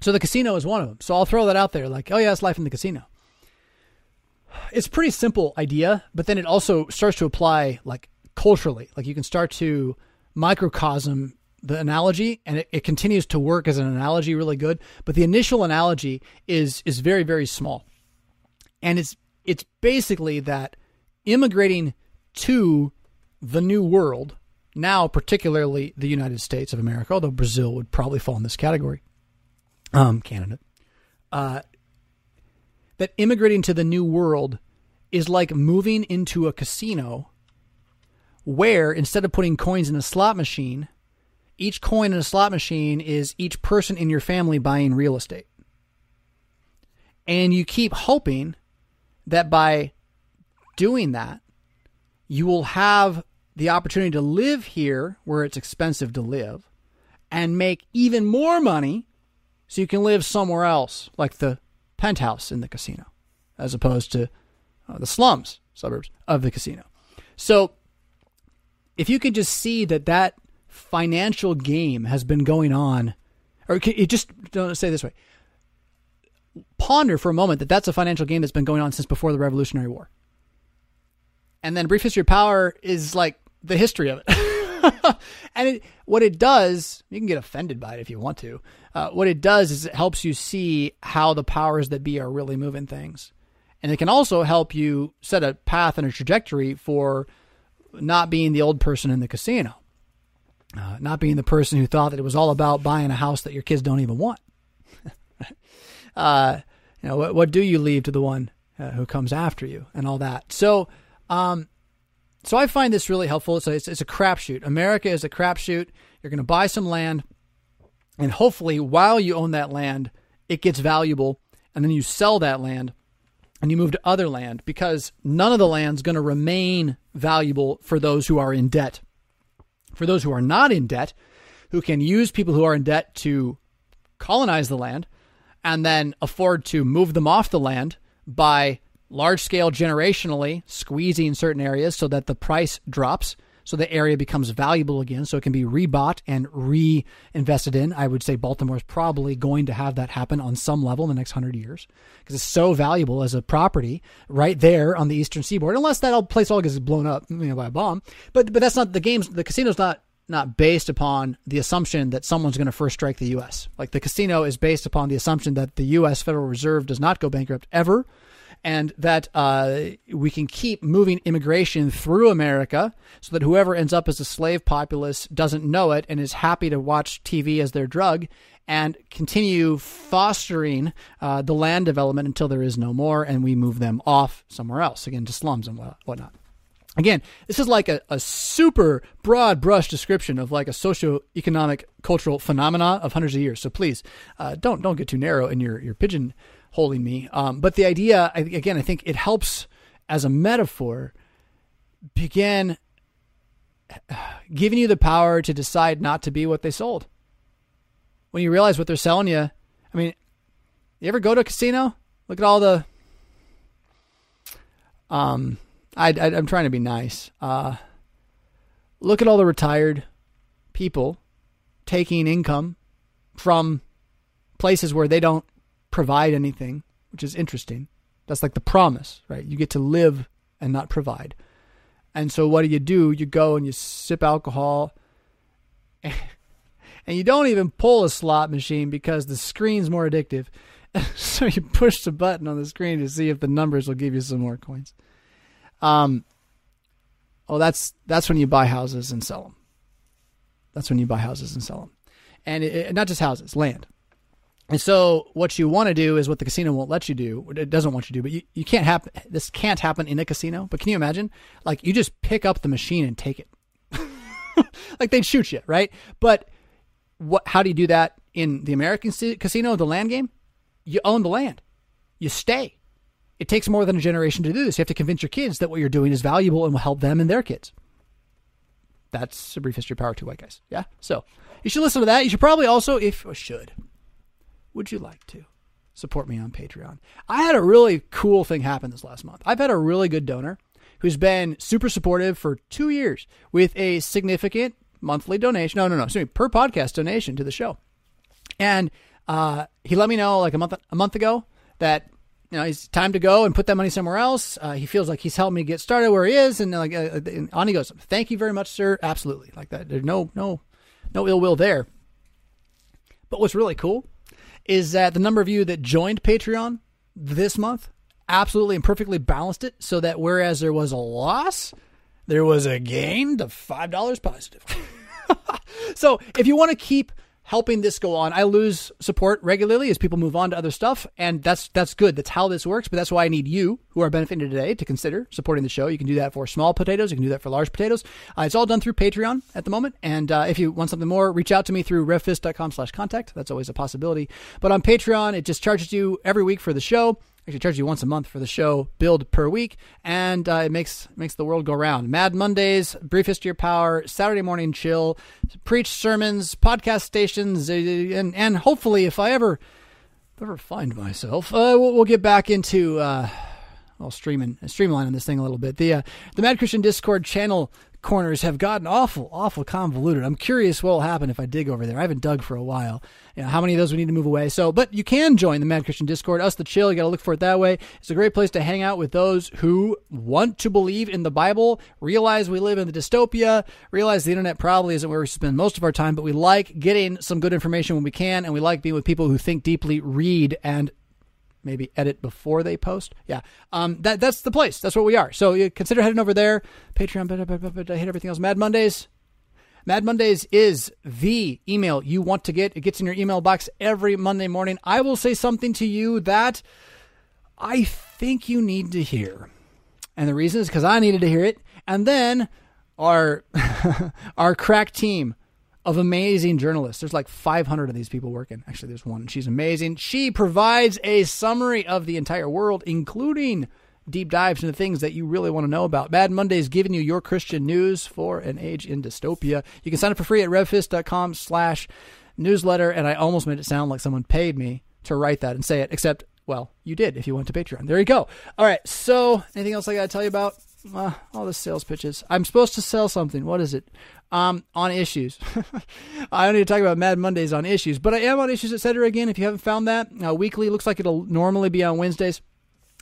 so the casino is one of them. So I'll throw that out there, like, oh yeah, it's life in the casino. It's a pretty simple idea, but then it also starts to apply like culturally. Like you can start to microcosm the analogy and it, it continues to work as an analogy really good but the initial analogy is is very very small and it's it's basically that immigrating to the new world now particularly the united states of america although brazil would probably fall in this category um canada uh that immigrating to the new world is like moving into a casino where instead of putting coins in a slot machine each coin in a slot machine is each person in your family buying real estate. And you keep hoping that by doing that, you will have the opportunity to live here where it's expensive to live and make even more money so you can live somewhere else, like the penthouse in the casino, as opposed to uh, the slums suburbs of the casino. So if you could just see that that financial game has been going on, or just don't say this way. Ponder for a moment that that's a financial game that's been going on since before the Revolutionary War. And then Brief History of Power is like the history of it. and it, what it does, you can get offended by it if you want to. Uh, what it does is it helps you see how the powers that be are really moving things. And it can also help you set a path and a trajectory for not being the old person in the casino. Uh, not being the person who thought that it was all about buying a house that your kids don't even want. uh, you know, what, what do you leave to the one uh, who comes after you and all that? So, um, so I find this really helpful. So it's, it's a crapshoot. America is a crapshoot. You're going to buy some land, and hopefully, while you own that land, it gets valuable, and then you sell that land and you move to other land because none of the land's going to remain valuable for those who are in debt for those who are not in debt, who can use people who are in debt to colonize the land and then afford to move them off the land by large scale generationally squeezing certain areas so that the price drops so the area becomes valuable again so it can be rebought and reinvested in. I would say baltimore is probably going to have that happen on some level in the next 100 years because it's so valuable as a property right there on the eastern seaboard unless that place all gets blown up you know, by a bomb. But but that's not the games the casino's not not based upon the assumption that someone's going to first strike the US like the casino is based upon the assumption that the US Federal Reserve does not go bankrupt ever and that uh, we can keep moving immigration through America so that whoever ends up as a slave populace doesn't know it and is happy to watch TV as their drug and continue fostering uh, the land development until there is no more and we move them off somewhere else, again, to slums and whatnot. Again, this is like a, a super broad brush description of like a socio-economic cultural phenomena of hundreds of years. So please uh, don't don't get too narrow in your your pigeon holding me. Um, but the idea, again, I think it helps as a metaphor begin giving you the power to decide not to be what they sold. When you realize what they're selling you, I mean, you ever go to a casino? Look at all the um I, I am trying to be nice. Uh, look at all the retired people taking income from places where they don't provide anything, which is interesting. That's like the promise, right? You get to live and not provide. And so what do you do? You go and you sip alcohol and you don't even pull a slot machine because the screen's more addictive. so you push the button on the screen to see if the numbers will give you some more coins. Um, oh, that's that's when you buy houses and sell them. That's when you buy houses and sell them, and it, it, not just houses, land. And so, what you want to do is what the casino won't let you do. It doesn't want you to do, but you, you can't happen. This can't happen in a casino. But can you imagine? Like you just pick up the machine and take it. like they'd shoot you, right? But what? How do you do that in the American casino, the land game? You own the land. You stay. It takes more than a generation two do this. You have to convince your kids that what you're doing is valuable and will help them and their kids. That's a brief history of power to white guys. Yeah. So you should listen to that. You should probably also, if should, would you like to support me on Patreon? I had a really cool thing happen this last month. I've had a really good donor who's been super supportive for two years with a significant monthly donation. No, no, no, excuse me, per podcast donation to the show. And uh, he let me know like a month a month ago that you know, it's time to go and put that money somewhere else. Uh, he feels like he's helped me get started where he is, and like uh, and on he goes. Thank you very much, sir. Absolutely, like that. There's no no no ill will there. But what's really cool is that the number of you that joined Patreon this month absolutely and perfectly balanced it, so that whereas there was a loss, there was a gain five dollars positive. so if you want to keep helping this go on. I lose support regularly as people move on to other stuff, and that's that's good. That's how this works. But that's why I need you, who are benefiting today, to consider supporting the show. You can do that for small potatoes. You can do that for large potatoes. Uh, it's all done through Patreon at the moment. And uh, if you want something more, reach out to me through revfisk.com/contact. That's always a possibility. But on Patreon, it just charges you every week for the show actually charge you once a month for the show build per week and uh, it makes makes the world go round. Mad mondays brief history of power saturday morning chill preach sermons podcast stations uh, and and hopefully if i ever ever find myself uh, we'll, we'll, get back into uh I'll stream and streamline on this thing a little bit. The uh, the Mad Christian Discord channel corners have gotten awful, awful convoluted. I'm curious what will happen if I dig over there. I haven't dug for a while. You know, how many of those we need to move away? So, but you can join the Mad Christian Discord. Us the Chill. You got to look for it that way. It's a great place to hang out with those who want to believe in the Bible, realize we live in the dystopia, realize the internet probably isn't where we spend most of our time, but we like getting some good information when we can, and we like being with people who think deeply, read, and maybe edit before they post. Yeah, um, that that's the place. That's what we are. So you consider heading over there. Patreon. But I hate everything else. Mad Mondays. Mad Mondays is the email you want to get. It gets in your email box every Monday morning. I will say something to you that I think you need to hear. And the reason is because I needed to hear it. And then our our crack team of amazing journalists. There's like 500 of these people working. Actually, there's one. She's amazing. She provides a summary of the entire world, including deep dives into things that you really want to know about. Mad Monday is giving you your Christian news for an age in dystopia. You can sign up for free at revfisk.com slash newsletter. And I almost made it sound like someone paid me to write that and say it, except, well, you did if you went to Patreon. There you go. All right. So anything else I got to tell you about? Uh, all the sales pitches. I'm supposed to sell something. What is it? Um, on issues. I don't need to talk about Mad Mondays on issues, but I am on issues, etc. Again, if you haven't found that, uh, weekly looks like it'll normally be on Wednesdays.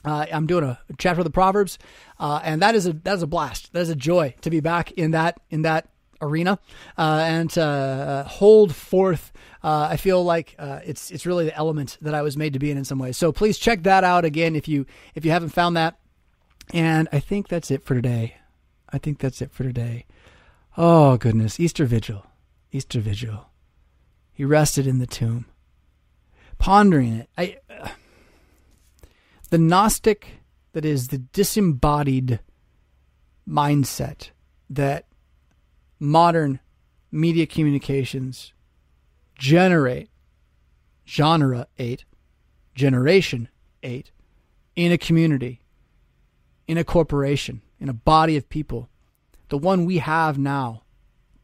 Uh, I'm doing a chapter of the Proverbs, uh, and that is a that is a blast. That is a joy to be back in that in that arena uh, and uh, hold forth. Uh, I feel like uh, it's it's really the element that I was made to be in in some ways. So please check that out again if you if you haven't found that. And I think that's it for today. I think that's it for today. Oh goodness, Easter Vigil, Easter Vigil. He rested in the tomb, pondering it. I uh, the Gnostic that is the disembodied mindset that modern media communications generate genre 8 generation 8 in a community in a corporation in a body of people the one we have now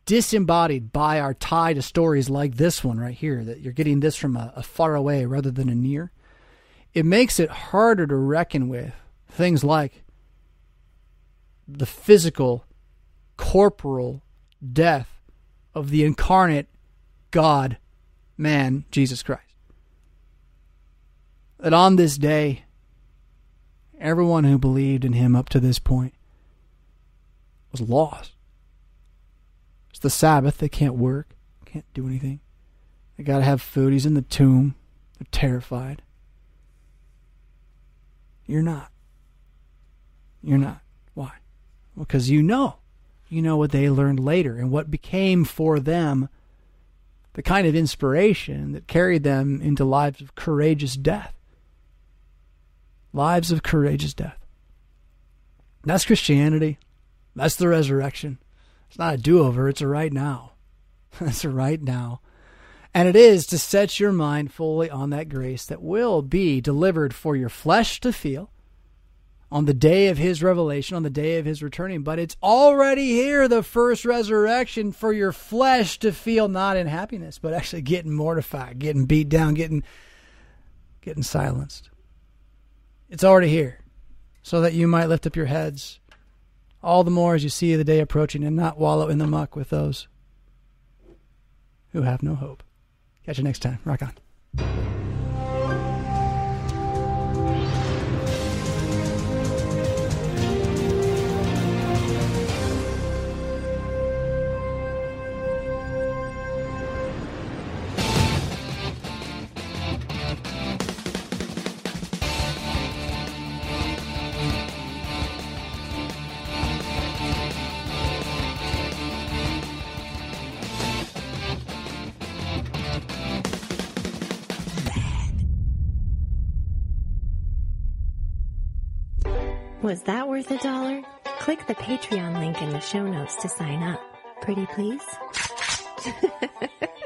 disembodied by our tie to stories like this one right here that you're getting this from a, a far away rather than a near it makes it harder to reckon with things like the physical, corporal death of the incarnate God, man, Jesus Christ. That on this day, everyone who believed in him up to this point was lost. It's the Sabbath. They can't work, can't do anything. They got to have food. He's in the tomb. They're terrified. You're not. You're not. Why? Because you know. You know what they learned later and what became for them the kind of inspiration that carried them into lives of courageous death. Lives of courageous death. That's Christianity. That's the resurrection. It's not a do over, it's a right now. it's a right now. And it is to set your mind fully on that grace that will be delivered for your flesh to feel on the day of his revelation, on the day of his returning. But it's already here, the first resurrection, for your flesh to feel not in happiness, but actually getting mortified, getting beat down, getting getting silenced. It's already here, so that you might lift up your heads all the more as you see the day approaching and not wallow in the muck with those who have no hope. Catch you next time. Rock on. Worth a dollar? Click the Patreon link in the show notes to sign up. Pretty please?